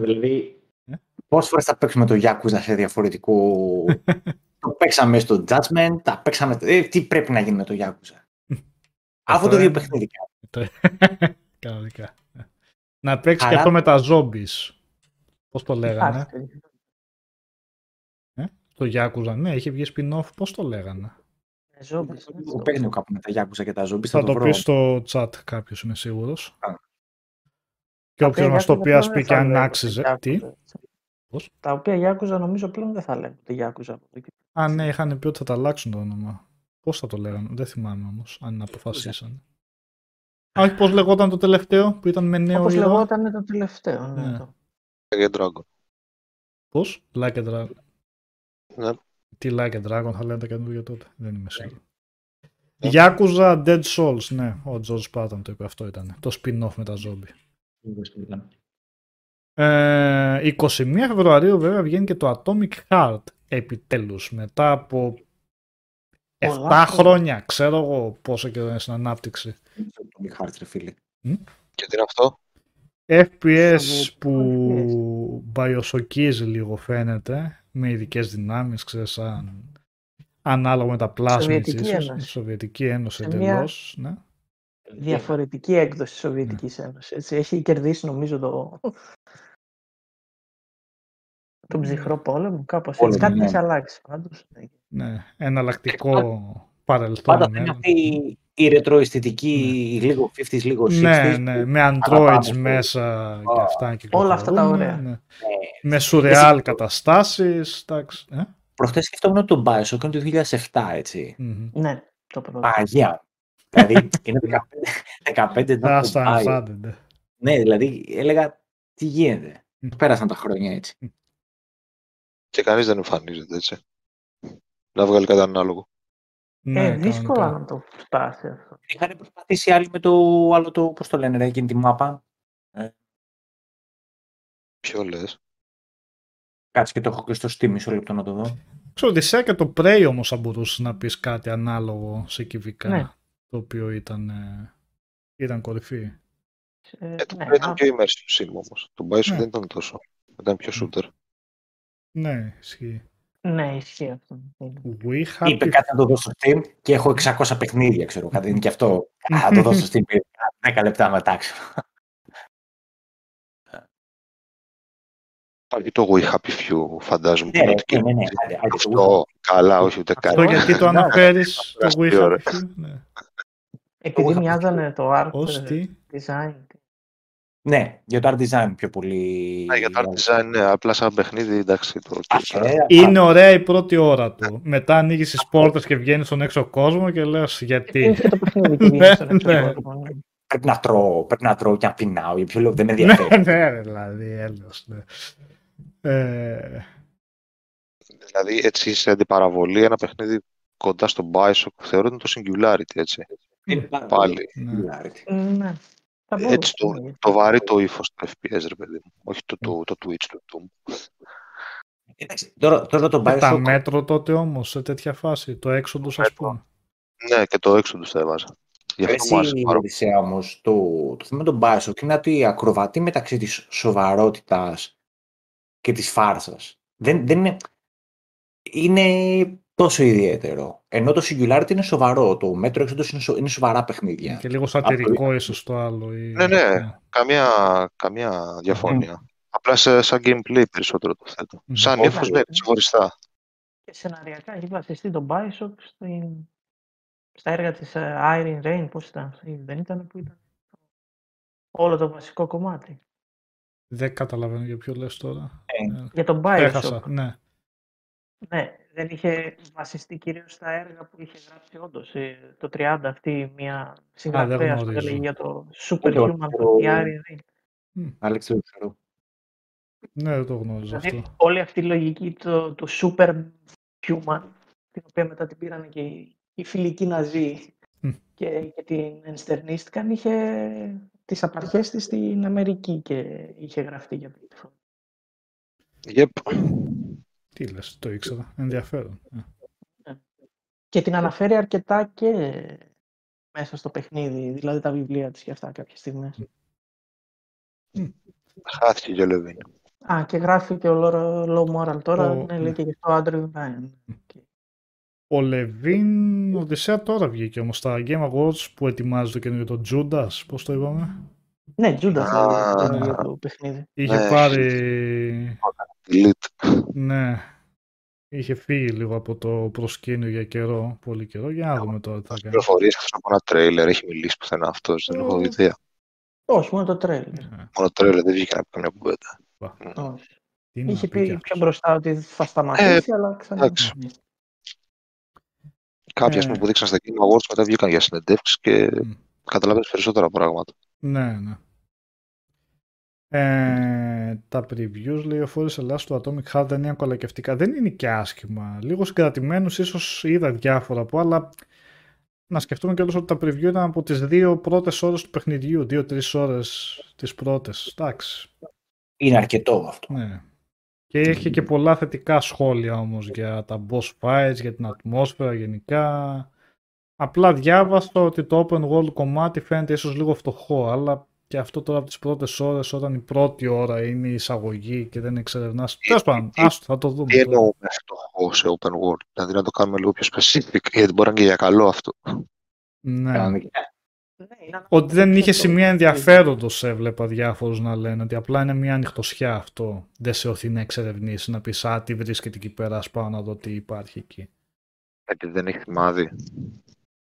Δηλαδή, Ε; πόσες φορές θα παίξουμε το Yakuza σε διαφορετικό... [laughs] το παίξαμε στο Judgment, τα παίξαμε... Ε, τι πρέπει να γίνει με το Yakuza; Αφού το δύο είναι- παιχνίδια. [laughs] Κανονικά. Να παίξει και Χαρά- αυτό με τα zombies. Πώς το λέγανε; Άχι, Ε; Το Yakuza, ναι, είχε βγει spin-off, πώς το λέγανε; ε, zombies, ναι, Εγώ στο- παίχνω κάπου με τα Yakuza και τα zombies, Θα θα το το πεις βρω. στο chat κάποιος, είμαι σίγουρος. Α. Και Τα όποιος οποία μας το Yakuza πει, πλέον ας πει δεν και θα αν λέγονται άξιζε. Yakuza. Τι; Πώς; Τα οποία Yakuza νομίζω πλέον δεν θα λέγονται Yakuza. από εκεί. Α, ναι, είχαν πει ότι θα τα αλλάξουν το όνομα. Πώς θα το λέγανε, δεν θυμάμαι όμως, αν αποφασίσαν. Α, όχι, πώς λεγόταν το τελευταίο που ήταν με νέο Όπως ήρωα; λεγόταν το τελευταίο. Ναι, Ναι. το. Για Dragon. Πώς; Like a Dragon. Ναι. Τι Like a Dragon θα λένε τα καινούργια τότε. Δεν είμαι σίγουρος. Ναι. Yakuza Dead Souls, ναι. Ο George Patton το είπε, αυτό ήταν. Το spin-off με τα zombie. Ε, 21 Φεβρουαρίου βέβαια βγαίνει και το Atomic Heart επιτέλους μετά από 7 Πολλά χρόνια ξέρω εγώ πόσο καιρό είναι στην ανάπτυξη Το Big Heart, ρε φίλε. Και τι είναι αυτό; FPS Σοβιετικό που μπαϊοσοκίζει λίγο φαίνεται με ειδικές δυνάμεις ξέρεις σαν ανάλογα με τα πλάσματα Σοβιετική ίσως Ένωση. Σοβιετική Ένωση Σε μια- εντελώς ναι. Διαφορετική έκδοση της Σοβιετικής Ένωσης. Έτσι. Έχει κερδίσει νομίζω το... τον ψυχρό πόλεμο, κάπως έτσι. Πόλεμο, Κάτι ναι. έχει αλλάξει πάντως. Ναι. ναι. εναλλακτικό παρελθόν Πάντα θα ναι. είναι αυτή η ρετροαισθητική, λίγο 50s, λίγο 60s. Ναι, ναι, με Αγαπάμε androids στο- μέσα Α, και αυτά. Και όλα αυτά τα κυκλοφορούν, ωραία. ναι. Ναι. Με σουρεάλ καταστάσεις. εντάξει, ε; Προχθές σκεφτόμουν ότι το Bioshock είναι το 2007, έτσι. Μμμ. ναι, το πρώτο. Παναγία. δηλαδή, είναι 15, 15 ετών Τα το στα Bio. Uncharted, ναι. Ναι, δηλαδή, έλεγα, τι γίνεται. Μμ. Πέρασαν τα χρόνια έτσι. Και κανείς δεν εμφανίζεται έτσι. Να βγάλει κάτι ανάλογο. Ναι, ε, δύσκολα κανονικά. να το φτάσει αυτό. Είχαν προσπαθήσει άλλοι με το άλλο το, πώς το λένε, ρε, εκείνη τη μάπα. Ποιο λες; Κάτσε και το έχω και στο Steam, μισό λεπτό να το δω. Ξέρω ότι σε και το Prey όμως θα μπορούσες να πεις κάτι ανάλογο σε κυβικά. Ναι. Το οποίο ήταν, ε, ήταν κορυφή. Ε, Ε, το ναι, Prey ήταν α, πιο immersive sim όμως. Το Bioshock Ναι. δεν ήταν τόσο. Ήταν πιο shooter. Ναι, ισχύει. Ναι, ισχύει αυτό. We Είπε happy... κάτι να το δω στο Steam και έχω 600 παιχνίδια, ξέρω. Κάτι είναι και αυτό. Α, θα το δω στο Steam 10 λεπτά μετά, ξέρω. Υπάρχει το We Happy Few, φαντάζομαι. Ναι, ρε, ότι ναι, ναι, ναι, και- άντε, άντε, Αυτό, καλά, όχι ούτε Αυτό καν. γιατί το Εντάξει, αναφέρεις το εντάξει, We ωραία. Happy Few. Ναι. Επειδή είχα μοιάζανε το art Ως ε, τι. design. Ναι, για το art design πιο πολύ. Ναι, για το art design, ναι, απλά σαν παιχνίδι, εντάξει. Το, Άσε, ρε, Είναι ωραία η πρώτη ώρα του. Μετά ανοίγεις τις πόρτες και βγαίνεις στον έξω κόσμο και λες γιατί; Είναι και το παιχνίδι [laughs] που βγαίνει στον Ναι, έξω ναι. κόσμο, ναι. Πρέπει να τρώω, πρέπει να τρώω και να πεινάω. Για ποιο λόγο δεν με ναι, ενδιαφέρει. ναι, ρε, δηλαδή, έλεος, ναι. Ε, Δηλαδή, έτσι σε αντιπαραβολή, ένα παιχνίδι κοντά στο Bioshock, θεωρώ ότι είναι το Singularity, έτσι. Είναι πάρα Πάλι. ναι. Πολύ. Ναι. Θα Έτσι μπορούσε, το, ναι. το βαρύ το ύφος του FPS, ρε παιδί μου. Όχι το, το, το Twitch του Doom. Εντάξει, τώρα, τώρα το Και τα Bioshock μέτρο τότε όμως σε τέτοια φάση, το έξοδος ας Μέτρο. πούμε. Ναι, και το έξω του θα έβαζα. Γι' αυτό Εσύ, μου άρεσε πάρα πολύ. Οδυσσέα, όμως, το, το θέμα των Bioshock είναι ότι ακροβατεί μεταξύ της σοβαρότητας και της φάρσας. Δεν, δεν είναι, είναι τόσο ιδιαίτερο. Ενώ το Singularity είναι σοβαρό. Το μέτρο έξοδος είναι, σο- είναι σοβαρά παιχνίδια. Και λίγο σατυρικό ίσως το άλλο. Ή... Ναι, ναι. Καμία, καμία διαφωνία. Απλά σε, σαν gameplay περισσότερο το θέτω. Μμμ. Σαν Όχι, ύφος, ναι, ναι. ξεχωριστά. Και σεναριακά έχει βασιστεί το Bioshock στην... στα έργα της ε, Iron Rain, πώς ήταν αυτή, δεν ήταν που ήταν όλο το βασικό κομμάτι. Δεν καταλαβαίνω για ποιο λες τώρα. Ε, Ε, Για τον Έχασα, Bioshock, ναι. ναι, δεν είχε βασιστεί κυρίως στα έργα που είχε γράψει όντως. ε, Το 30 αυτή μια συγγραφέα που γνωρίζω. έλεγε για το το- Superhuman, το το- The Iron Rain. Άλεξ, δεν το ξέρω. Ναι, δεν το γνώριζα Δηλαδή αυτό. όλη αυτή η λογική του το Superhuman, την οποία μετά την πήραν και οι, οι φιλικοί Ναζί Μμ. και, και την ενστερνίστηκαν, είχε τις απαρχές της στην Αμερική και είχε γραφτεί για πρώτη φορά. Yep. Τι λες, το ήξερα. Ενδιαφέρον. Ε. Και την αναφέρει αρκετά και μέσα στο παιχνίδι, δηλαδή τα βιβλία της και αυτά κάποιες στιγμές. Χάθηκε και ο Λεβίν. Α, και γράφει και ο Low Moral τώρα, Ο- ναι, λέει και στο Andrew Ryan. Και- Ο Λεβίν Οδυσσέα τώρα βγήκε όμως στα Game Awards που ετοιμάζει το καινούριο το Judas, πώς το είπαμε; Ναι, Judas Α. λέγεται το καινούριο του παιχνίδι. Είχε Ναι. πάρει... Delete. Ναι. Είχε φύγει λίγο από το προσκήνιο για καιρό, πολύ καιρό. Για να δούμε τώρα τι θα Τις κάνει. πληροφορίες αυτός από ένα τρέιλερ έχει μιλήσει πουθενά αυτός. Δεν έχω Ε. ιδέα. Όχι, μόνο το τρέλ. Ε, Μόνο τρέιλερ δεν βγήκε να πει καμιά κουβέντα. Όχι. Τι να Είχε πει κι πει αυτός. πιο μπροστά ότι θα σταματήσει, αλλά ξανά. εντάξει. Κάποιοι ας Ε. πούμε, που δείξαν στα Game Awards μετά βγήκαν για συνεντεύξεις και Μμ. καταλαβαίνεις περισσότερα πράγματα. Ναι, ναι. Ε, τα previews λέει ο Φόρης Ελλάς του Atomic Heart δεν είναι κολακευτικά. Δεν είναι και άσχημα. Λίγο συγκρατημένους ίσως είδα διάφορα από, αλλά να σκεφτούμε και ότι τα preview ήταν από τις δύο πρώτες ώρες του παιχνιδιού. Δύο-τρεις ώρες τις πρώτες. Εντάξει. Είναι αρκετό αυτό. Ναι. Και έχει και πολλά θετικά σχόλια όμως για τα boss fights, για την ατμόσφαιρα γενικά. Απλά διάβασα ότι το open world κομμάτι φαίνεται ίσως λίγο φτωχό, αλλά και αυτό τώρα από τις πρώτες ώρες όταν η πρώτη ώρα είναι η εισαγωγή και δεν εξερευνάς. Τέλος πάντων, τι- άστο, θα το δούμε. Τι τώρα. εννοούμε φτωχό σε open world; Δηλαδή να το κάνουμε λίγο πιο specific, γιατί μπορεί να είναι και για καλό αυτό. Ναι. Κανονικά. Ναι, είναι ένα- Ότι δεν είχε το- σημεία ενδιαφέροντος έβλεπα διάφορους να λένε ότι απλά είναι μια ανοιχτοσιά αυτό. Δεν σε οθεί να εξερευνήσεις, να πεις α τι βρίσκεται εκεί πέρα, ας πάω να δω τι υπάρχει εκεί. Γιατί δεν έχει θυμάδι.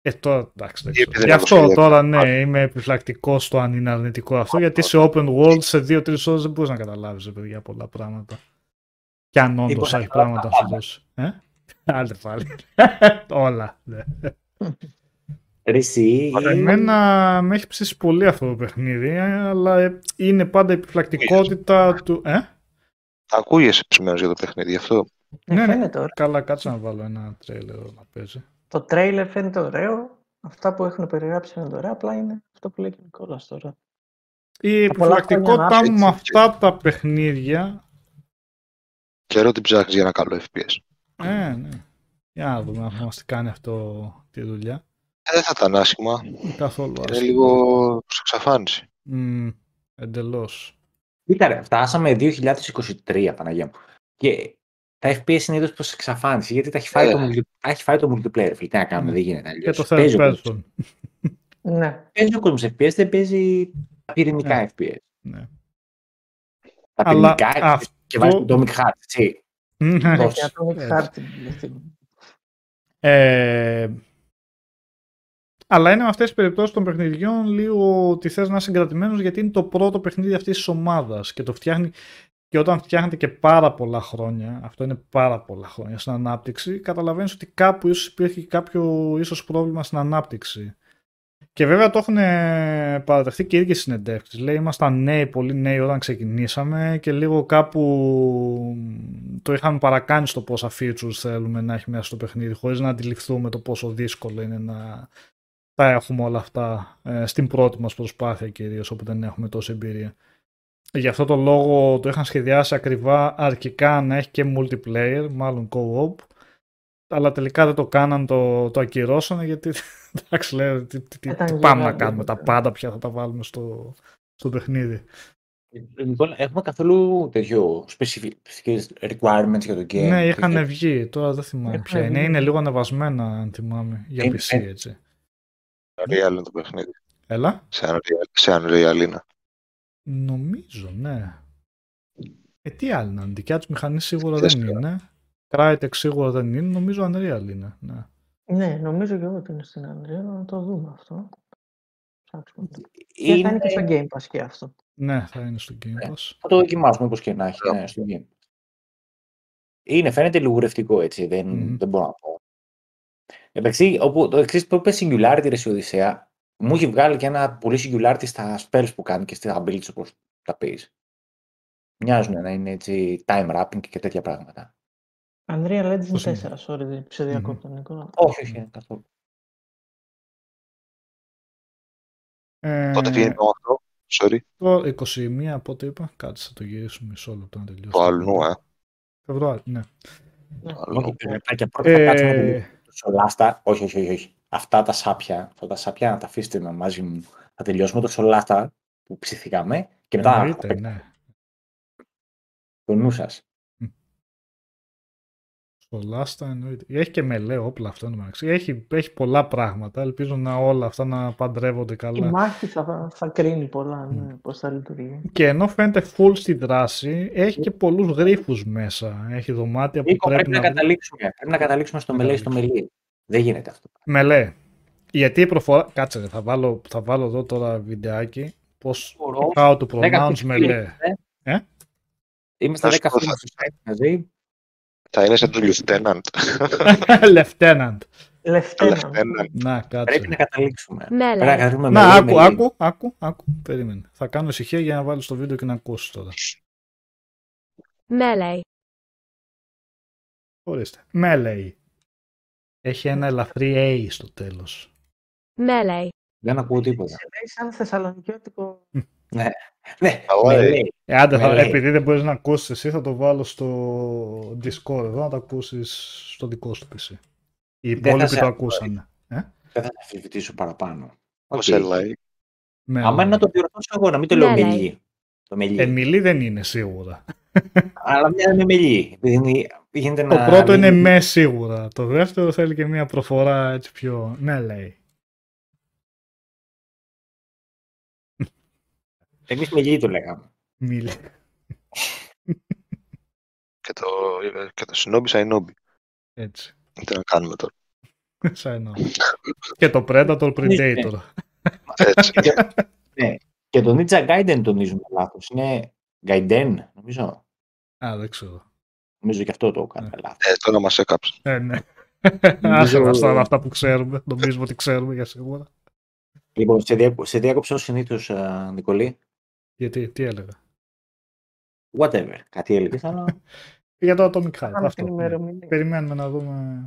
Ε, τώρα, εντάξει, δεν Ή ξέρω. επειδή Γι' είναι αυτό το τώρα σχέδιο. ναι, είμαι επιφυλακτικός στο αν είναι αρνητικό αυτό, γιατί σε open world σε 2-3 ώρες δεν μπορείς να καταλάβεις, ρε παιδιά, πολλά πράγματα. Κι αν όντως Τίποτα έχει καλά πράγματα να τα σου πάντα. δώσει. Ε; [laughs] Άντε πάλι. [laughs] Όλα. Ναι. Ρε εσύ, Εμένα με έχει ψήσει πολύ αυτό το παιχνίδι, αλλά ε, είναι πάντα η επιφυλακτικότητα του... Ε; Ακούγεσαι ψημένος για το παιχνίδι, γι' αυτό. Ναι, Ναι, ναι. φαίνεται ωραίο. Καλά, κάτσε να βάλω ένα τρέιλερ να παίζει. Το τρέιλερ φαίνεται ωραίο. Αυτά που έχουν περιγράψει φαίνεται ωραία. Απλά είναι αυτό που λέει και ο Νικόλας τώρα. Η Τα πολλά επιφυλακτικότητά χρόνια μου με να- αυτά τα παιχνίδια Ξέρω τι ψάχνεις για ένα καλό FPS. Ε, ναι. Για να δούμε αν μας κάνει αυτό τη δουλειά. Ε, δεν θα ήταν άσχημα. Καθόλου Είναι άσχημα. λίγο σε εξαφάνιση. Μμ, εντελώς. Κοίτα ρε, φτάσαμε 2023, Παναγία μου. Και τα FPS είναι είδος προς εξαφάνιση, γιατί τα έχει φάει, Ε. το, multi- τα έχει φάει το multiplayer. Φίλε, τι να κάνουμε, Mm. δεν γίνεται Και αλλιώς. το Παίζει third ο κόσμος- person. Ναι. Παίζει ο κόσμος FPS, δεν παίζει τα πυρηνικά Ναι. FPS. Ναι. Τα Αλλά πυρηνικά αυτό- και βάζει το Atomic Heart, έτσι. Ναι. Ναι, Δώσε. και Atomic Έτσι. Heart την τελευταία. Ε, αλλά είναι με αυτές τις περιπτώσεις των παιχνιδιών λίγο ότι θες να είσαι συγκρατημένος γιατί είναι το πρώτο παιχνίδι αυτής της ομάδας και το φτιάχνει και όταν φτιάχνεται και πάρα πολλά χρόνια, αυτό είναι πάρα πολλά χρόνια στην ανάπτυξη, καταλαβαίνεις ότι κάπου ίσως υπήρχε και κάποιο ίσως πρόβλημα στην ανάπτυξη. Και βέβαια το έχουν παραδεχτεί και οι ίδιοι συνεντεύξεις. Λέει, ήμασταν νέοι, πολύ νέοι όταν ξεκινήσαμε και λίγο κάπου το είχαμε παρακάνει στο πόσα features θέλουμε να έχει μέσα στο παιχνίδι, χωρίς να αντιληφθούμε το πόσο δύσκολο είναι να τα έχουμε όλα αυτά ε, στην πρώτη μας προσπάθεια κυρίως, όπου δεν έχουμε τόση εμπειρία. Γι' αυτό το λόγο το είχαν σχεδιάσει ακριβά αρχικά να έχει και multiplayer, μάλλον co-op. Αλλά τελικά δεν το κάναν, το, το ακυρώσανε γιατί [laughs] εντάξει λέω τι, τι, τι, Ήταν τι πάμε να γιγάντιο, κάνουμε, τα ναι. πάντα πια θα τα βάλουμε στο, στο παιχνίδι. Λοιπόν, έχουμε καθόλου τέτοιο specific requirements για το game. ναι, είχαν Τέτοιο- βγει, τώρα δεν θυμάμαι Είχαν ποια είναι. βγει. Είναι λίγο ανεβασμένα αν θυμάμαι, για Είναι- PC ε. έτσι. Unreal είναι το παιχνίδι. Έλα. Σε Unreal, σε Unreal είναι. Νομίζω, ναι. Ε, τι άλλη να είναι, δικιά του μηχανής σίγουρα Θες δεν τώρα. είναι. Crytek σίγουρα δεν είναι, νομίζω Unreal είναι. Ναι. Ναι, νομίζω και εγώ ότι είναι στην Unreal, να το δούμε αυτό. Ψάξουμε. Και θα Είναι... είναι και στο Game Pass και αυτό. ναι, θα είναι στο Game Ναι. Pass. Θα το δοκιμάσουμε όπως και να έχει. Ναι. Ναι, στο game. Είναι, φαίνεται λιγουρευτικό έτσι, δεν, Μμμ. δεν μπορώ να πω. Εντάξει, όπου, το εξής που είπες Singularity ρε, η Οδυσσέα, μου έχει βγάλει και ένα πολύ Singularity στα spells που κάνει και στα abilities όπως τα πεις. Μοιάζουν να είναι έτσι time wrapping και τέτοια πράγματα. Unreal Engine Πώς 4, είναι; sorry, σε διακόπτω, Νίκο. Όχι, όχι, καθόλου. Ε, Πότε βγαίνει το αυτό, sorry, το 21, πότε είπα, κάτσε θα το γυρίσουμε μισό λεπτό να τελειώσει. το αλλού, ε. Φεβρουάριο, ναι. Αλλού. Όχι, παιδάκια, πρώτα θα κάτσουμε να Ε, τελειώσουμε το Σολάστα. Όχι, όχι, όχι, όχι. Αυτά τα σάπια, αυτά τα σάπια να τα αφήσετε με μαζί μου. Θα τελειώσουμε το Σολάστα που ψηθήκαμε και μετά θα εννοείται, παίξουμε ναι. το νου σας. Στο Lasta εννοείται. Έχει και μελέ όπλα αυτό είναι μεταξύ. Έχει, έχει πολλά πράγματα. Ελπίζω να όλα αυτά να παντρεύονται Η καλά. μάχη θα, θα κρίνει πολλά, ναι, πώς θα λειτουργεί. Και ενώ φαίνεται full στη δράση, έχει και πολλούς γρίφους μέσα. Έχει δωμάτια που Νίκο, πρέπει, πρέπει, να, να... καταλήξουμε. Πρέπει να καταλήξουμε στο Να μελέ ή στο μελί. Δεν γίνεται αυτό. Μελέ. Γιατί η προφορά... Κάτσε, ρε, θα βάλω, θα βάλω εδώ τώρα βιντεάκι. Πώς... Μπορώ. How to Δέκα pronounce φίλοι μελέ. είμαστε. Ε; Είμαστε Να σου 10 πω, φίλοι θα- στο site μαζί. Θα είναι σαν το Lieutenant. [laughs] Lieutenant. Λευτένα. Lieutenant. Να, κάτσε. Πρέπει να καταλήξουμε. Μέλε. Πρέπει να καταλήξουμε Να, μελέ, άκου, μελί. άκου, άκου, άκου. Περίμενε. Θα κάνω ησυχία για να βάλεις το βίντεο και να ακούσεις τώρα. Melee. Ορίστε. Melee. Έχει ένα ελαφρύ A στο τέλος. Melee. Δεν ακούω τίποτα. Σε λέει σαν θεσσαλονικιώτικο. Ναι, Αγόρι. melee. Ε, άντε, θα, Melee. επειδή δεν μπορείς να ακούσεις εσύ, θα το βάλω στο Discord εδώ, να το ακούσεις στο δικό σου PC. Οι θα υπόλοιποι σε το ακούω, ακούσανε. Δεν θα τα αφισβητήσω παραπάνω. Πώς Οκ. έλεγε. Melee. Άμα είναι να το διορθώσω εγώ, να μην το λέω Melee. μελί. Το μελί. Εμιλή δεν είναι σίγουρα. Αλλά μια με μελί. Επειδή είναι- γίνεται Το να πρώτο μην- είναι μες σίγουρα. Το δεύτερο θέλει και μια προφορά έτσι πιο. Ναι, λέει. Εμείς μελί το λέγαμε. Μιλή. Και το, και το Shinobi Shinobi. Έτσι. Τι να κάνουμε τώρα. Σαν να. και το Predator Predator. Έτσι. Και το Ninja Gaiden τονίζουμε λάθος. Είναι Gaiden, νομίζω. Α, δεν ξέρω. Νομίζω και αυτό το έκανα λάθος. Ε, τώρα μας έκαψε. Ε, ναι. Νομίζω- Άσε μας τώρα αυτά που ξέρουμε. Νομίζουμε ότι ξέρουμε για σίγουρα. Λοιπόν, σε, διακο... σε διάκοψα ως συνήθως, α, Νικολή. Γιατί, τι έλεγα. Whatever. Κάτι έλεγες, αλλά... Για το Atomic Heart. Κάναμε την Αυτό. ναι. ημερομηνία. Περιμένουμε να δούμε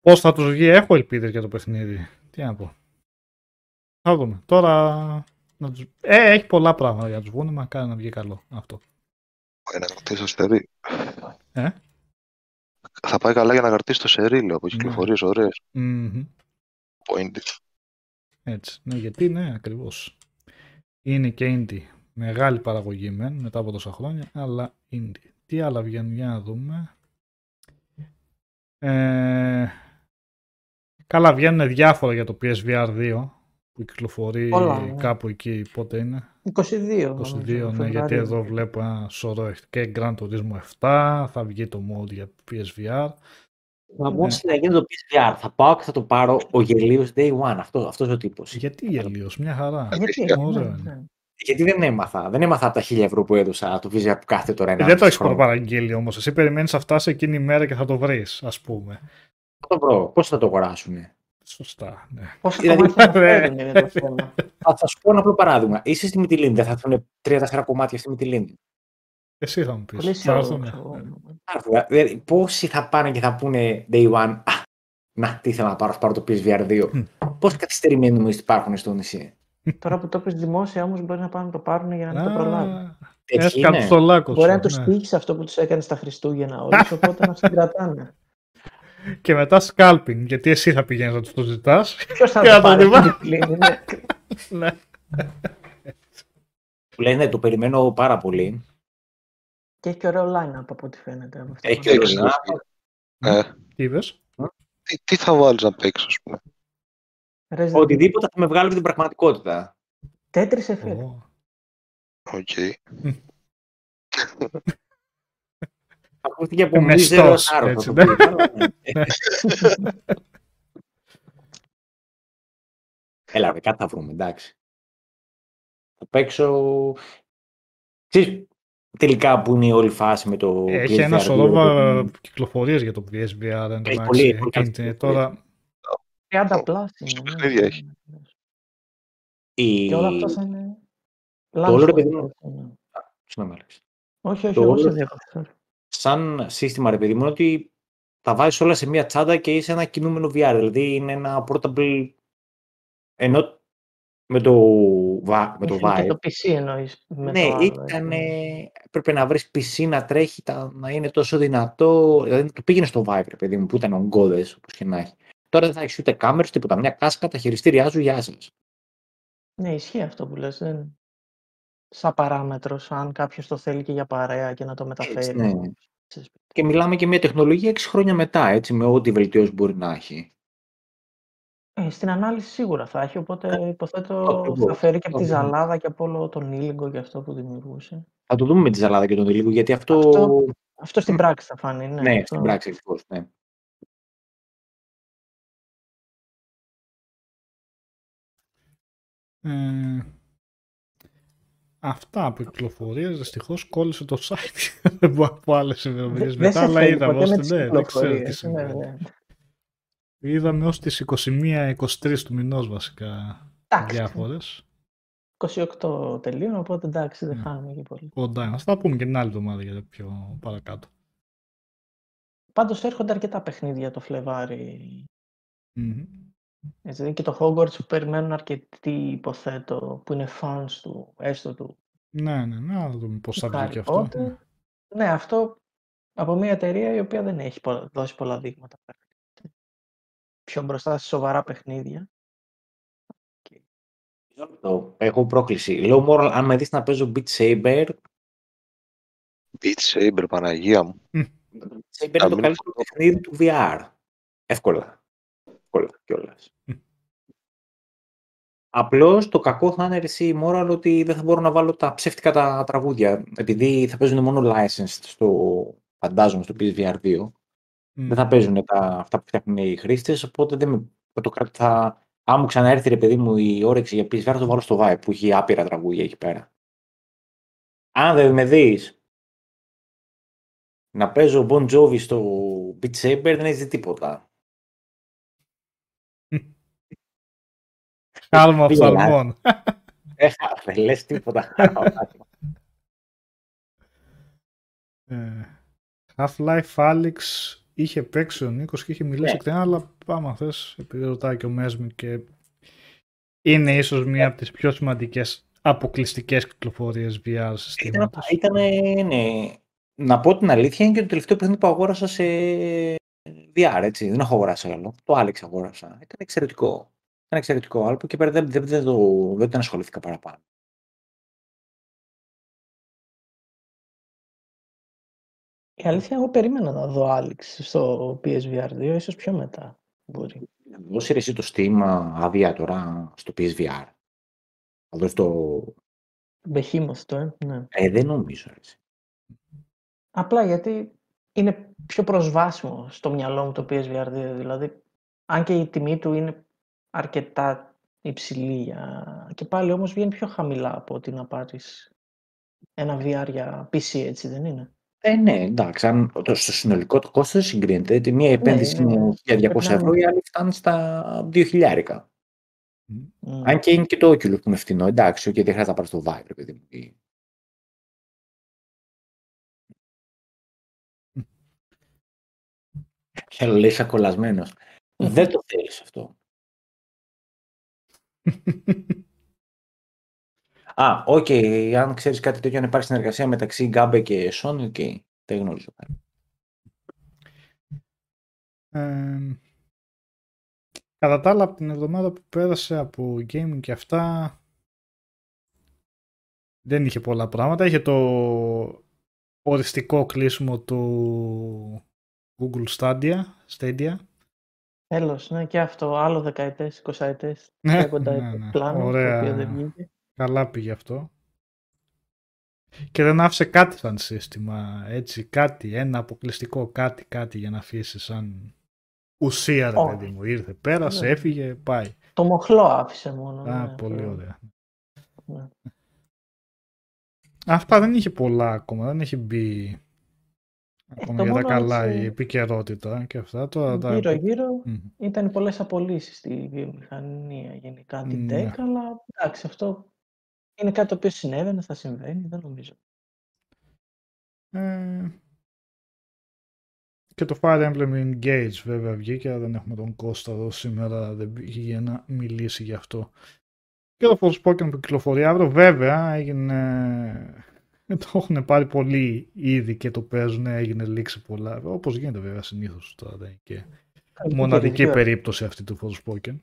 πώς θα τους βγει. Έχω ελπίδες για το παιχνίδι. Τι να πω. Θα δούμε. Τώρα... Να τους... Ε, έχει πολλά πράγματα για να τους βγουν. Μακάρι να βγει καλό αυτό. Πάει να κρατήσει το σερί. Ε; Θα πάει καλά για να κρατήσει το σερί, λέω, από κυκλοφορίες ωραίες. Μμμ. Point. Έτσι. Ναι, γιατί ναι, ακριβώς. Είναι και indie. Μεγάλη παραγωγή μεν, μετά από τόσα χρόνια, αλλά indie. Τι άλλα βγαίνουν, για να δούμε. Ε, καλά, βγαίνουν διάφορα για το PSVR 2, που κυκλοφορεί Πολλά, ναι. κάπου εκεί, πότε είναι; 22. 22, νομίζω, ναι, γιατί Φεβρουάριο. εδώ βλέπω ένα σωρό έχει και Gran Turismo 7, θα βγει το mode για PSVR. Μα πώς να γίνει το PSVR. Θα πάω και θα το πάρω ο γελίος Day One. Αυτό, αυτός ο τύπος. Γιατί γελίος, μια χαρά. Γιατί, Ωραίο ναι, είναι. ναι. Γιατί δεν έμαθα. Δεν έμαθα από τα 1000 ευρώ που έδωσα το PSVR που κάθεται τώρα ένα Ε, δεν το έχεις χρόνο. προπαραγγείλει όμως. Εσύ περιμένεις να φτάσει εκείνη η μέρα και θα το βρεις, ας πούμε. Θα το βρω. Πώς θα το αγοράσουνε; Σωστά. Ναι. Πόσα Δηλαδή, κομμάτια θα ναι. φέρουν είναι το θέμα. Θα, θα σου πω ένα απλό παράδειγμα. Είσαι στη Μυτιλίνη, δεν θα έρθουν 3-4 κομμάτια στη Μυτιλίνη. Εσύ θα μου πεις. Πολύ αισιόδοξο. Δηλαδή, πόσοι θα πάνε και θα πούνε day one, Α, να, τι ήθελα να πάρω, θα πάρω το PSVR 2. Μμ. Πόσοι καθυστερημένοι μου υπάρχουν στο νησί; Τώρα που το πεις δημόσια όμως μπορεί να πάνε να το πάρουν για να μην το Α, προλάβουν. Έτσι Έσκαψε είναι. στο λάκκο Μπορεί σου, να τους ναι. τύχει αυτό που τους έκανες στα Χριστούγεννα όλους, οπότε να συγκρατάνε. Και μετά scalping, γιατί εσύ θα πηγαίνεις να τους το ζητάς. Ποιος θα Και να το το πάρει δημά- αυτή τη πλήνη, ναι. ναι. Που λένε, το περιμένω πάρα πολύ. Και έχει και ωραίο line-up από ό,τι φαίνεται. από αυτό Έχει που και Έξι, ωραίο Ε, Τι είπες; τι, τι θα βάλεις να παίξεις, ας πούμε; Resident Evil. Οτιδήποτε θα με βγάλει από την πραγματικότητα. Tetris Effect. Ω. Οκ. Ακούστηκε από Μεστός, μίζερο άρο. έτσι, θα το ναι. πει, αλλά ναι. Έλα, ρε, κάτι θα βρούμε, εντάξει. Θα παίξω... Ξέρεις, τελικά που είναι η όλη φάση με το Έχει PSVR ένα 2, σωρό το- κυκλοφορίες για το PSVR. εν τω Έχει μεταξύ. πολύ- πολύ Εκείνη καλές την- κυκλοφορίες. Τώρα 30 plus είναι. ναι. παιχνίδια έχει. η... Και όλα αυτά θα είναι. Το όλο, ρε launch παιδί point, μου- έτσι, ναι. Συγγνώμη, Άλεξ. Όχι, όχι, Το εγώ σε όλο- διακόψω. σαν σύστημα, ρε παιδί μου, είναι ότι τα βάζεις όλα σε μία τσάντα και είσαι ένα κινούμενο VR. Δηλαδή είναι ένα portable. Ενώ με το, va- με το Έχει και Vive. το PC εννοείς. με ναι, το άλλο, ήταν. έτσι. Έπρεπε να βρεις PC να τρέχει, τα, να είναι τόσο δυνατό. Δηλαδή το πήγαινε στο Vive, ρε παιδί μου, που ήταν ογκώδες, όπως και να έχει. Τώρα δεν θα έχεις ούτε κάμερες, τίποτα. Μια κάσκα, τα χειριστήριά σου, γεια σας. Ναι, ισχύει αυτό που λες. Δεν... Σαν παράμετρος, αν κάποιος το θέλει και για παρέα και να το μεταφέρει. ναι. σε σπίτι. Και μιλάμε και μια τεχνολογία 6 χρόνια μετά, έτσι, με ό,τι βελτιώσει μπορεί να έχει. Ε, στην ανάλυση σίγουρα θα έχει, οπότε υποθέτω ακριβώς, θα φέρει και από τη ακριβώς. ζαλάδα και από όλο τον ήλιγκο και αυτό που δημιουργούσε. Θα το δούμε με τη ζαλάδα και τον λίγο, γιατί αυτό. Αυτό- Αυτό στην πράξη θα φανεί, ναι. ναι, αυτό. στην πράξη, ακριβώς, ναι. Ε, αυτά από κυκλοφορίες δυστυχώς κόλλησε το site [laughs] από άλλες ημερομηνίες Δεν μετά, σε αλλά θέλει είδαμε ποτέ ως με την τις ναι, δεν ξέρω τι κυκλοφορίες, ναι, συμβαίνει. Ναι. Είδαμε ως τις 21-23 του μηνός βασικά Εντάξει, διάφορες. 28 τελείων, οπότε εντάξει, δεν Ναι. χάνουμε και πολύ. Κοντά είναι. Θα τα πούμε και την άλλη εβδομάδα για το πιο παρακάτω. Πάντως έρχονται αρκετά παιχνίδια το Φλεβάρι. Μμμ. Έτσι, και το Hogwarts που περιμένουν αρκετοί, υποθέτω, που είναι fans του, έστω του Ναι, ναι, ναι, να δούμε πώς θα του βγει Harry και αυτό. Potter. Ναι, αυτό από μια εταιρεία η οποία δεν έχει πο- δώσει πολλά δείγματα. Πιο μπροστά σε σοβαρά παιχνίδια. Το- Έχω πρόκληση. Λέω μόνο αν με δεις να παίζω Beat Saber, Beat Saber, Παναγία μου. Saber είναι Να το μην- καλύτερο παιχνίδι του VR. Εύκολα. Εύκολα κιόλας. Μμ. Απλώς το κακό θα είναι εσύ moral ότι δεν θα μπορώ να βάλω τα ψεύτικα τα τραγούδια. Επειδή θα παίζουν μόνο licensed στο, φαντάζομαι, στο PSVR 2. Μμ. Δεν θα παίζουν τα, αυτά που φτιάχνουν οι χρήστες, οπότε δεν με, με το κράτη θα... Αν μου ξαναέρθει ρε παιδί μου η όρεξη για PSVR θα το βάλω στο Vibe που έχει άπειρα τραγούδια εκεί πέρα. Αν δεν με δεις να παίζω Bon Jovi στο Beat Saber δεν έχεις δει τίποτα. Χάλμα Πήγα, οφθαλμών. Ε, δεν λες τίποτα. [laughs] Ε, Half-Life Alyx είχε παίξει ο Νίκος και είχε μιλήσει Ναι. εκτενά, αλλά άμα θες, επειδή ρωτάει και ο Μέσμι και είναι ίσως μία από τις πιο σημαντικές αποκλειστικές κυκλοφορίες VR ήταν, συστήματος. ήταν, ναι. Να πω την αλήθεια, είναι και το τελευταίο παιχνίδι που αγόρασα σε VR, έτσι. Δεν έχω αγοράσει άλλο. Το Alex αγόρασα. Ήταν εξαιρετικό. Ήταν εξαιρετικό. Αλλά από εκεί πέρα δεν, δεν, δεν, το, δεν τον ασχολήθηκα παραπάνω. Η αλήθεια, εγώ περίμενα να δω Alex στο PSVR 2, ίσως πιο μετά. Μπορεί. Δώσει ρε εσύ το Steam άδεια τώρα στο PSVR. Θα δώσει το... Behemoth το, ε, ναι. Ε, δεν νομίζω. Ρε. εσύ. Απλά γιατί είναι πιο προσβάσιμο στο μυαλό μου το PSVR 2. Δηλαδή, αν και η τιμή του είναι αρκετά υψηλή για... και πάλι όμως βγαίνει πιο χαμηλά από ότι να πάρεις ένα VR για PC, έτσι δεν είναι; Ε, ναι, εντάξει. Αν, το, στο συνολικό το κόστος δεν συγκρίνεται. Τη μία επένδυση ναι, ναι. είναι 1200 Πρέπει να ευρώ, είναι. η άλλη φτάνει στα 2.000. Μμ. Μμ. Αν και είναι και το Oculus που είναι φθηνό, εντάξει, και δεν χρειάζεται να πάρεις το Vive, ρε παιδί μου. Ή- Και [laughs] άλλο λέει είσαι κολλασμένος. Δεν το θέλεις αυτό. [laughs] Α, OK. Okay. Αν ξέρεις κάτι τέτοιο, αν υπάρχει συνεργασία μεταξύ Gabe και Sony, OK. Okay. Δεν γνωρίζω. Ε, κατά τα άλλα, από την εβδομάδα που πέρασε από gaming και αυτά, δεν είχε πολλά πράγματα. Είχε το οριστικό κλείσιμο του Google Stadia, Stadia. Τέλος, ναι, και αυτό. Άλλο δεκαετές, εικοσαετές. Ναι, ναι, ναι. πλάνο, Ωραία. το οποίο δεν βγήκε. Καλά πήγε αυτό. Και δεν άφησε κάτι σαν σύστημα, έτσι, κάτι, ένα αποκλειστικό κάτι, κάτι για να αφήσει σαν ουσία, ρε Όχι. παιδί μου. Ήρθε, πέρασε, Ναι. έφυγε, πάει. Το μοχλό άφησε μόνο. Α, ναι, πολύ αυτό. ωραία. Ναι. Αυτά δεν είχε πολλά ακόμα, δεν έχει μπει ακόμα το για τα μόνο καλά έτσι- η επικαιρότητα και αυτά. Τώρα τα... Γύρω-γύρω Μμμ. ήταν πολλές απολύσεις στη βιομηχανία γενικά την Ναι. tech, αλλά εντάξει, αυτό είναι κάτι το οποίο συνέβαινε, θα συμβαίνει, δεν νομίζω. Ε, Και το Fire Emblem Engage βέβαια βγήκε, αλλά δεν έχουμε τον Κώστα εδώ σήμερα, δεν πήγε για να μιλήσει γι' αυτό. Και το Forspoken που κυκλοφορεί αύριο, βέβαια έγινε... [laughs] Το έχουν πάρει πολύ ήδη και το παίζουν, έγινε λήξη πολλά. Όπως γίνεται βέβαια συνήθως τώρα δεν είναι και μοναδική review. περίπτωση αυτή του Forspoken.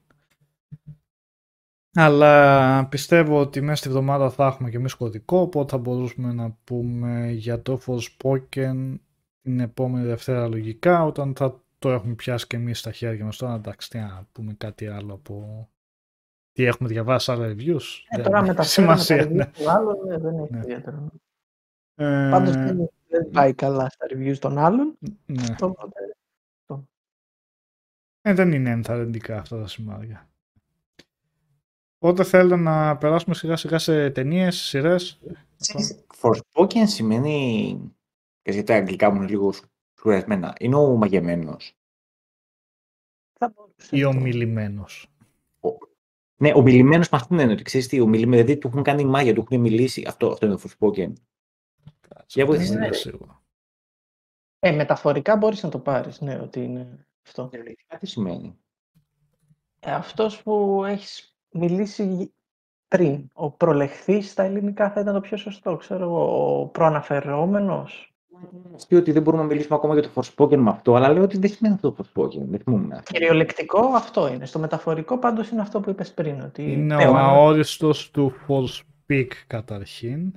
Αλλά πιστεύω ότι μέσα στη βδομάδα θα έχουμε και εμείς κωδικό, οπότε θα μπορούσαμε να πούμε για το Forspoken την επόμενη Δευτέρα λογικά, όταν θα το έχουμε πιάσει και εμείς στα χέρια μας. Τώρα εντάξει, τι να πούμε κάτι άλλο από τι έχουμε διαβάσει άλλα reviews. Ε, δεν τώρα έχει με τα σημασία. σημασία, ναι. του άλλων ναι, δεν έχει Ναι. ιδιαίτερο. Ε, Πάντως δεν, δεν πάει καλά στα reviews των άλλων, ναι. οπότε Ε, δεν είναι ενθαρρυντικά αυτά τα σημάδια. Οπότε θέλω να περάσουμε σιγά σιγά σε ταινίες, σειρές. Ξέρεις, Forspoken σημαίνει, και γιατί τα αγγλικά μου είναι λίγο σκουρασμένα, είναι ο μαγεμένος. θα μπορούσε ή να ο το- μιλημένο. Ναι, ο μιλημένος με αυτήν την έννοια. Ξέρεις τι, ο μιλημένος, δηλαδή του έχουν κάνει μάγια, του έχουν μιλήσει. Αυτό, αυτό είναι το Forspoken. Για βοήθησε, Ναι, ναι. σίγουρα. Ε, μεταφορικά μπορείς να το πάρεις, ναι, ότι είναι αυτό. Κυριολεκτικά τι σημαίνει. Ε, αυτός που έχεις μιλήσει πριν, ο προλεχθής στα ελληνικά θα ήταν το πιο σωστό, ξέρω εγώ, ο προαναφερόμενος. Και ότι δεν μπορούμε να μιλήσουμε ακόμα για το Forspoken με αυτό, αλλά λέω ότι δεν σημαίνει αυτό το Forspoken. Δεν θυμούμαι. Κυριολεκτικό αυτό είναι. Στο μεταφορικό πάντως είναι αυτό που είπες πριν. Ότι Είναι Ναι, ο ο- αόριστος του Forspeak καταρχήν.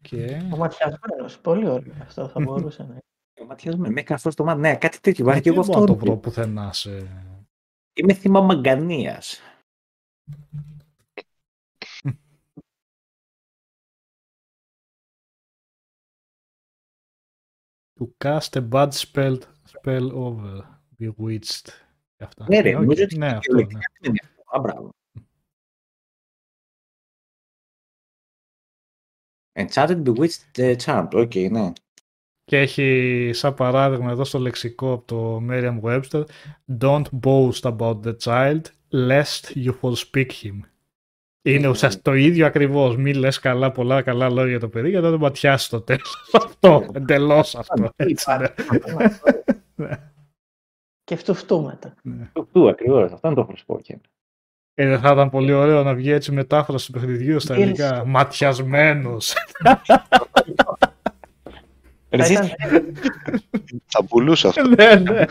Και... Ο ματιασμένος. Πολύ ωραίο αυτό θα μπορούσε να είναι. [laughs] Ο Ματιάς με με καυτό στο μάτι. Ναι, κάτι τέτοιο. Βάζει και δεν εγώ μπορώ να το αυτό. βρω πουθενά σε... Είμαι θύμα μαγκανίας. To cast a bad spell, spell over. Bewitched. Και αυτά. Ναι, ρε, Ε, οκ. νομίζω ότι ναι, αυτό, ναι. κυριολεκτικά τι είναι αυτό. Α, μπράβο. Enchanted Bewitched ε, Charmed. OK, ναι. Και έχει σαν παράδειγμα εδώ στο λεξικό από το Merriam-Webster Don't boast about the child lest you forspeak him. Είναι Mhm. ουσιαστικά το ίδιο ακριβώς. Μη λες καλά, πολλά καλά λόγια για το παιδί γιατί δεν το ματιάσεις το τέλος. [laughs] αυτό, εντελώς αυτό. Έτσι, ναι. Ναι. Και φτουφτού μετά. Ναι. Του ακριβώς. Αυτό είναι το Forspoken. Ε, δεν θα ήταν πολύ ωραίο να βγει έτσι μετάφραση του παιχνιδιού στα Deals. ελληνικά. Ματιασμένος. [laughs] Θα Εσείς; ήταν Θα πουλούσε αυτό. ναι, ναι.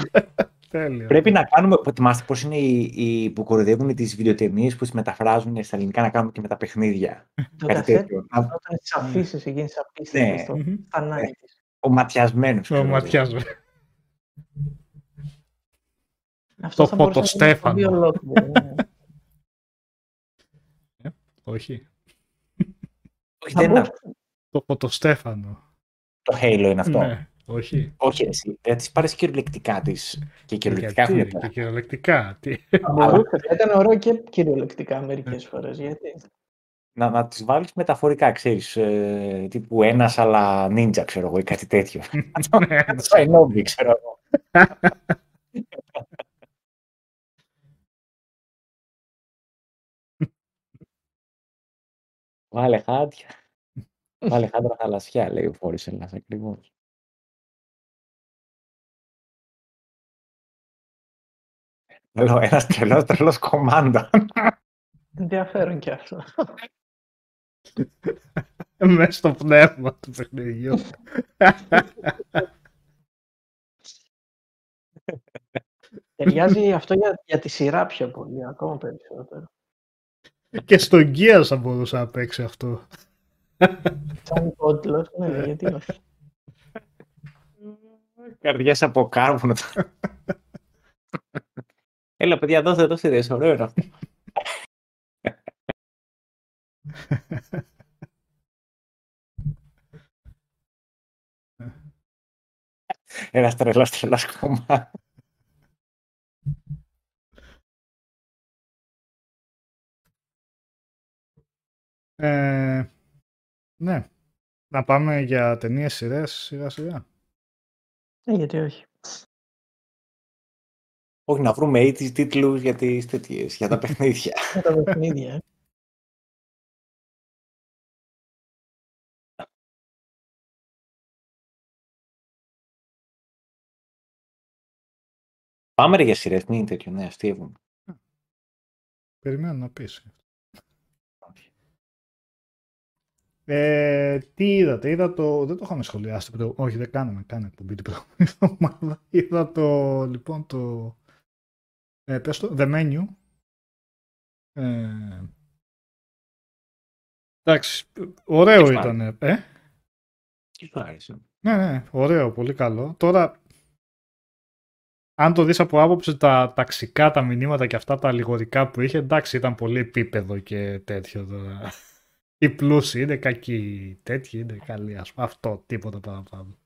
Τέλειο. Πρέπει να κάνουμε. Θυμάστε πώς είναι οι, οι που κοροϊδεύουν τις βιντεοτενίε που τις μεταφράζουν στα ελληνικά να κάνουμε και με τα παιχνίδια. το Κάτι κασέτ τέτοιο. Να- όταν στις αφήσεις εκείνες Ναι. απίστευτες στο Μμμ. φανάρι της. Ο ματιασμένο. Ο ματιασμένος. Αυτό Το θα μπορούσε να είναι φωτοστέφανο. πολύ ολόκληρο, ναι. Όχι. Όχι, Θα δεν είναι μπορούσε. αυτό. Το φωτοστέφανο. Το Halo είναι αυτό. Ναι, όχι. Όχι, εσύ. Δεν τις πάρεις κυριολεκτικά τη. Και κυριολεκτικά Γιατί, έχουν και κυριολεκτικά. Τι. Θα μπορούσε. Θα ήταν ωραίο και κυριολεκτικά μερικές φορές. Γιατί Να, να τις βάλεις μεταφορικά, ξέρεις. Ε, τύπου ένας αλλά ninja, ξέρω εγώ, ή κάτι τέτοιο. [laughs] Ναι, Το Shinobi, ξέρω εγώ. [laughs] Βάλε χάτια. Βάλε χάντρα θαλασσιά, λέει ο Φόρης Ελλάς ακριβώς. Λέω, ένας τρελός, τρελός κομμάντα. Ενδιαφέρον και αυτό. Μέσα στο πνεύμα του παιχνιδιού. Ταιριάζει αυτό για, για τη σειρά πιο πολύ, ακόμα περισσότερο. Και στο Gears θα μπορούσε να παίξει αυτό. Σαν κόντλος, ναι, γιατί όχι. Καρδιές από κάρβουνο. Έλα, παιδιά, δώστε, δώστε ιδέες. Ωραίο είναι αυτό. Ένας τρελός, τρελός κόμμα. Ε, ναι. Να πάμε για ταινίες σειρές σιγά σιγά. Ε, γιατί όχι. Όχι, να βρούμε 80's τίτλους για τις τέτοιες, για τα [laughs] παιχνίδια. Για τα παιχνίδια. ε. Πάμε ρε για σειρές, μην είναι τέτοιο, ναι, αστείευουμε. Περιμένω να πεις. Ε, τι είδατε, είδα το. Δεν το είχαμε σχολιάσει. προ- Όχι, δεν κάναμε καν εκπομπή την προηγούμενη [laughs] εβδομάδα. Είδα το. Λοιπόν, το. Ε, πες το, The Menu. Ε, εντάξει, ωραίο Τι σου ήταν. Ε, Τι σου άρεσε. ναι, ναι, ωραίο, πολύ καλό. Τώρα, αν το δεις από άποψη τα ταξικά, τα μηνύματα και αυτά τα αλληγορικά που είχε, εντάξει, ήταν πολύ επίπεδο και τέτοιο τώρα. Οι πλούσιοι είναι κακοί, οι τέτοιοι είναι καλοί, ας πούμε. Αυτό, τίποτα παραπάνω.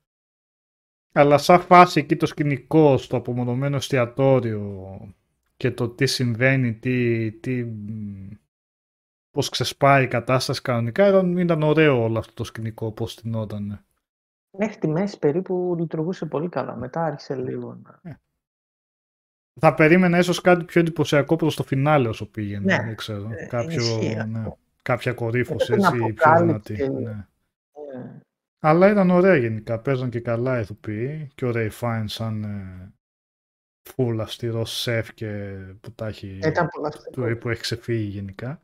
Αλλά σαν φάση εκεί το σκηνικό στο απομονωμένο εστιατόριο και το τι συμβαίνει, τι, τι, μ, πώς ξεσπάει η κατάσταση κανονικά, ήταν, ήταν ωραίο όλο αυτό το σκηνικό, πώς τεινότανε. Μέχρι τη μέση περίπου λειτουργούσε πολύ καλά. Μετά άρχισε λίγο να... Θα περίμενα ίσως κάτι πιο εντυπωσιακό προς το φινάλε όσο πήγαινε. Ναι, δεν ξέρω. ε, Κάποιο, ισχύει ναι, αυτό. Κάποια κορύφωση Ήταν έτσι πιο αποκάλυψη. δυνατή. Ναι. Ε, Αλλά ήταν ωραία γενικά. Παίζαν και καλά οι ηθοποιοί. Και ο Ray Fine σαν ε, φουλ αυστηρό σεφ και που τα έχει, Ήταν πολλά αυτά. του, που έχει ξεφύγει γενικά.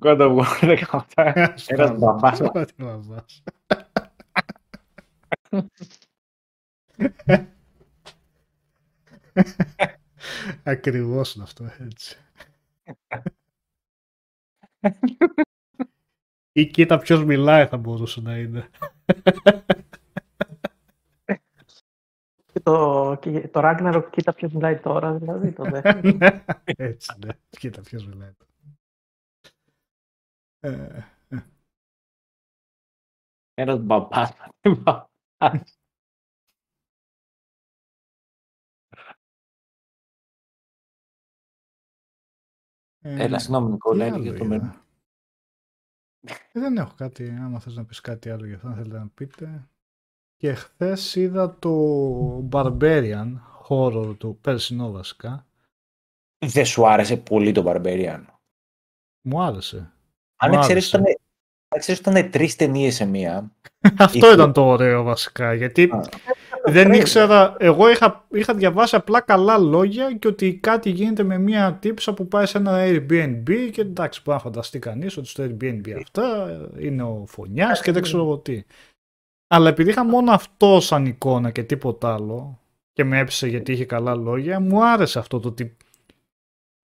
God of War [laughs] 18. Ένας μπαμπάς. Τώρα τι μπαμπάς. [laughs] Ακριβώς είναι αυτό έτσι. Ή κοίτα ποιος μιλάει θα μπορούσε να είναι. Και το, και το Ragnarok κοίτα ποιος μιλάει τώρα, δηλαδή το [laughs] δεύτερο. Ναι, έτσι ναι. Κοίτα ποιος μιλάει. Ε, Ένας μπαμπάς. [laughs] ε, Έλα, συγγνώμη, Νικόλα, τι έλεγε άλλο το είδα; μενού. Ε, δεν έχω κάτι, άμα θες να πεις κάτι άλλο για αυτό, αν θέλετε να πείτε. Και χθες είδα το Barbarian, horror του περσινό βασικά. Δεν σου άρεσε πολύ το Barbarian; Μου άρεσε. Αν Μου ξέρεις άρεσε. ήταν, αν ξέρεις ήταν τρεις ταινίες σε μία. [laughs] Αυτό Είχε- ήταν το ωραίο βασικά, γιατί Α. δεν Trailer. ήξερα, εγώ είχα, είχα διαβάσει απλά καλά λόγια και ότι κάτι γίνεται με μια τύψα που πάει σε ένα Airbnb και εντάξει μπορεί να φανταστεί κανείς ότι στο Airbnb αυτά είναι ο φωνιάς και δεν ξέρω εγώ τι. Αλλά επειδή είχα μόνο αυτό σαν εικόνα και τίποτα άλλο και με έψησε γιατί είχε καλά λόγια, μου άρεσε αυτό το ότι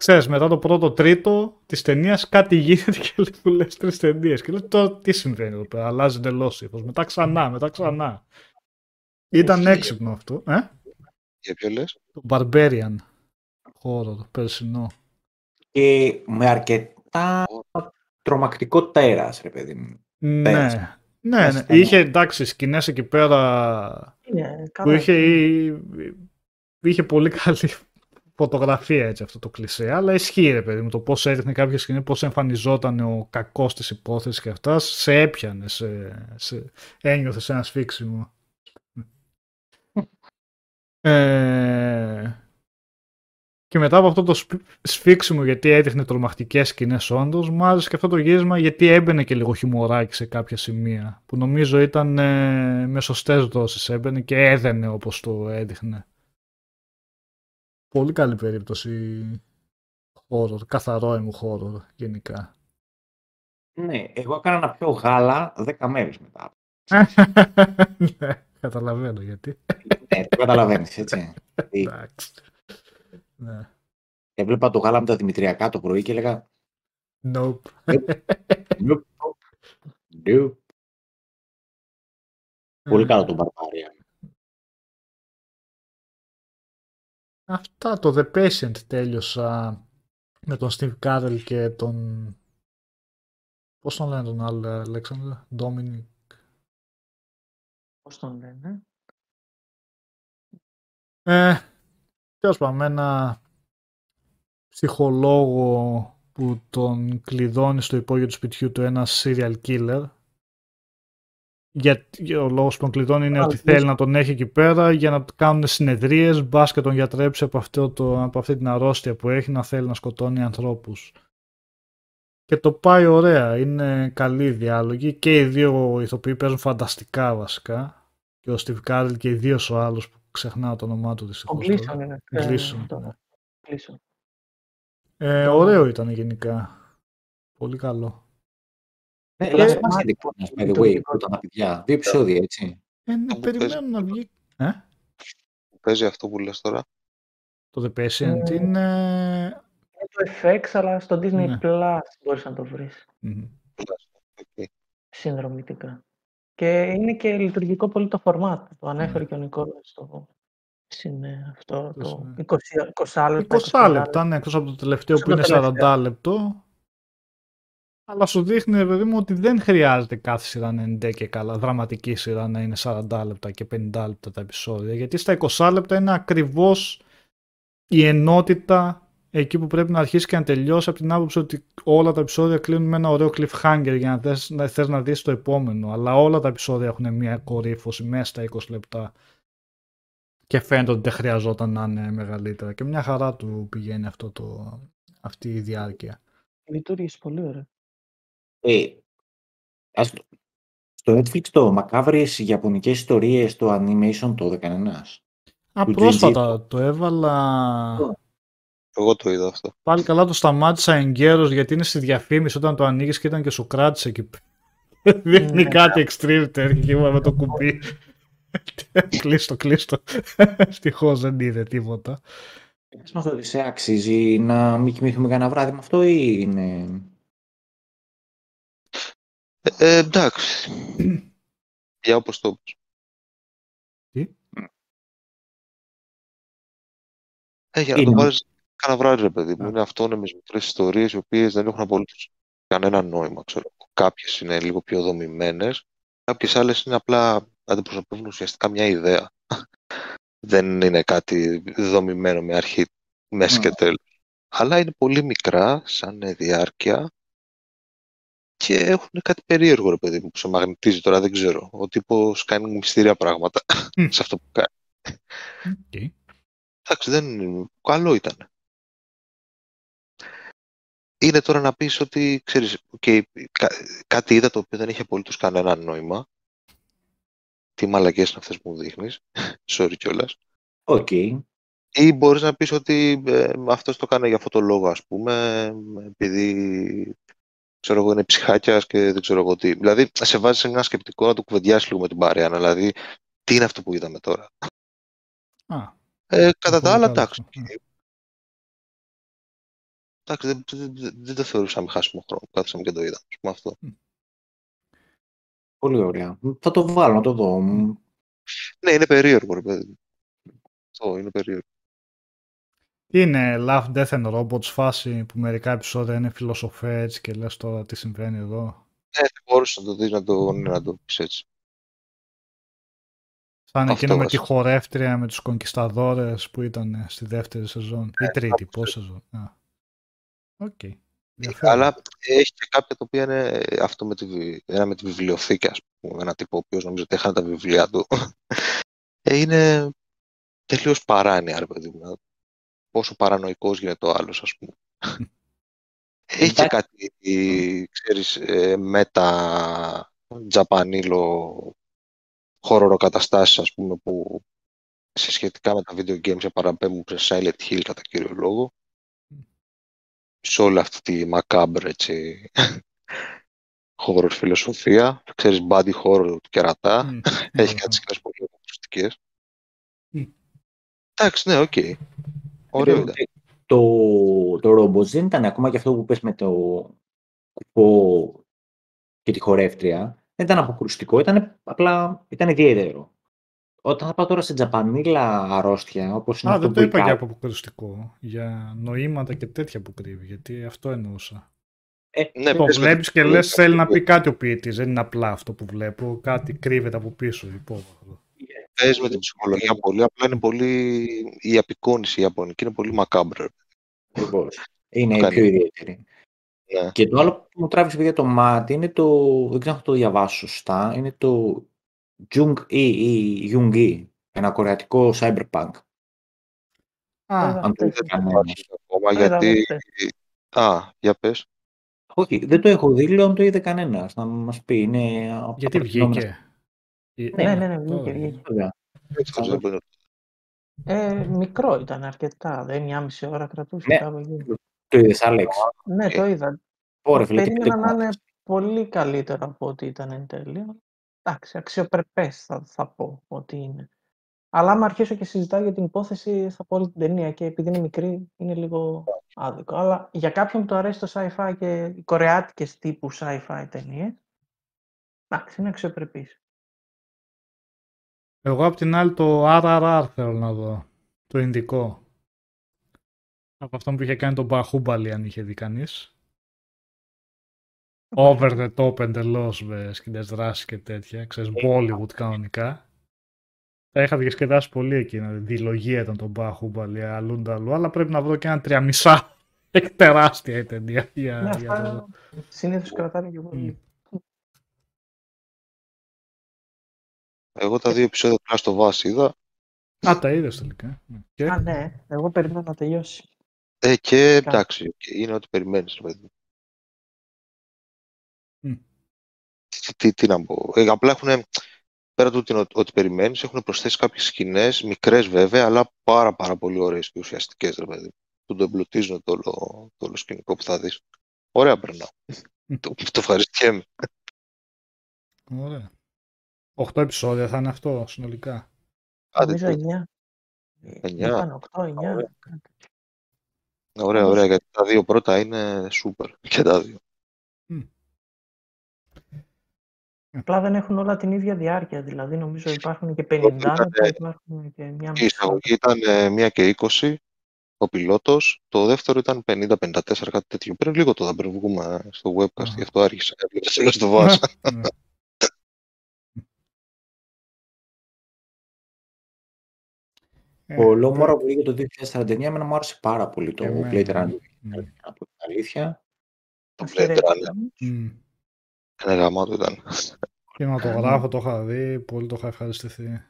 Ξέρεις, μετά το πρώτο τρίτο της ταινίας κάτι γίνεται και λέει που λες τρεις ταινίες. Και λέω τώρα τι συμβαίνει εδώ πέρα, αλλάζει εντελώς ύφος. Μετά ξανά, μετά ξανά. Ήταν Ισχύει. έξυπνο αυτό. Ε; Για ποιο λες; Το Barbarian χώρο, το περσινό. Και με αρκετά τρομακτικό τέρας, ρε παιδί μου. Ναι, Πέρασε. ναι, Πέρασε ναι. τα Είχε εντάξει σκηνές εκεί πέρα Είναι που καλά. είχε, είχε πολύ καλή φωτογραφία έτσι αυτό το κλισέ, αλλά ισχύει ρε παιδί μου το πώς έδειχνε κάποια σκηνή, πώς εμφανιζόταν ο κακός της υπόθεσης και αυτά, σε έπιανε, σε, σε, ένιωθες ένα σφίξιμο. Ε, και μετά από αυτό το σπ- σφίξιμο γιατί έδειχνε τρομακτικές σκηνές όντως, μου άρεσε και αυτό το γύρισμα γιατί έμπαινε και λίγο χιμωράκι σε κάποια σημεία, που νομίζω ήταν ε, με σωστές δόσεις έμπαινε και έδαινε όπως το έδειχνε. πολύ καλή περίπτωση horror, καθαρό μου horror γενικά. Ναι, εγώ έκανα να πιω γάλα 10 μέρες μετά. [laughs] ναι, καταλαβαίνω γιατί. ναι, το καταλαβαίνεις, έτσι. [laughs] Εντάξει. Ναι. Έβλεπα το γάλα με τα Δημητριακά το πρωί και έλεγα Nope. nope. [laughs] nope. Πολύ καλό το Barbarian. Αυτά το The Patient τέλειωσα με τον Steve Carell και τον... Πώς τον λένε τον άλλο, Αλέξανδρο, Dominic. Πώς τον λένε; Ε, τέλος πάντων, με ένα ψυχολόγο που τον κλειδώνει στο υπόγειο του σπιτιού του ένα serial killer. Γιατί ο λόγος που τον κλειδώνει είναι ότι θέλει να τον έχει εκεί πέρα για να κάνουν συνεδρίες, μπας και τον γιατρέψει από, αυτό το, από αυτή την αρρώστια που έχει να θέλει να σκοτώνει ανθρώπους. Και το πάει ωραία, είναι καλή διάλογη και οι δύο ηθοποιοί παίζουν φανταστικά βασικά. Και ο Steve Carell και ιδίω ο άλλος που ξεχνάω το όνομά του δυστυχώς. Ο Gleason είναι. Gleason, Ε, ναι. Gleason. Ε, ωραίο ήταν γενικά. Πολύ καλό. Ναι, Ε, Last μα- Master Economist, by the το way, δικό που ήταν τα παιδιά. Δύο επεισόδια, έτσι. Ε, ναι, Αυτό που περιμένω να βγει. Ε, Παίζει αυτό που λες τώρα. το The Patient Ε, είναι... Είναι το FX, αλλά στο Disney Ναι. Plus μπορείς να το βρεις Μμμ. Οκ. συνδρομητικά. Και είναι και λειτουργικό πολύ το format. Το ανέφερε και ο Νικόλας στο είναι αυτό Ποιος το είναι; 20, 20 λεπτά. 20 λεπτά, ναι, εκτός από το τελευταίο Εκτός που είναι από το 40 τελευταίο. λεπτό. Αλλά σου δείχνει, ρε παιδί μου, ότι δεν χρειάζεται κάθε σειρά να είναι ντε και καλά, δραματική σειρά να είναι 40 λεπτά και 50 λεπτά τα επεισόδια. Γιατί στα 20 λεπτά είναι ακριβώς η ενότητα εκεί που πρέπει να αρχίσει και να τελειώσει από την άποψη ότι όλα τα επεισόδια κλείνουν με ένα ωραίο cliffhanger για να θες να, θες να δεις το επόμενο. Αλλά όλα τα επεισόδια έχουν μια κορύφωση μέσα στα 20 λεπτά. Και φαίνεται ότι δεν χρειαζόταν να είναι μεγαλύτερα. Και μια χαρά του πηγαίνει αυτό το, αυτή η διάρκεια. Λειτουργήσε πολύ ωραία. Ε, ας, στο Netflix το Μακάβριες Ιαπωνικές ιστορίες, το animation το 19. Α, Του πρόσφατα το έβαλα... Εγώ το είδα αυτό. Πάλι καλά το σταμάτησα εγκαίρως γιατί είναι στη διαφήμιση όταν το ανοίγεις και ήταν και σου κράτησε εκεί πέρα. [laughs] Δείχνει Ναι. κάτι extreme και με το κουμπί. [laughs] κλείστο, κλείστο. Ευτυχώς δεν είδε τίποτα. Πες μας ότι σε αξίζει να μην κοιμηθούμε κανένα βράδυ με αυτό ή είναι... Ε, ε, εντάξει. [clears throat] Για όπως το πες. Τι; Ε, για να Είναι. το βάλεις κάνα βράδυ, ρε παιδί μου. Α. Είναι αυτόνομες μικρές ιστορίες οι οποίες δεν έχουν απολύτως κανένα νόημα, ξέρω. Κάποιες είναι λίγο πιο δομημένες, κάποιες άλλες είναι απλά αντιπροσωπεύουν ουσιαστικά μια ιδέα. [laughs] δεν είναι κάτι δομημένο με αρχή, μέση και Α. τέλος. Αλλά είναι πολύ μικρά σαν ε, διάρκεια και έχουν κάτι περίεργο, ρε παιδί μου, που σε μαγνητίζει τώρα, δεν ξέρω. Ο τύπος κάνει μυστήρια πράγματα Μμ. [laughs] σε αυτό που κάνει. Οκ. Εντάξει, δεν... καλό ήταν. Είναι τώρα να πεις ότι, ξέρεις, okay, κάτι είδα το οποίο δεν έχει απολύτως κανένα νόημα. Τι μαλακίες είναι αυτές που μου δείχνεις. [laughs] Sorry κιόλας. Οκ. Ή μπορείς να πεις ότι ε, αυτός το κάνει για αυτό το λόγο, ας πούμε, επειδή ξέρω εγώ είναι ψυχάκιας και δεν ξέρω εγώ τι. Δηλαδή, σε βάζει σε ένα σκεπτικό να του κουβεντιάσεις λίγο με την παρέα. Δηλαδή, τι είναι αυτό που είδαμε τώρα. Α, Ε, κατά πολύ τα άλλα, καλό εντάξει. Αυτό. Ναι. Εντάξει, δεν, δεν, δεν, δεν το θεωρούσαμε χάσιμο χρόνο. Κάτσαμε και το είδαμε. ας πούμε, αυτό. Πολύ ωραία. Θα το βάλω να το δω. Ναι, είναι περίεργο, ρε παιδί. μου. Αυτό είναι περίεργο. Είναι Love, Death and Robots φάση που μερικά επεισόδια είναι φιλοσοφέ έτσι και λες τώρα τι συμβαίνει εδώ. Ναι, θα μπορούσε να το δεις, να το, ναι, να το πεις έτσι. Σαν Αυτό εκείνο με τη βασικά. χορεύτρια με τους κονκισταδόρες που ήταν στη δεύτερη σεζόν ή τρίτη, πώς σεζόν. Α. Οκ. Ενδιαφέρον. Αλλά έχει και κάποια τα οποία είναι αυτό με τη, βι- ένα με τη βιβλιοθήκη, ας πούμε, ένα τύπο ο οποίος νομίζω ότι έχανε τα βιβλία του. [laughs] Ε, είναι τελείως παράνοια, ρε παιδί μου. Πόσο παρανοϊκός γίνεται ο άλλος, ας πούμε. Έχει και Εντάξει. κάτι, ξέρεις, ε, μετα τζαπανίλο χοροροκαταστάσεις, ας πούμε, που σε σχετικά με τα video games παραπέμπουν σε Silent Hill κατά κύριο λόγο. Σε όλη αυτή τη macabre έτσι, horror φιλοσοφία. Ξέρεις, body horror του κερατά. Μμ, Έχει ναι, κάτι σκηνές πολύ ακουστικές. Μμ. Εντάξει, ναι, οκ. Ωραίο ήταν. Το, το Robots δεν ήταν ακόμα και αυτό που πες με το κουπό και τη χορεύτρια. Δεν ήταν αποκρουστικό, ήταν απλά ήταν ιδιαίτερο. Όταν θα πάω τώρα σε τζαπανίλα αρρώστια, όπως είναι Α, αυτό δεν το που είπα η για Ká- αποκριστικό. Για νοήματα και τέτοια που κρύβει. Γιατί αυτό εννοούσα. Ε, Ναι, Το πες με βλέπεις το- και λες θέλει να πει κάτι ο ποιητής. Δεν είναι απλά αυτό που βλέπω. Κάτι κρύβεται από πίσω. Υπόβαθρο. Πες με την ψυχολογία πολύ, απλά είναι πολύ... Η απεικόνηση η ιαπωνική είναι πολύ macabre. Ακριβώς. Είναι Κάνει. πιο ιδιαίτερη. Ναι. Και το άλλο που μου τράβηξε παιδιά το μάτι είναι το. Δεν ξέρω αν θα το διαβάσω σωστά. Είναι το Jung E ή Jung E. Ένα κορεατικό cyberpunk. Α, Αν το είδε χτες. κανένα. Υπάρχει ακόμα Το είδα εγώ γιατί... χτες. Α, για πες. Όχι, δεν το έχω δει. Λέω αν το είδε κανένας. Να μας πει. Είναι από τα γιατί προτινόμενα βγήκε. Ε, Ναι, ναι, ναι, τώρα βγήκε, βγήκε. βγήκε. Βέβαια. Δεν ξέρω, δεν μπορεί να- Ε, μικρό ήταν αρκετά. Δεν μια μισή ώρα κρατούσε Ναι. κάπου εκεί. Το είδες, Άλεξ; Ναι, το είδα. Ωραία, φίλε. τι Περίμενα πέντε να είναι κομμάτια. πολύ καλύτερο από ό,τι ήταν εν τέλει. Εντάξει, αξιοπρεπές θα, θα πω ότι είναι. Αλλά άμα αρχίσω και συζητάω για την υπόθεση, θα πω όλη την ταινία και επειδή είναι μικρή, είναι λίγο άδικο. Αλλά για κάποιον που του αρέσει το sci-fi και οι κορεάτικες τύπου sci-fi ταινίες, εντάξει, είναι αξιοπρεπής. Εγώ απ' την άλλη το RRR θέλω να δω. Το Ινδικό. Από αυτό που είχε κάνει τον Μπαχούμπαλι, αν είχε δει κανείς. [laughs] Over the top εντελώ με σκηνές δράσης και τέτοια. Ξέρεις, Bollywood κανονικά. Τα είχα διασκεδάσει πολύ εκείνα. Διλογία ήταν τον Μπαχούμπαλι, αλλού αλλού. Αλλά πρέπει να βρω και ένα τριαμισά. [laughs] Έχει τεράστια η ταινία. Για, Ναι, για το δω. αυτά συνήθως κρατάνε και πολύ. Εγώ τα δύο επεισόδια του Last of Us είδα Α, τα είδες τελικά. Ναι. Και... Α, ναι, εγώ περιμένω να τελειώσει. ε, και εντάξει, οκ, είναι ό,τι περιμένεις. ρε παιδί. Τι, τι, τι να πω. Ε, απλά έχουν, πέρα του ότι, είναι ό- ό,τι περιμένεις, έχουν προσθέσει κάποιες σκηνές, μικρές βέβαια, αλλά πάρα πάρα πολύ ωραίες και ουσιαστικές, ρε παιδί. Που το εμπλουτίζουν το όλο, το όλο σκηνικό που θα δεις. Ωραία περνάω. Μμ. [laughs] το, το ευχαριστιέμαι. Ωραία. 8 επεισόδια θα είναι αυτό συνολικά. Άντε, Νομίζω τι- 9. Εννιά. Είπαν 8, 9. Ωραία. Ωραία, ωραία, γιατί τα δύο πρώτα είναι super. Και τα δύο. Απλά δεν έχουν όλα την ίδια διάρκεια. Δηλαδή, νομίζω υπάρχουν και 50 ήταν, και υπάρχουν και μια Η μισή. εισαγωγή ήταν ε, 1 και 20, ο πιλότος. Το δεύτερο ήταν 50-54, κάτι τέτοιο. Πριν λίγο το θα πριν βγούμε στο webcast, Α. γι' αυτό άρχισα. Έβλεπα σε στο βάζα. Ναι. Ε, Ο Low Mora που λέγεται το 2049, εμένα μου άρεσε πάρα πολύ το Και εμένα. Blade Runner. μμ, Από την αλήθεια. Το Μας Blade χαιρέτησε. Runner. Μμ. Είναι γαμάτο ήταν. Κινηματογράφο το είχα δει, πολύ το είχα ευχαριστηθεί.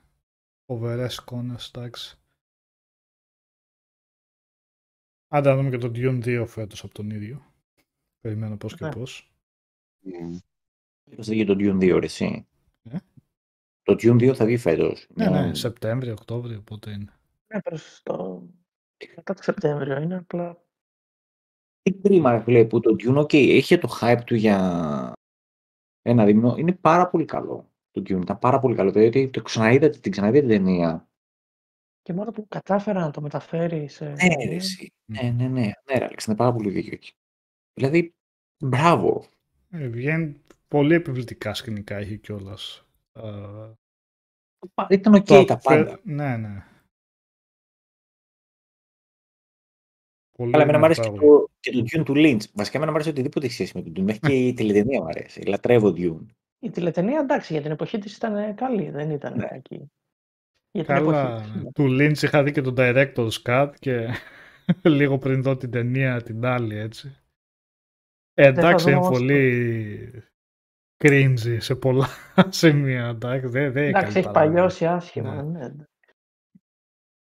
Φοβερές εικόνες, εντάξει. Άντε να δούμε και τον Dune 2 φέτος από τον ίδιο. Περιμένω πώς και Ναι. πώς. Μμ. Είπατε για το Dune 2, ρε, εσύ. Ε; Το Dune 2 θα βγει φέτος. Ναι, Μια- ναι, Σεπτέμβριο, Οκτώβριο, πότε είναι. Ναι, προς το... Μετά το Σεπτέμβριο είναι απλά. Τι κρίμα, ρε φίλε, που το Dune, ok, είχε το hype του για ένα δίμηνο. Είναι πάρα πολύ καλό. Το Dune ήταν πάρα πολύ καλό. Δηλαδή, το ξαναείδα, την ξαναείδα την ταινία. Και μόνο που κατάφερα να το μεταφέρεις σε. Ναι, ταινία, ρε, εσύ. ναι, ναι, ναι, ναι, ρε, Άλεξ, είναι πάρα πολύ δίκιο εκεί. Δηλαδή, μπράβο. Ε, βγαίνει πολύ επιβλητικά σκηνικά έχει κιόλας. Ήταν ok τα πάντα. Ναι, ναι. Πολύ Αλλά εμένα μου αρέσει και μεγάλο. το, και το Dune του Lynch. Βασικά, εμένα μου αρέσει οτιδήποτε έχει σχέση με τον Dune. Μέχρι και η τηλετενία μου αρέσει. Λατρεύω Dune. Η τηλετενία εντάξει για την εποχή της ήταν καλή, δεν ήταν Ναι. κακή. Για την Καλά, εποχή της. ναι. του Lynch είχα δει και τον Director's Cut και [laughs] λίγο πριν δω την ταινία την άλλη έτσι. Ε, θα εντάξει, δούμε είναι όμως πολύ cringy σε πολλά [laughs] σημεία. Εντάξει, δεν, δεν Εντάξει, έχει καλή παλιώσει άσχημα. Ναι. Ναι.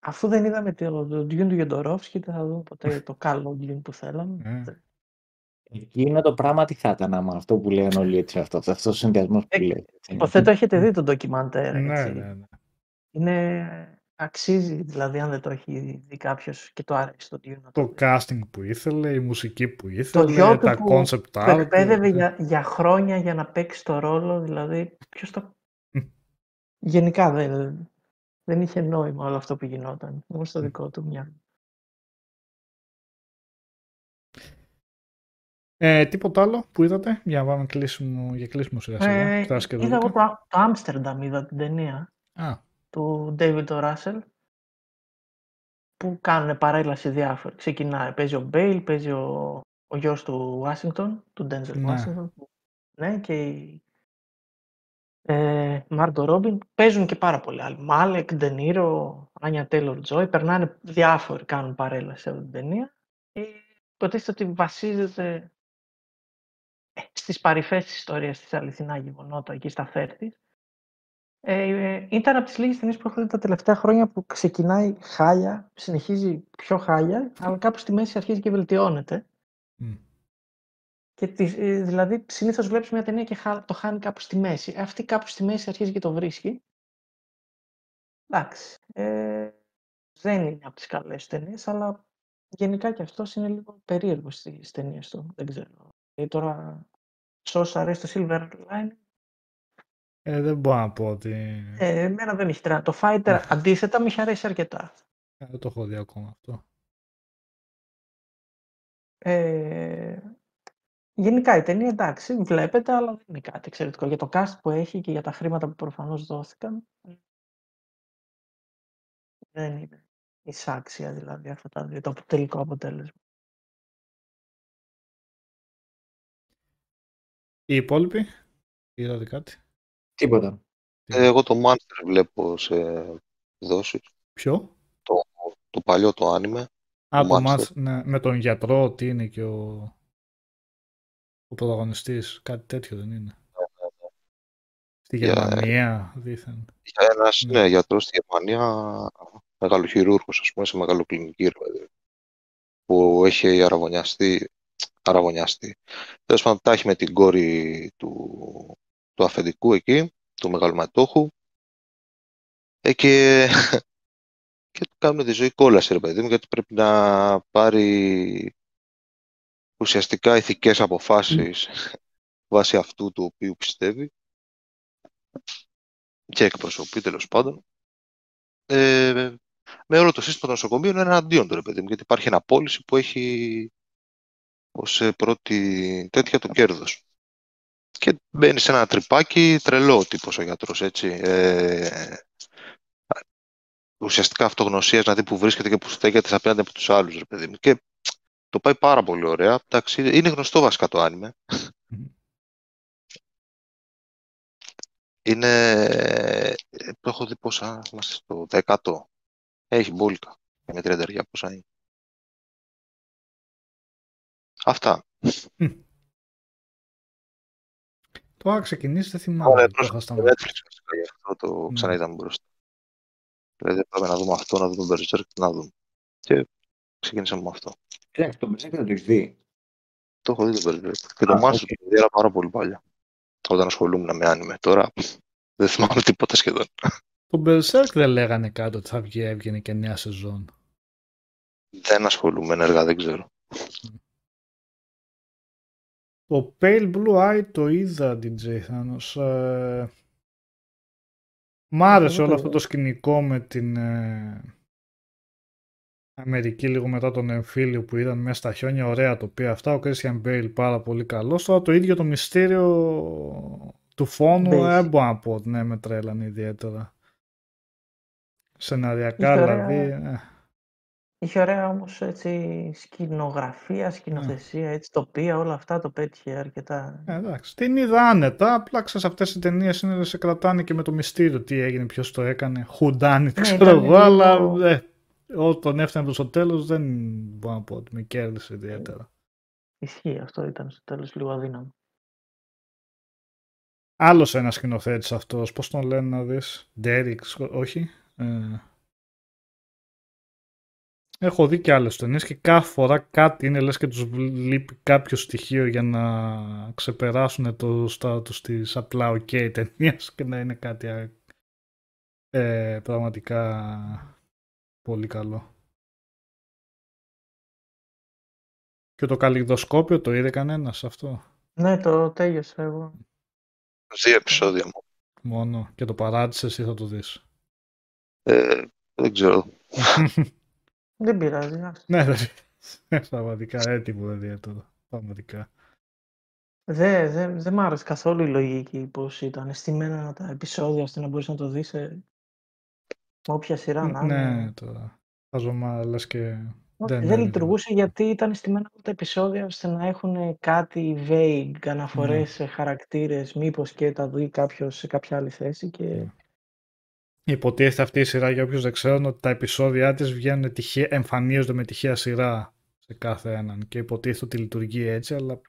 Αφού δεν είδαμε το, το Dune του Γεντορόφσκι, δεν θα δούμε ποτέ το [laughs] καλό Dune που θέλαμε. Ναι. Εκείνο το πράγμα τι θα ήταν άμα αυτό που λένε όλοι έτσι. Αυτός, αυτός ο συνδυασμός που Ε, λέει. έτσι. Υποθέτω έχετε δει το ντοκιμαντέρ. Ναι, έτσι. ναι, ναι. Είναι αξίζει, δηλαδή, αν δεν το έχει δει κάποιος και το άρεσε το Dune. να Το δει. casting που ήθελε, η μουσική που Το ήθελε, γιο του τα που concept το art. εκπαίδευε ε, για, για χρόνια για να παίξει το ρόλο, δηλαδή, ποιος το... Μμ. [laughs] Γενικά δεν, δεν είχε νόημα όλο αυτό που γινόταν. Μόνο στο Μμ. δικό του μυαλό. Ε, τίποτα άλλο που είδατε; Για να πάμε κλείσιμο, για κλείσιμο σιγά σιγά. Ε, Φτάσεις και είδα εγώ 12. το, το Άμστερνταμ, είδα την ταινία Α, του David O. Russell που κάνουν παρέλαση διάφοροι. Ξεκινάει, παίζει ο Μπέιλ, παίζει ο, ο γιος του Washington, του Denzel Ναι. Washington. που- Ναι, και η ε, Μάρντο Ρόμπιν. Παίζουν και πάρα πολλοί άλλοι. Μάλεκ, Ντενίρο, Άνια Τέιλορ Τζόι. Περνάνε διάφοροι, κάνουν παρέλαση σε αυτή την ταινία. Ε, υποτίθεται ότι βασίζεται ε, στις παρυφές της ιστορίας της αληθινά γεγονότα εκεί στα 30's. Ε, ήταν από τις λίγες ταινίες που έχω δει τα τελευταία χρόνια που ξεκινάει χάλια, συνεχίζει πιο χάλια, αλλά κάπου στη μέση αρχίζει και βελτιώνεται. Μ. Και τη, ε, δηλαδή συνήθως βλέπεις μια ταινία και χα- το χάνει κάπου στη μέση. Ε, Αυτή κάπου στη μέση αρχίζει και το βρίσκει. Εντάξει. Ε, δεν είναι από τις καλές ταινίες, αλλά γενικά και αυτός είναι λίγο περίεργος στις ταινίες του. Δεν ξέρω. Ε, τώρα, σε όσα αρέσει το Silver Line, Ε, δεν μπορώ να πω ότι... ε, εμένα δεν έχει τρένα. Το Fighter αντίθετα με είχε αρέσει αρκετά. Ε, δεν το έχω δει ακόμα αυτό. Ε, γενικά η ταινία εντάξει, βλέπετε, αλλά δεν είναι κάτι εξαιρετικό. Για το cast που έχει και για τα χρήματα που προφανώς δόθηκαν, δεν είναι εισάξια δηλαδή αυτά τα δύο, το τελικό αποτέλεσμα. Οι υπόλοιποι, είδατε κάτι; Τίποτα. Ε, εγώ το Monster βλέπω σε δόσεις. Ποιο; Το παλιό το άνιμε. Α, Το το Monster. Monster, ναι, με τον γιατρό, ότι είναι και ο, ο πρωταγωνιστής, κάτι τέτοιο δεν είναι. Στη Για- Γερμανία, δήθεν. Για ένας Ναι. ναι. γιατρός στη Γερμανία, μεγαλοχειρούργος, ας πούμε, σε μεγαλοκλινική, ρε παιδί, που έχει αραβωνιαστεί, αραβωνιαστεί. Τέλος πάντων, τα έχει με την κόρη του, του αφεντικού εκεί, του μεγαλομετόχου, ε, και, [laughs] και του κάνουν τη ζωή κόλαση, ρε παιδί μου, γιατί πρέπει να πάρει ουσιαστικά ηθικές αποφάσεις βάσει αυτού του οποίου πιστεύει και εκπροσωπεί τέλος πάντων. Ε, με όλο το σύστημα των νοσοκομείων είναι εναντίον του, ρε παιδί μου, γιατί υπάρχει ένα πώληση που έχει ως ε, πρώτη τέτοια το κέρδος. Και μπαίνει σε ένα τρυπάκι τρελό ο τύπος ο γιατρός, έτσι. Ε, ουσιαστικά αυτογνωσίας να δει που βρίσκεται και που στέκεται απέναντι από τους άλλους, ρε παιδί μου. Και το πάει πάρα πολύ ωραία. Εντάξει, είναι γνωστό βασικά το άνιμε. Μμμ. Είναι, ε, το έχω δει πόσα, είμαστε στο δέκατο. Έχει μπόλικα. Με τριανταριά πόσα είναι. Αυτά. Τώρα ξεκινήσει, δεν θυμάμαι. Ωραία, το είχα πρόσφατα στο σταματήσει. Netflix βασικά, γι' αυτό το Ναι. ξαναείδαμε μπροστά. Δηλαδή πάμε να δούμε αυτό, να δούμε Berserk και να δούμε. Και ξεκίνησαμε με αυτό. Εντάξει, το Berserk δεν το έχεις δει. Το έχω δει το Berserk. Και το Α, Monster OK. το είδα πάρα πολύ παλιά. Όταν ασχολούμουν με άνιμε. Τώρα δεν θυμάμαι τίποτα σχεδόν. Το Berserk δεν λέγανε κάτι ότι θα βγει, έβγαινε και νέα σεζόν. Δεν ασχολούμαι ενεργά, δεν ξέρω. Το Pale Blue Eye το είδα, DJ Thanos. Ε, μ' άρεσε Εγώ το όλο αυτό είδα. το σκηνικό με την ε, Αμερική λίγο μετά τον εμφύλιο που ήταν μέσα στα χιόνια. Ωραία το πει αυτά. Ο Christian Bale πάρα πολύ καλός. Τώρα το ίδιο το μυστήριο του φόνου Basic. δεν μπορώ να πω ότι ναι, με τρέλανε ιδιαίτερα. Σεναριακά Είχε ωραία- δηλαδή. ε, Είχε ωραία όμως έτσι σκηνογραφία, σκηνοθεσία, έτσι τοπία, όλα αυτά το πέτυχε αρκετά. Ε, εντάξει, την είδα άνετα. Απλά ξέρεις αυτές οι ταινίες είναι σε κρατάνε και με το μυστήριο τι έγινε, ποιος το έκανε, χουντάνι, δεν Ναι, ξέρω ήταν εγώ, λίγο- αλλά ε, όταν έφτανε προς το τέλος δεν μπορώ να πω ότι με κέρδισε ιδιαίτερα. Ισχύει, αυτό ήταν στο τέλος λίγο αδύναμο. Άλλος ένας σκηνοθέτης αυτός, πώς τον λένε να δεις, Ντέριξ, όχι. Ε, έχω δει και άλλες ταινίες και κάθε φορά κάτι είναι λες και τους λείπει κάποιο στοιχείο για να ξεπεράσουν το στάτους της απλά ok ταινίας και να είναι κάτι α- Ε, πραγματικά πολύ καλό. Και το καλλιδοσκόπιο το είδε κανένας αυτό; Ναι, το τέλειωσα εγώ. Δύο επεισόδια μου. Μόνο. Και το παράτησες ή θα το δεις; Ε, δεν ξέρω. [laughs] Δεν πειράζει. άσε. ναι, [laughs] δεν πειράζει. Πραγματικά έτοιμο δεν τώρα. Πραγματικά. Δεν δε, δε μ' άρεσε καθόλου η λογική πώς ήταν στημένα τα επεισόδια ώστε να μπορείς να το δεις σε όποια σειρά να είναι. ναι, τώρα. Χαζομά, λες και Όχι, δεν δεν, είναι λειτουργούσε γιατί ήταν στημένα όλα τα επεισόδια ώστε να έχουν κάτι vague, Ναι. αναφορές σε χαρακτήρες, μήπως και τα δει κάποιος σε κάποια άλλη θέση και Ναι. Υποτίθεται αυτή η σειρά για όποιους δεν ξέρουν ότι τα επεισόδια της βγαίνουν τυχαία, εμφανίζονται με τυχαία σειρά σε κάθε έναν και υποτίθεται ότι λειτουργεί έτσι αλλά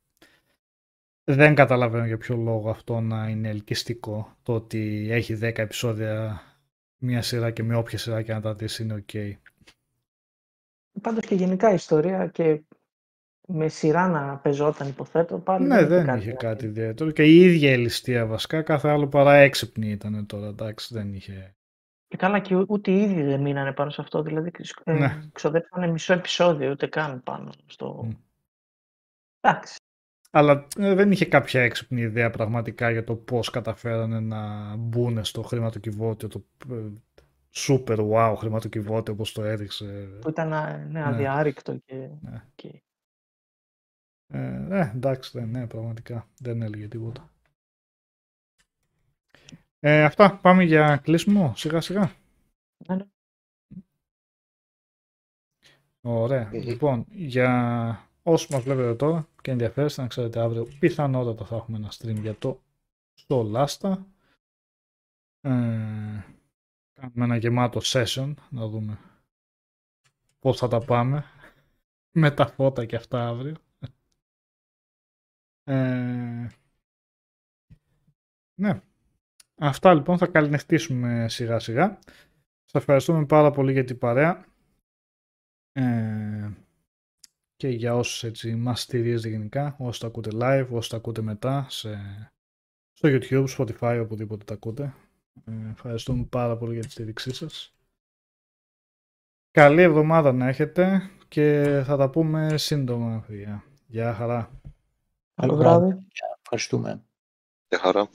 δεν καταλαβαίνω για ποιο λόγο αυτό να είναι ελκυστικό το ότι έχει 10 επεισόδια μια σειρά και με όποια σειρά και να τα δεις είναι ok. πάντως και γενικά η ιστορία και με σειρά να πεζόταν υποθέτω πάλι Ναι, δεν κάτι είχε να- κάτι ιδιαίτερο και η ίδια η ληστεία βασικά κάθε άλλο παρά έξυπνη ήταν τώρα εντάξει δεν είχε Και καλά και ού- ούτε οι ίδιοι δεν μείνανε πάνω σε αυτό, δηλαδή ε, Ναι. ξοδέψανε μισό επεισόδιο, ούτε καν πάνω στο... Μμ. Εντάξει. Αλλά ε, δεν είχε κάποια έξυπνη ιδέα πραγματικά για το πώς καταφέρανε να μπουν στο χρηματοκιβώτιο, το ε, super wow χρηματοκιβώτιο όπως το έδειξε. Που ήταν α, ναι, Ναι. αδιάρρηκτο και... Ναι. και- Ε, ε, εντάξει, ναι, ναι, πραγματικά δεν έλεγε τίποτα. Ε, αυτά, πάμε για κλείσιμο, σιγά σιγά. Ναι, ναι. Ωραία. Μμμ. Λοιπόν, για όσους μας βλέπετε τώρα και ενδιαφέρεστε να ξέρετε αύριο πιθανότατα θα έχουμε ένα stream για το στο Λάστα. Ε, κάνουμε ένα γεμάτο session να δούμε πώς θα τα πάμε με τα φώτα και αυτά αύριο. Ε, ναι. Αυτά λοιπόν θα καληνυχτήσουμε σιγά σιγά. Σας ευχαριστούμε πάρα πολύ για την παρέα. Ε, και για όσους έτσι μας στηρίζετε γενικά, όσοι τα ακούτε live, όσοι τα ακούτε μετά σε, στο YouTube, Spotify, οπουδήποτε τα ακούτε. Ε, ευχαριστούμε πάρα πολύ για τη στήριξή σας. Καλή εβδομάδα να έχετε και θα τα πούμε σύντομα, παιδιά. Γεια χαρά. Καλό βράδυ. Ευχαριστούμε. Για χαρά.